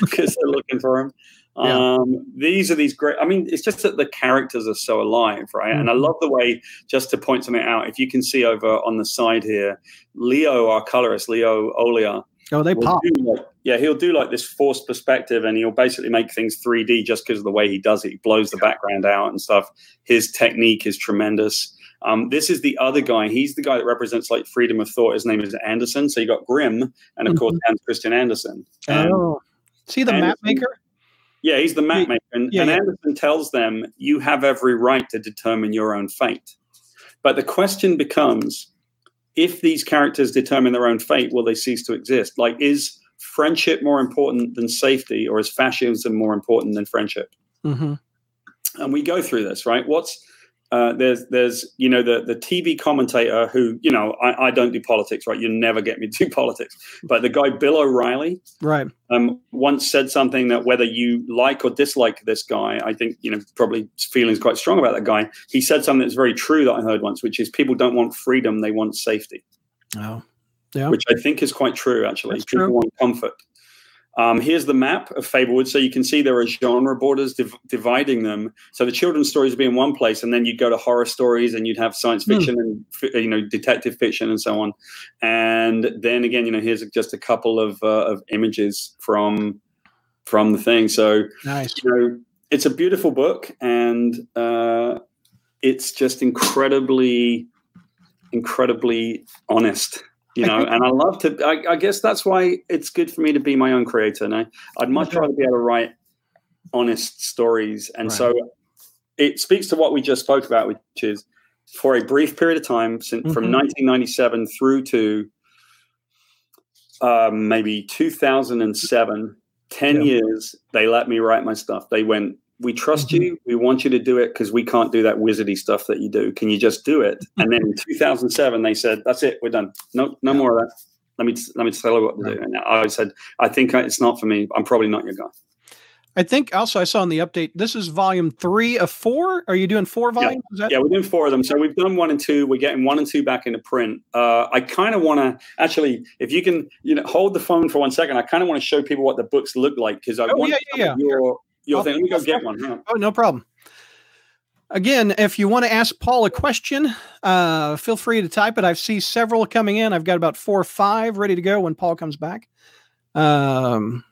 because they're looking for him." Yeah. Um, these are these great. I mean, it's just that the characters are so alive, right? And I Mhm. love the way. Just to point something out, if you can see over on the side here, Leo, our colorist, Leo Olea, Oh, they pop. like- yeah, he'll do like this forced perspective, and he'll basically make things 3D just because of the way he does it. He blows the background out and stuff. His technique is tremendous. Um, this is the other guy. He's the guy that represents like freedom of thought. His name is Anderson. So you got Grimm, and of course Hans Christian Andersen. And, Oh. See the map maker? Yeah, he's the map maker, and, yeah, and yeah. Anderson tells them you have every right to determine your own fate. But the question becomes: if these characters determine their own fate, will they cease to exist? Like, is friendship more important than safety, or is fascism more important than friendship? hmm and we go through this right what's uh, there's there's you know the the TV commentator who you know I, I don't do politics right you never get me to do politics but the guy Bill O'Reilly Right. um, once said something that whether you like or dislike this guy I think you know probably feelings quite strong about that guy he said something that's very true that I heard once which is people don't want freedom they want safety Oh. Yeah. which I think is quite true actually That's people true. want comfort Um, here's the map of Fablewood, so you can see there are genre borders div- dividing them. So the children's stories would be in one place, and then you'd go to horror stories, and you'd have science fiction and you know detective fiction and so on. And then again, you know, here's just a couple of uh, of images from from the thing. So Nice. you know, it's a beautiful book, and uh, it's just incredibly, incredibly honest. You know, and I love to. I, I guess that's why it's good for me to be my own creator. I'd much rather be able to write honest stories, and Right. so it speaks to what we just spoke about, which is for a brief period of time, since, from Mhm. 1997 through to um, maybe 2007, 10 Yeah. years, they let me write my stuff. They went, We trust you. We want you to do it because we can't do that wizardy stuff that you do. Can you just do it? And then in 2007, they said, That's it. We're done. No, no more of that. Let me let me tell you what to do. And I said, I think it's not for me. I'm probably not your guy. I think also I saw in the update. This is volume three of four. Are you doing four volumes? Is that- Yeah, we're doing four of them. So we've done one and two. We're getting one and two back into print. Uh, I kind of want to actually, if you can, you know, hold the phone for one second. I kind of want to show people what the books look like because I Oh, want yeah, yeah, yeah. your thing. Let me go get one. Oh, no problem. Again, if you want to ask Paul a question, uh, feel free to type it. I've seen several coming in. I've got about four or five ready to go when Paul comes back. Um,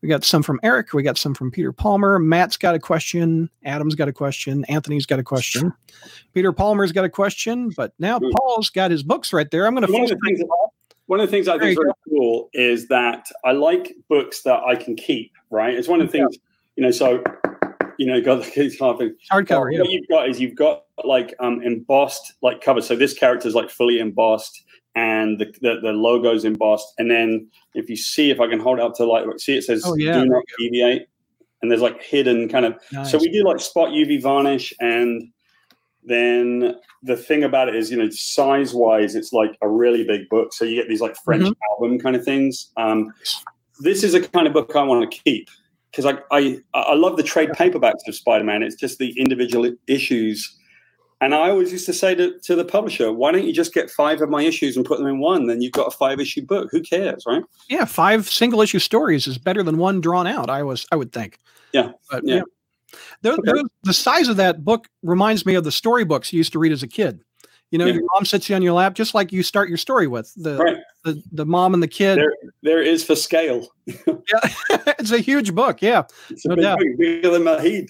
we got some from Eric. We got some from Peter Palmer. Matt's got a question. Adam's got a question. Anthony's got a question. Peter Palmer's got a question. But now Hmm. Paul's got his books right there. I'm going to One of the things one of the things I think is very cool is that I like books that I can keep. Right, it's one of the things you know. So you know, you got it's hard thing. hardcover. What Yeah. you've got is you've got like um embossed like cover. So this character is like fully embossed, and the, the the logo's embossed. And then if you see, if I can hold it up to like see, it says Oh, yeah, "Do not deviate," and there's like hidden kind of. Nice. So we do like spot UV varnish, and then the thing about it is, you know, size wise, it's like a really big book. So you get these like French Mhm. album kind of things. Um, this is a kind of book I want to keep because I, I I love the trade paperbacks of Spider Man. It's just the individual issues. And I always used to say to, to the publisher, why don't you just get five of my issues and put them in one? Then you've got a five issue book. Who cares, right? yeah, five single issue stories is better than one drawn out. I was, I would think. Yeah, but yeah. yeah, Okay. tho- the size of that book reminds me of the storybooks you used to read as a kid. You know, Yeah. your mom sits you on your lap, just like you start your story with the Right. The, the mom and the kid. There, there is for scale. Yeah, it's a huge book. Yeah. It's No big doubt. book, bigger than Mahid.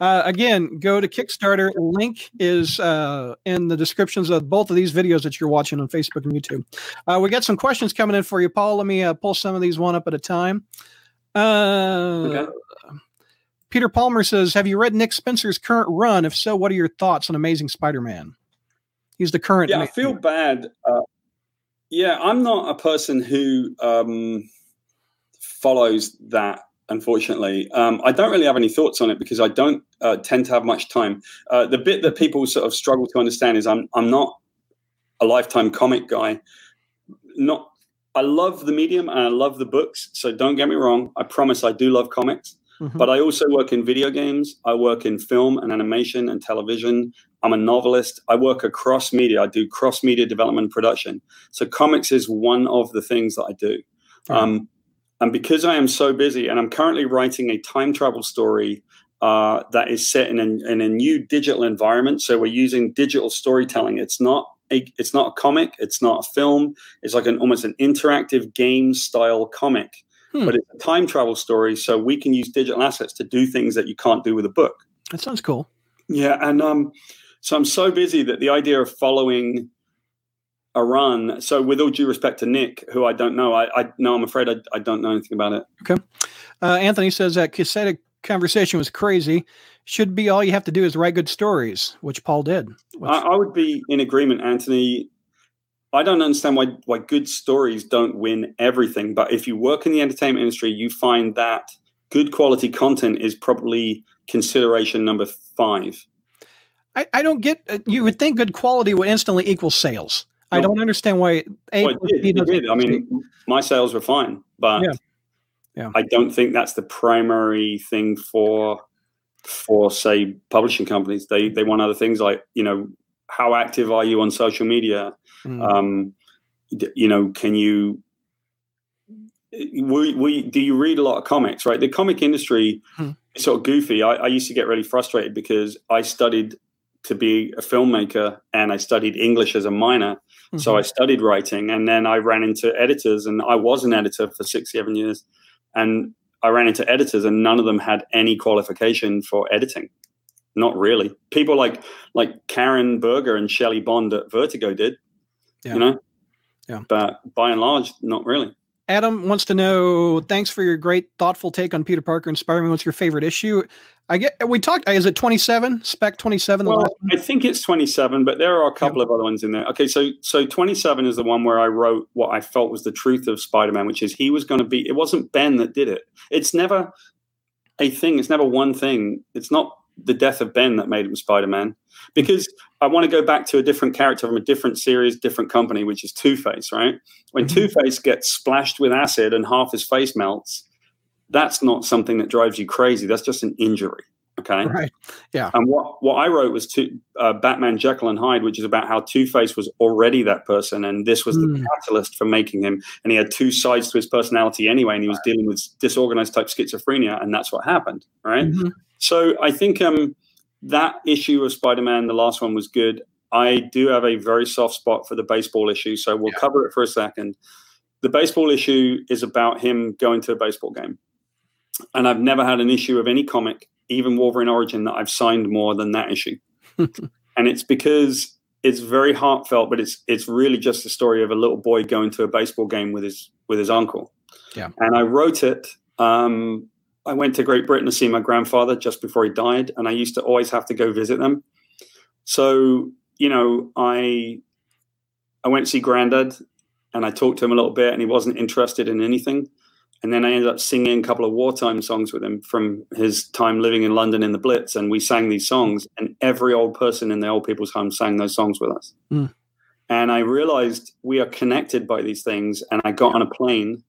Uh, again, go to Kickstarter. Link is uh, in the descriptions of both of these videos that you're watching on Facebook and YouTube. Uh, we got some questions coming in for you, Paul. Let me uh, pull some of these one up at a time. Uh, Okay. Peter Palmer says, "Have you read Nick Spencer's current run? If so, what are your thoughts on Amazing Spider-Man?" He's the current. Yeah, I feel bad. Uh, yeah, I'm not a person who um, follows that. Unfortunately, um, I don't really have any thoughts on it because I don't uh, tend to have much time. Uh, the bit that people sort of struggle to understand is I'm I'm not a lifetime comic guy. Not I love the medium and I love the books. So don't get me wrong. I promise I do love comics. Mhm. But I also work in video games. I work in film and animation and television. I'm a novelist. I work across media. I do cross media development and production. So comics is one of the things that I do. Um, and because I am so busy, and I'm currently writing a time travel story uh, that is set in a, in a new digital environment. So we're using digital storytelling. It's not a, it's not a comic. It's not a film. It's like an almost an interactive game style comic Hmm. but it's a time travel story, so we can use digital assets to do things that you can't do with a book. that sounds cool. Yeah, and um, so I'm so busy that the idea of following a run. So, with all due respect to Nick, who I don't know, I, I no, I'm afraid I, I don't know anything about it. Uh, Anthony says that Quesada conversation was crazy. Should be all you have to do is write good stories, which Paul did. I, I would be in agreement, Anthony. I don't understand why why good stories don't win everything, but if you work in the entertainment industry, you find that good quality content is probably consideration number five. I, I don't get. Uh, you would think good quality would instantly equal sales. I don't understand why A Well, it did, it did. I mean, my sales were fine, but Yeah. Yeah. I don't think that's the primary thing for for say publishing companies. They they want other things like you know how active are you on social media? Mm. Um, you know, can you we, we do you read a lot of comics right the comic industry Hmm. is sort of goofy I, I used to get really frustrated because i studied to be a filmmaker and i studied english as a minor so i studied writing and then i ran into editors and i was an editor for six seven years and i ran into editors and none of them had any qualification for editing not really people like like karen berger and shelly bond at vertigo did Yeah. you know Yeah. but by and large not really Adam wants to know. Thanks for your great, thoughtful take on Peter Parker and Spider-Man. What's your favorite issue? I get. We talked. Is it twenty-seven? Spec twenty-seven. Well. I think it's 27, but there are a couple of other ones in there. Okay, so so 27 is the one where I wrote what I felt was the truth of Spider-Man, which is he was going to be. It wasn't Ben that did it. It's never a thing. It's never one thing. It's not the death of Ben that made him Spider-Man. Because I want to go back to a different character from a different series, different company, which is Two Face. Right? When Mhm. Two Face gets splashed with acid and half his face melts, that's not something that drives you crazy. That's just an injury. Okay. right. Yeah. And what, what I wrote was to, uh, Batman Jekyll and Hyde, which is about how Two Face was already that person, and this was the Mm. catalyst for making him. And he had two sides to his personality anyway, and he was dealing with disorganized type schizophrenia, and that's what happened, right? Mhm. So I think um, that issue of Spider Man, the last one, was good. I do have a very soft spot for the baseball issue, so we'll cover it for a second. The baseball issue is about him going to a baseball game. And I've never had an issue of any comic, even Wolverine Origin, that I've signed more than that issue. and it's because it's very heartfelt, but it's it's really just the story of a little boy going to a baseball game with his with his uncle. Yeah. And I wrote it. Um, I went to Great Britain to see my grandfather just before he died, and I used to always have to go visit them. So you know, I I went to see Grandad, and I talked to him a little bit, and he wasn't interested in anything. And then I ended up singing a couple of wartime songs with him from his time living in London in the Blitz. And we sang these songs, and every old person in the old people's home sang those songs with us. Mm. And I realized we are connected by these things. And I got on a plane,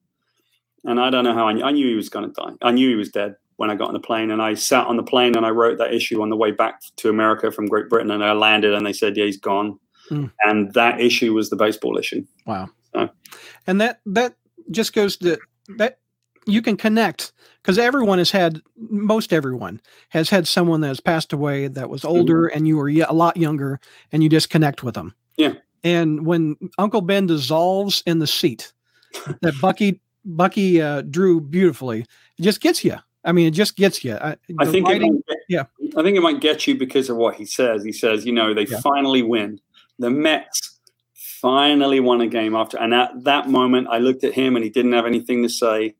and I don't know how I knew, I knew he was going to die. I knew he was dead when I got on the plane. And I sat on the plane and I wrote that issue on the way back to America from Great Britain. And I landed, and they said, Yeah, he's gone. Mm. And that issue was the baseball issue. Wow. So- And that that just goes to that you can connect because everyone has had most everyone has had someone that has passed away that was older and you were a lot younger and you just connect with them. Yeah. And when Uncle Ben dissolves in the seat, that Bucky Bucky uh, drew beautifully, it just gets you. I mean, it just gets you. I, I the think it might get, yeah. I think it might get you because of what he says. He says, you know, they Yeah. finally win. The Mets finally won a game after, and at that moment, I looked at him and he didn't have anything to say,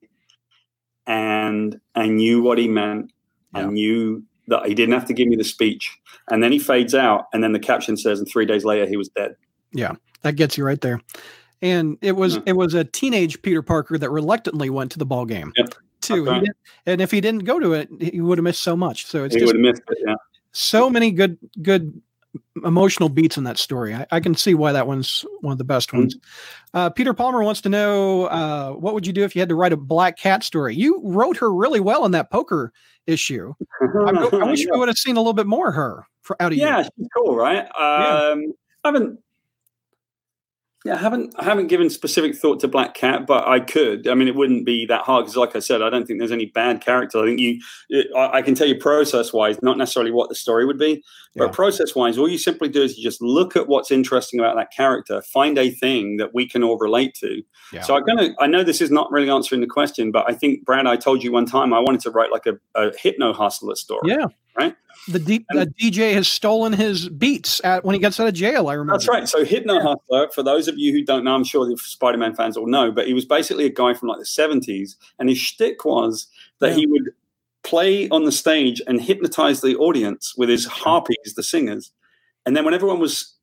and I knew what he meant. I knew that he didn't have to give me the speech, and then he fades out, and then the caption says, and three days later, he was dead. Yeah, that gets you right there. And it was Yeah. it was a teenage Peter Parker that reluctantly went to the ball game Yep. too. Right. and if he didn't go to it, he would have missed so much. So it's he just would have missed it. Yeah. so many good good emotional beats in that story. I, I can see why that one's one of the best Mm-hmm. ones. Uh, Peter Palmer wants to know uh, what would you do if you had to write a Black Cat story? You wrote her really well in that poker issue. I, I wish Yeah. we would have seen a little bit more of her for out of yeah, you. she's cool, right? Um, I haven't. Yeah, I haven't. I haven't given specific thought to Black Cat, but I could. I mean, it wouldn't be that hard because, like I said, I don't think there's any bad character. I think you. It, I, I can tell you process-wise, not necessarily what the story would be, Yeah. but process-wise, all you simply do is you just look at what's interesting about that character, find a thing that we can all relate to. Yeah. So I'm gonna. I know this is not really answering the question, but I think Brad, I told you one time I wanted to write like a, a hypno hustler story. Yeah. Right? The, D, DJ has stolen his beats at when he gets out of jail. I remember. That's right. So Hypno Hustler, for those of you who don't know, I'm sure the Spider-Man fans all know, but he was basically a guy from like the 70s, and his shtick was that Yeah. he would play on the stage and hypnotize the audience with his harpies, the singers, and then when everyone was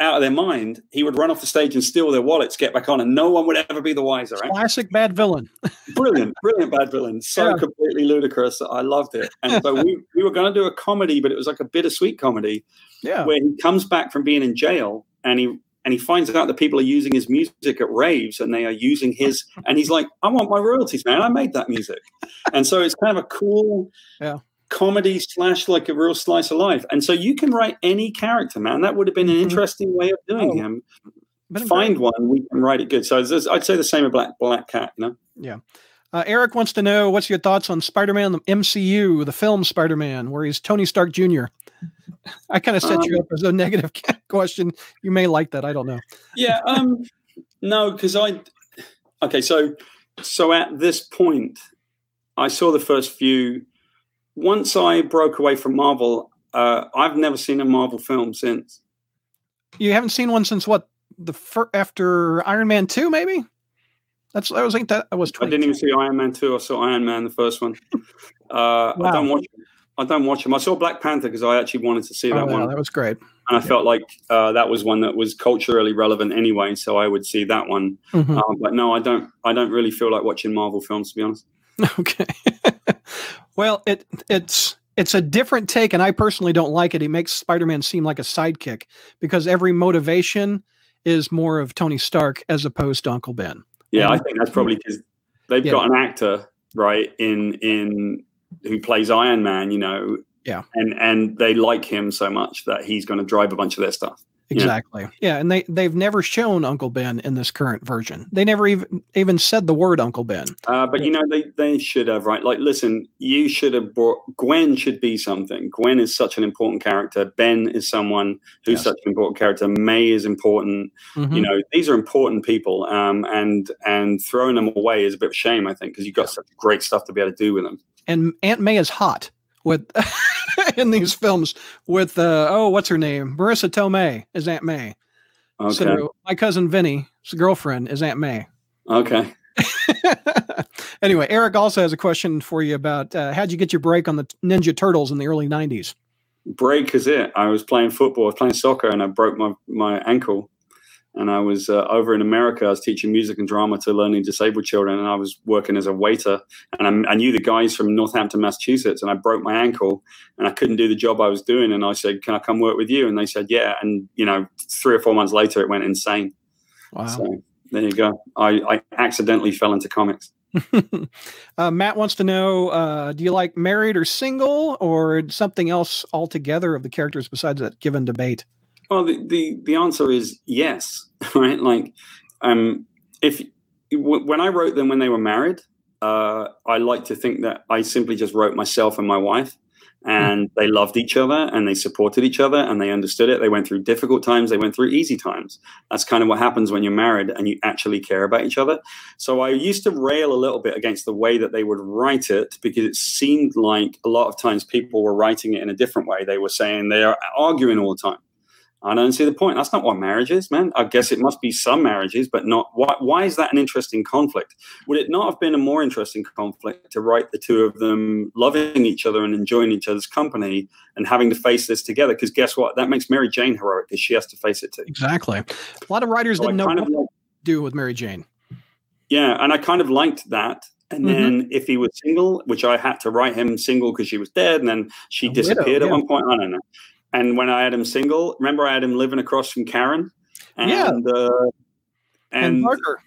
out of their mind, he would run off the stage and steal their wallets, get back on, and no one would ever be the wiser. Right? Classic bad villain. brilliant, brilliant bad villain. So Yeah. completely ludicrous. I loved it. And so we, we were going to do a comedy, but it was like a bittersweet comedy Yeah. where he comes back from being in jail and he and he finds out that people are using his music at raves and they are using his and he's like, I want my royalties, man. I made that music. And so it's kind of a cool Yeah. Comedy slash like a real slice of life. And so you can write any character, man. That would have been an Mhm. interesting way of doing Oh. him. find one, we can write it good. So I'd say the same with Black Black Cat. You know, Yeah. Uh, Eric wants to know what's your thoughts on Spider-Man the MCU, the film Spider-Man, where he's Tony Stark Jr. I kind of set you Um, up as a negative question. You may like that. I don't know. yeah. Um, no, because I. Okay, so so at this point, I saw the first few. Once I broke away from Marvel, uh, I've never seen a Marvel film since. You haven't seen one since what the fir- after Iron Man two, maybe. That's I was think that was I didn't even see Iron Man two. I saw Iron Man the first one. Uh, I don't watch. I don't watch them. I saw Black Panther because I actually wanted to see that Oh, yeah, one, that was great. and I felt like uh, that was one that was culturally relevant anyway. So I would see that one. Mhm. Uh, but no, I don't. I don't really feel like watching Marvel films to be honest. Okay. well, it it's it's a different take, and I personally don't like it. He makes Spider-Man seem like a sidekick because every motivation is more of Tony Stark as opposed to Uncle Ben. Yeah, I think that's probably because they've Yeah. got an actor right in in who plays Iron Man. You know. Yeah. And and they like him so much that he's going to drive a bunch of their stuff. Yeah. Exactly. Yeah, and they they've never shown Uncle Ben in this current version. They never even even said the word Uncle Ben. Uh, but you know they, they should have right. Like, listen, you should have brought Gwen. Should be something. Gwen is such an important character. Ben is someone who's Yes. such an important character. May is important. Mhm. You know, these are important people. Um, and and throwing them away is a bit of a shame, I think, because you've got such great stuff to be able to do with them. and Aunt May is hot with in these films with uh, oh what's her name Marisa Tomei is Aunt May. Okay. So my cousin Vinny's girlfriend is Aunt May. okay. anyway, Eric also has a question for you about uh, how'd you get your break on the Ninja Turtles in the early '90s? Break is it. I was playing football, I was playing soccer, and I broke my my ankle. And I was uh, over in America. I was teaching music and drama to learning disabled children, and I was working as a waiter. And I, I knew the guys from Northampton, Massachusetts, and I broke my ankle, and I couldn't do the job I was doing. And I said, "Can I come work with you?" And they said, "Yeah." And you know, three or four months later, it went insane. Wow. So there you go. I, I accidentally fell into comics. uh, Matt wants to know: uh, Do you like married or single, or something else altogether of the characters besides that given debate? Well, the, the, the answer is yes, right? Like, um, if w- when I wrote them when they were married, uh, I like to think that I simply just wrote myself and my wife, and they loved each other and they supported each other and they understood it. They went through difficult times, they went through easy times. That's kind of what happens when you're married and you actually care about each other. So I used to rail a little bit against the way that they would write it because it seemed like a lot of times people were writing it in a different way. They were saying they are arguing all the time. I don't see the point. That's not what marriage is, man. I guess it must be some marriages, but not. Why, why is that an interesting conflict? Would it not have been a more interesting conflict to write the two of them loving each other and enjoying each other's company and having to face this together? Because guess what? That makes Mary Jane heroic because she has to face it too. Exactly. A lot of writers So didn't know what of to do with Mary Jane. Yeah, and I kind of liked that. And Mhm. then if he was single, which I had to write him single because she was dead, and then she A widow, disappeared at one point. I don't know. And when I had him single, remember I had him living across from Karen, and Yeah. uh, And, and, Parker.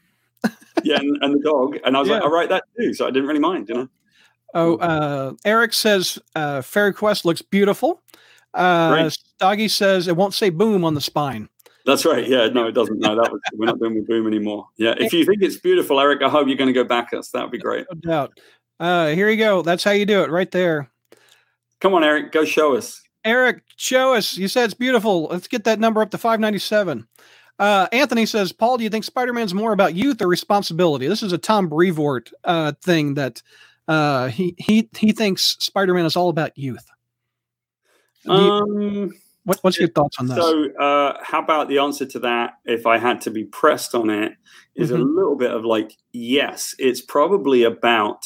yeah, and, and the dog, and I was like, Yeah. I'll write that too. So I didn't really mind, you know. Oh, uh, Eric says uh, Fairy Quest looks beautiful. Uh. Doggy says it won't say boom on the spine. That's right. Yeah, no, it doesn't. No, that was we're not doing with Boom anymore. Yeah, if you think it's beautiful, Eric, I hope you're going to go back us. That would be great. No doubt. Uh, here you go. That's how you do it right there. Come on, Eric, go show us. Eric, show us. You said it's beautiful. Let's get that number up to 597. Uh, Anthony says, Paul, do you think Spider Man's more about youth or responsibility? This is a Tom Brevoort uh, thing that uh, he, he, he thinks Spider Man is all about youth. Um. what, what's your thoughts on this? So, uh, how about the answer to that? If I had to be pressed on it, is a Mhm. little bit of like, yes, it's probably about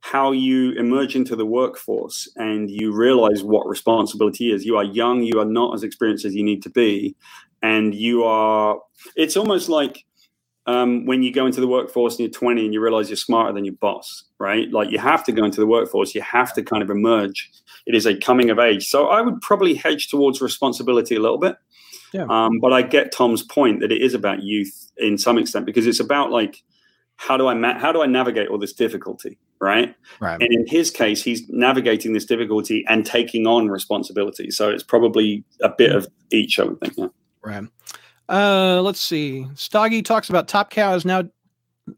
how you emerge into the workforce and you realize what responsibility is. You are young, you are not as experienced as you need to be, and you are. It's almost like um, when you go into the workforce and you're 20 and you realize you're smarter than your boss, right? Like you have to go into the workforce, you have to kind of emerge. It is a coming of age. So I would probably hedge towards responsibility a little bit. Yeah. Um, but I get Tom's point that it is about youth in some extent because it's about like how do I ma- how do I navigate all this difficulty, right? right. And in his case, he's navigating this difficulty and taking on responsibility. So it's probably a bit of each, I would think. Yeah. Right. Uh, let's see. Stoggy talks about Top Cow is now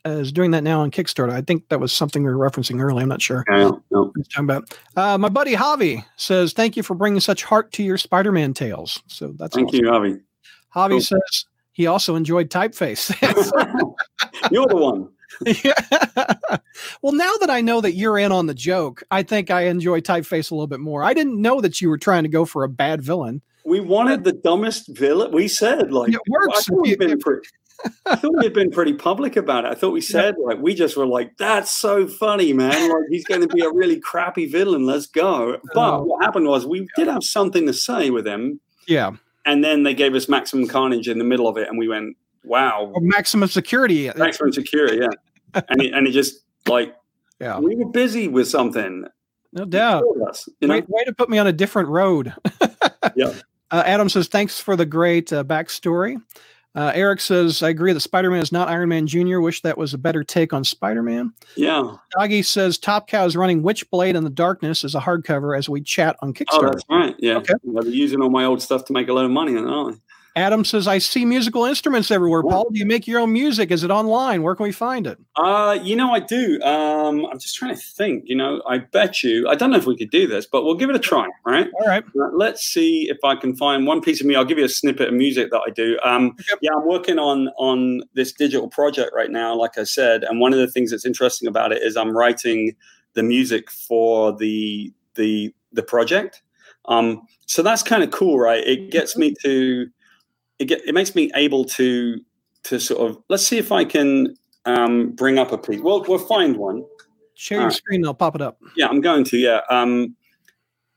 uh, is doing that now on Kickstarter. I think that was something we were referencing earlier. I'm not sure. Yeah, no. talking about. Uh, my buddy Javi says, "Thank you for bringing such heart to your Spider-Man tales." So that's Thank awesome. you, Javi. Javi Cool. says he also enjoyed typeface. You're the one. Yeah. well, now that I know that you're in on the joke, I think I enjoy typeface a little bit more. I didn't know that you were trying to go for a bad villain. We wanted the dumbest villain. We said like It works. I thought we'd been pretty. I thought we had been pretty public about it. I thought we said like we just were like, "That's so funny, man! Like he's going to be a really crappy villain. Let's go." But Oh. what happened was we did have something to say with him, Yeah. and then they gave us maximum carnage in the middle of it, and we went, "Wow, Or maximum security. maximum security!" Yeah, and it, and it just like Yeah. we were busy with something. No doubt. Us, you know? Way, way to put me on a different road. Yeah. Uh, Adam says, thanks for the great uh, backstory. Uh, Eric says, I agree that Spider Man is not Iron Man Jr. Wish that was a better take on Spider Man. Yeah. Doggy says, Top Cow is running Witchblade in the Darkness as a hardcover as we chat on Kickstarter. Oh, that's right. Yeah. Okay. They're using all my old stuff to make a load of money, aren't they? Adam says, I see musical instruments everywhere. Paul, do you make your own music? Is it online? Where can we find it? Uh, you know, I do. Um, I'm just trying to think. You know, I bet you. I don't know if we could do this, but we'll give it a try. Right. All right. Uh, Let's see if I can find one piece of me. I'll give you a snippet of music that I do. Um, Yeah, I'm working on on this digital project right now. Like I said, and one of the things that's interesting about it is I'm writing the music for the the the project. Um, so that's kind of cool, right? It gets me to it get it makes me able to to sort of let's see if I can um, bring up a piece. Well, we'll find one. Share your right. screen, I'll pop it up. Yeah, I'm going to. Yeah. Um,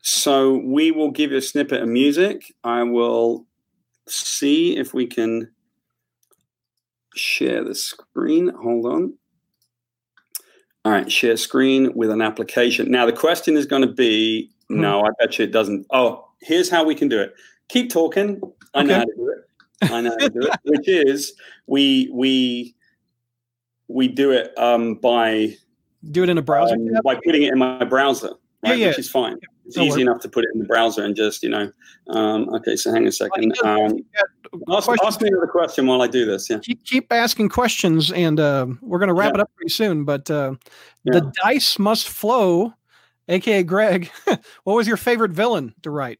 so we will give you a snippet of music. I will see if we can share the screen. Hold on. All right, share screen with an application. Now the question is going to be no, I bet you it doesn't. Oh, here's how we can do it. Keep talking. I know how to do it. I know how to do it. Which is we we we do it um, by Do it in a browser. um, by putting it in my browser, Yeah, right, yeah. which is fine. It's easy enough to put it in the browser and just, you know. Um, okay, so hang a second. Um, ask, ask me another question while I do this. Yeah. keep, keep asking questions and uh, we're going to wrap Yeah. it up pretty soon but uh, Yeah. the dice must flow aka greg what was your favorite villain to write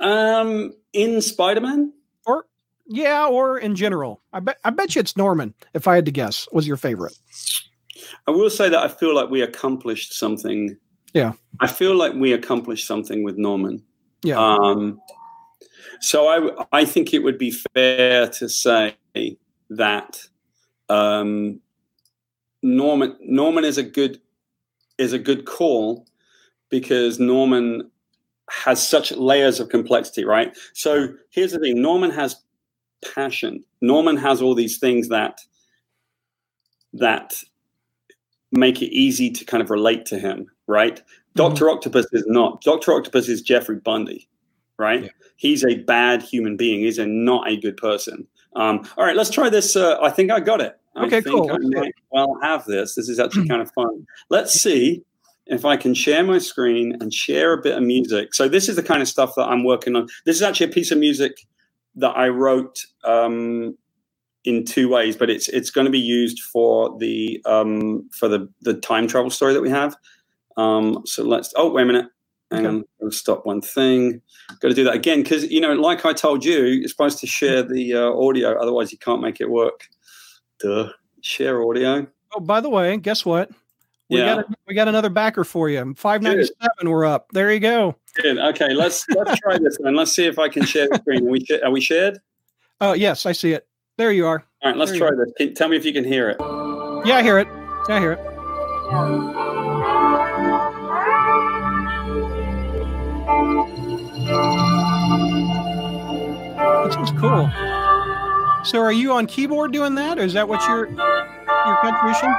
Um, in Spider Man, yeah or in general i bet i bet you it's norman if i had to guess was your favorite I will say that I feel like we accomplished something. Yeah. I feel like we accomplished something with Norman. Yeah. Um, so I I think it would be fair to say that um, Norman Norman is a good is a good call because Norman has such layers of complexity, right? So here's the thing: Norman has passion. Norman has all these things that that make it easy to kind of relate to him, right? Doctor Octopus is not. Doctor Octopus is Jeffrey Bundy, right? Yeah. He's a bad human being. He's a not a good person. Um, all right, let's try this. Uh, I think I got it. I Okay, think cool. I Let's see it. might well have this. This is actually kind of fun. Let's see if I can share my screen and share a bit of music. So this is the kind of stuff that I'm working on. This is actually a piece of music that I wrote um, in two ways, but it's it's going to be used for the um, for the the time travel story that we have. Um, so let's. Oh, wait a minute. Hang Okay. on. I'll stop one thing. Got to do that again because you know, like I told you, you're supposed to share the uh, audio. Otherwise, you can't make it work. Duh. Share audio. oh by the way guess what we Yeah. got a, we got another backer for you 597 we're up there you go Good. Okay, let's let's try this then. Let's see if I can share the screen. Are we, are we shared? oh yes i see it there you are All right, let's There try this. Can, tell me if you can hear it. yeah i hear it yeah, i hear it This is cool. So, are you on keyboard doing that, or is that what your your contribution?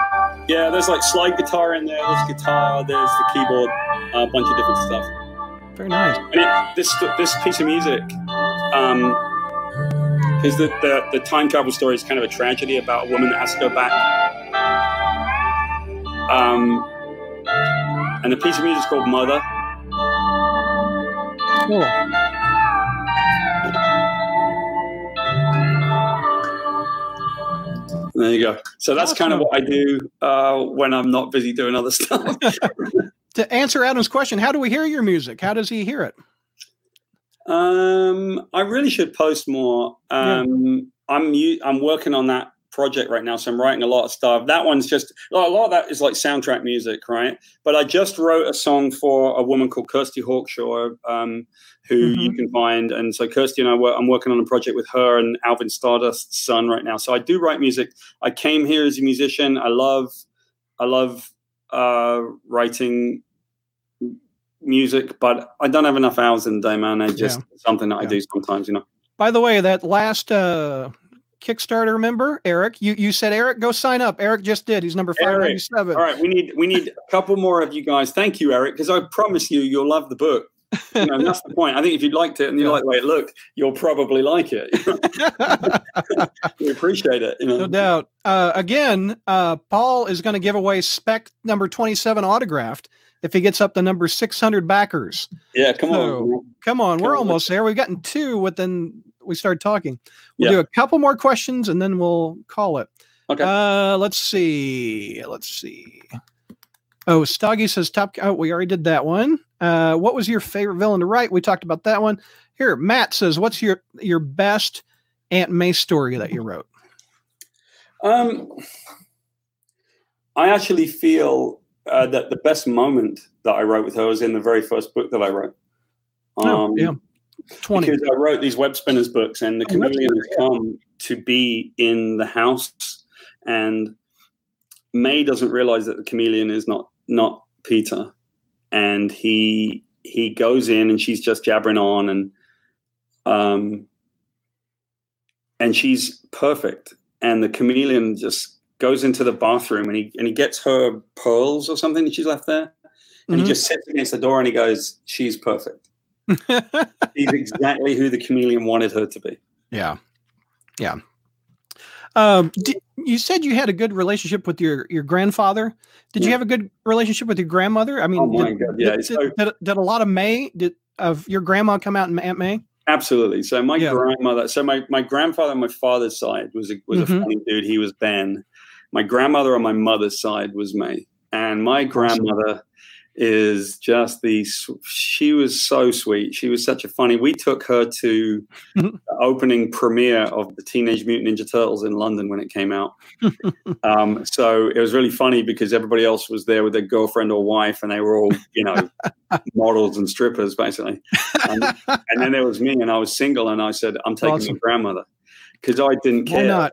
Yeah, there's like slide guitar in there. There's guitar. There's the keyboard. a bunch of different stuff. Very nice. And it, this this piece of music, um, because the, the the time travel story is kind of a tragedy about a woman that has to go back. Um, and the piece of music is called Mother. Cool. There you go. So that's kind of what I do uh, when I'm not busy doing other stuff. To answer Adam's question, how do we hear your music? How does he hear it? Um, I really should post more. Um, I'm u- I'm working on that project right now, so I'm writing a lot of stuff. That one's just a lot of that is like soundtrack music, right? But I just wrote a song for a woman called Kirsty Hawkshaw, um, who you can find, and so Kirsty and I work. I'm working on a project with her and Alvin Stardust's son right now. So I do write music. I came here as a musician. I love I love uh, writing music, but I don't have enough hours in the day, man. I just something that I do sometimes, you know. By the way, that last uh, Kickstarter member, Eric, you, you said Eric, go sign up. Eric just did. He's number five ninety seven. All right, we need we need a couple more of you guys. Thank you, Eric, because I promise you, you'll love the book. You know, that's the point. I think if you liked it and you Yeah. like the way it looked, you'll probably like it. we appreciate it. You know. No doubt. Uh, again, uh, Paul is going to give away spec number 27 autographed if he gets up to number 600 backers. Yeah, come So, on. Come on, we're on. almost there. We've gotten two within we started talking. We'll Yeah. do a couple more questions and then we'll call it. Okay. Uh, let's see. Let's see. Oh, Stoggy says top. Oh, we already did that one. Uh, what was your favorite villain to write? We talked about that one. Here, Matt says, "What's your your best Aunt May story that you wrote?" Um, I actually feel uh, that the best moment that I wrote with her was in the very first book that I wrote. Oh, yeah. Twenty. Because I wrote these web spinners books, and the Oh, chameleon has come to be in the house, and May doesn't realize that the chameleon is not not Peter, and he he goes in, and she's just jabbering on, and um, and she's perfect, and the chameleon just goes into the bathroom, and he and he gets her pearls or something that she's left there, and he Mhm. just sits against the door, and he goes, "She's perfect." he's exactly who the chameleon wanted her to be. Yeah, yeah. Um, di- you said you had a good relationship with your your grandfather. Did you have a good relationship with your grandmother? I mean, Oh did, God, yeah, Did, so- did, did, did a lot of May did of your grandma come out in Aunt May? Absolutely. So my Yeah. grandmother, so my, my grandfather on my father's side was a, was Mhm. a funny dude. He was Ben. My grandmother on my mother's side was May, and my grandmother is just the. She was so sweet. She was such a funny. We took her to the opening premiere of the Teenage Mutant Ninja Turtles in London when it came out. um, so it was really funny because everybody else was there with their girlfriend or wife, and they were all you know models and strippers basically. And, and then there was me, and I was single, and I said, "I'm taking Awesome. my grandmother," because I didn't care Why not?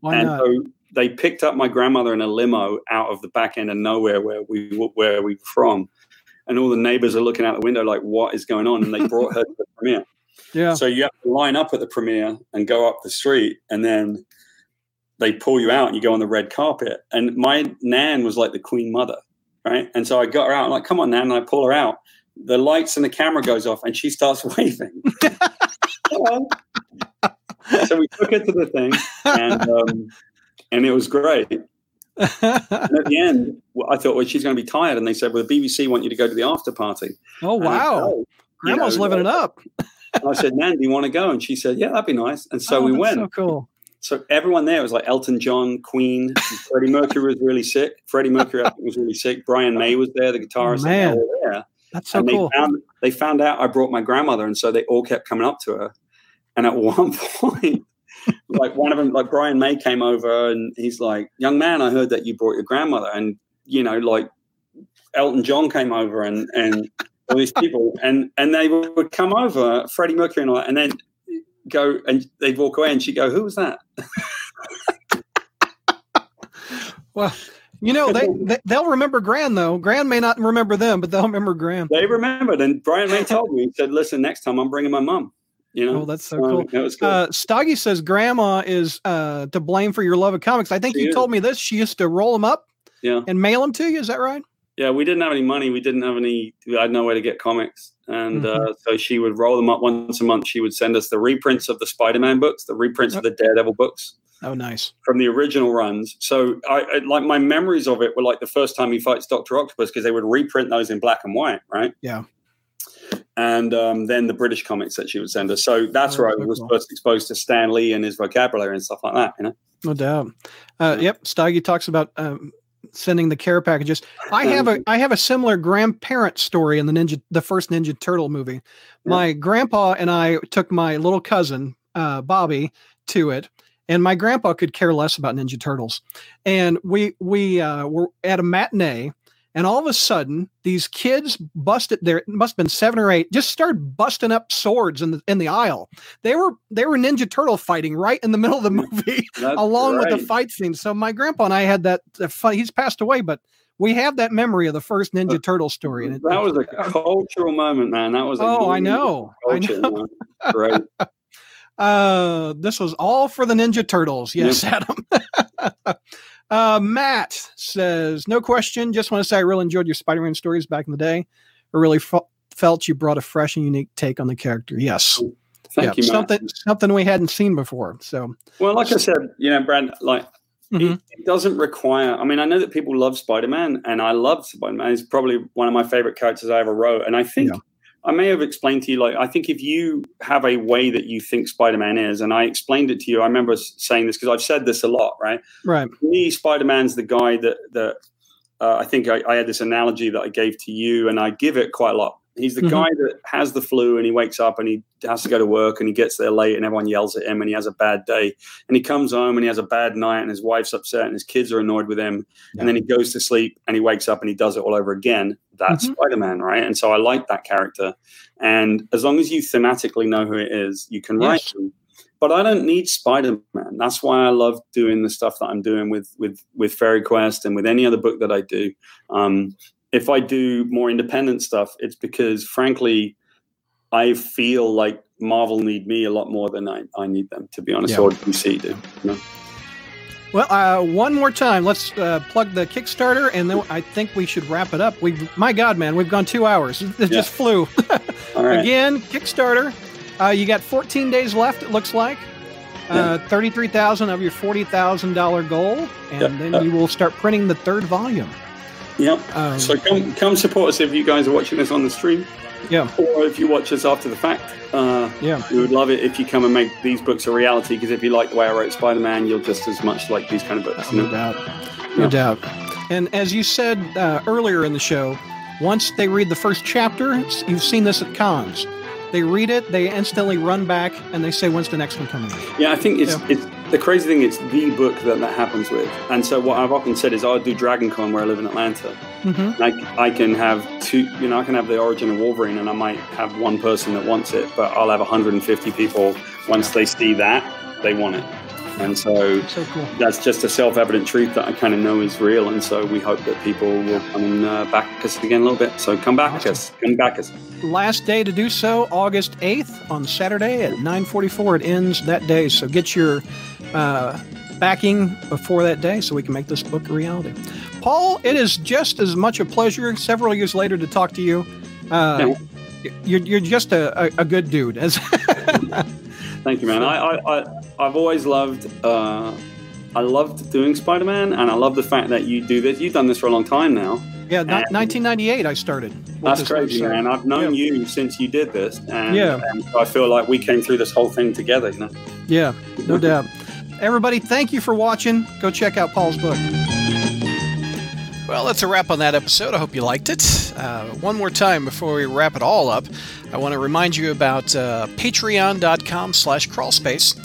Why and not? so they picked up my grandmother in a limo out of the back end of nowhere where we where we were from, and all the neighbors are looking out the window like, "What is going on?" And they brought her to the premiere. yeah. So you have to line up at the premiere and go up the street, and then they pull you out and you go on the red carpet. And my nan was like the queen mother, right? And so I got her out, I'm like, come on, nan, and I pull her out. The lights and the camera goes off, and she starts waving. So we took her to the thing, and um, and it was great. And at the end, I thought, well, she's going to be tired, and they said, well, the BBC want you to go to the after party. oh And I said, wow, "Oh." grandma's living it up. And I said, Nan, do you want to go? And she said, Yeah, that'd be nice. And so Oh, we went. So cool. So everyone there was like Elton John, Queen, Freddie Mercury was really sick. Freddie Mercury I think, was really sick. Brian May was there, the guitarist. man. there. That's so and cool. they found they found out I brought my grandmother, and so they all kept coming up to her. And at one point, like one of them, like Brian May came over, and he's like, "Young man, I heard that you brought your grandmother." And you know, like Elton John came over, and and all these people, and and they would come over, Freddie Mercury and all that, and then go and they'd walk away, and she'd go, "Who was that?" Well, you know they, they they'll remember Gran though. Gran may not remember them, but they'll remember Gran. They remembered, and Brian May told me, he said, "Listen, next time I'm bringing my mum." You know, Oh, that's so cool. It was. Uh, Stoggy says grandma is uh, to blame for your love of comics. I think She you is. told me this. She used to roll them up yeah. and mail them to you. Is that right? Yeah, we didn't have any money. We didn't have any. I had no way to get comics, and Mm-hmm. uh, so she would roll them up once a month. She would send us the reprints of the Spider-Man books, the reprints of the Daredevil books Oh, nice. from the original runs. So, I, I like my memories of it were like the first time he fights Doctor Octopus because they would reprint those in black and white, right? Yeah. And um, then the British comics that she would send us. So that's Oh, where I was cool. first exposed to Stan Lee and his vocabulary and stuff like that. You know, No doubt. Uh, yep, Staggy talks about um, sending the care packages. I have a I have a similar grandparent story in the Ninja the first Ninja Turtle movie. My grandpa and I took my little cousin uh, Bobby to it, and my grandpa could care less about Ninja Turtles. And we we uh, were at a matinee. And all of a sudden, these kids busted. There must have been seven or eight. Just started busting up swords in the in the aisle. They were they were Ninja Turtle fighting right in the middle of the movie along with the fight scene. So my grandpa and I had that. Fight. He's passed away, but we have that memory of the first Ninja Turtle story. That was a cultural moment, man. That was. A oh, I know, I know. Great. Uh, this was all for the Ninja Turtles. Yes, Adam. Uh, Matt says, no question. Just want to say I really enjoyed your Spider-Man stories back in the day. I really fe- felt you brought a fresh and unique take on the character. Yes. Thank yeah, you, Matt. something something we hadn't seen before. So Well, like I said, you know, Brad, like Mhm. it, it doesn't require. I mean, I know that people love Spider Man, and I love Spider Man. He's probably one of my favorite characters I ever wrote. And I think Yeah. I may have explained to you, like, I think if you have a way that you think Spider Man is, and I explained it to you, I remember saying this because I've said this a lot, right? right. To me, Spider Man's the guy that that uh, I think I, I had this analogy that I gave to you, and I give it quite a lot. He's the Mhm. guy that has the flu and he wakes up and he has to go to work and he gets there late and everyone yells at him and he has a bad day and he comes home and he has a bad night and his wife's upset and his kids are annoyed with him and then he goes to sleep and he wakes up and he does it all over again. That's Mhm. Spider Man, right? And so I like that character. And as long as you thematically know who it is, you can write Yes. them. But I don't need Spider Man. That's why I love doing the stuff that I'm doing with with with Fairy Quest and with any other book that I do. Um, if I do more independent stuff, it's because frankly, I feel like Marvel need me a lot more than I, I need them, to be honest, Yeah. or DC do. You know? Well, uh, one more time, let's uh, plug the Kickstarter, and then I think we should wrap it up. We, my God, man, we've gone two hours. It Yeah. just flew. All right. Again, Kickstarter. Uh, you got 14 days left. It looks like. Uh, Thirty-three thousand of your forty thousand dollar goal, and Yeah. then you will start printing the third volume. Yep. Um, So come come support us if you guys are watching this on the stream, yeah, or if you watch us after the fact. Uh, yeah, we would love it if you come and make these books a reality. Because if you like the way I wrote Spider Man, you'll just as much like these kind of books. you no doubt, no Yeah. doubt. And as you said uh, earlier in the show, once they read the first chapter, you've seen this at cons. They read it, they instantly run back, and they say, "When's the next one coming?" Yeah, I think it's Yeah. it's the crazy thing. It's the book that that happens with. And so what I've often said is, I'll do Dragon Con where I live in Atlanta. Mm-hmm. Like I can have two, you know, I can have the origin of Wolverine, and I might have one person that wants it, but I'll have 150 people. Once they see that, they want it, and so So cool. that's just a self-evident truth that I kind of know is real. And so we hope that people will come and uh, back us again a little bit. So come back Awesome. us, come back us. last day to do so august 8th on saturday at 9.44 it ends that day so get your uh, backing before that day so we can make this book a reality paul it is just as much a pleasure several years later to talk to you uh, you're, you're just a, a, a good dude as Thank you, man. I, I, I I've always loved. Uh, I loved doing Spider-Man, and I love the fact that you do this. You've done this for a long time now. yeah ni- And- 1998 i started That's crazy, website. man. I've known Yeah. you since you did this, and, Yeah. and I feel like we came through this whole thing together. You know. yeah no doubt everybody thank you for watching go check out paul's book Well, that's a wrap on that episode. I hope you liked it. Uh, one more time before we wrap it all up, I want to remind you about uh, patreon.com slash crawlspace.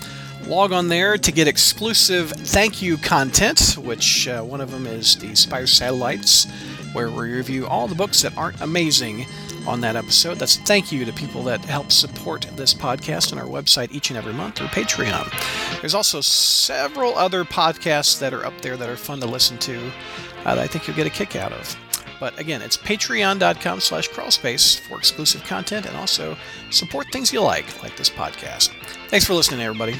Log on there to get exclusive thank you content, which uh, one of them is the Spire Satellites, where we review all the books that aren't amazing on that episode. That's a thank you to people that help support this podcast on our website each and every month through Patreon. There's also several other podcasts that are up there that are fun to listen to uh, that I think you'll get a kick out of. But again, it's patreon.com slash crawlspace for exclusive content and also support things you like, like this podcast. Thanks for listening, everybody.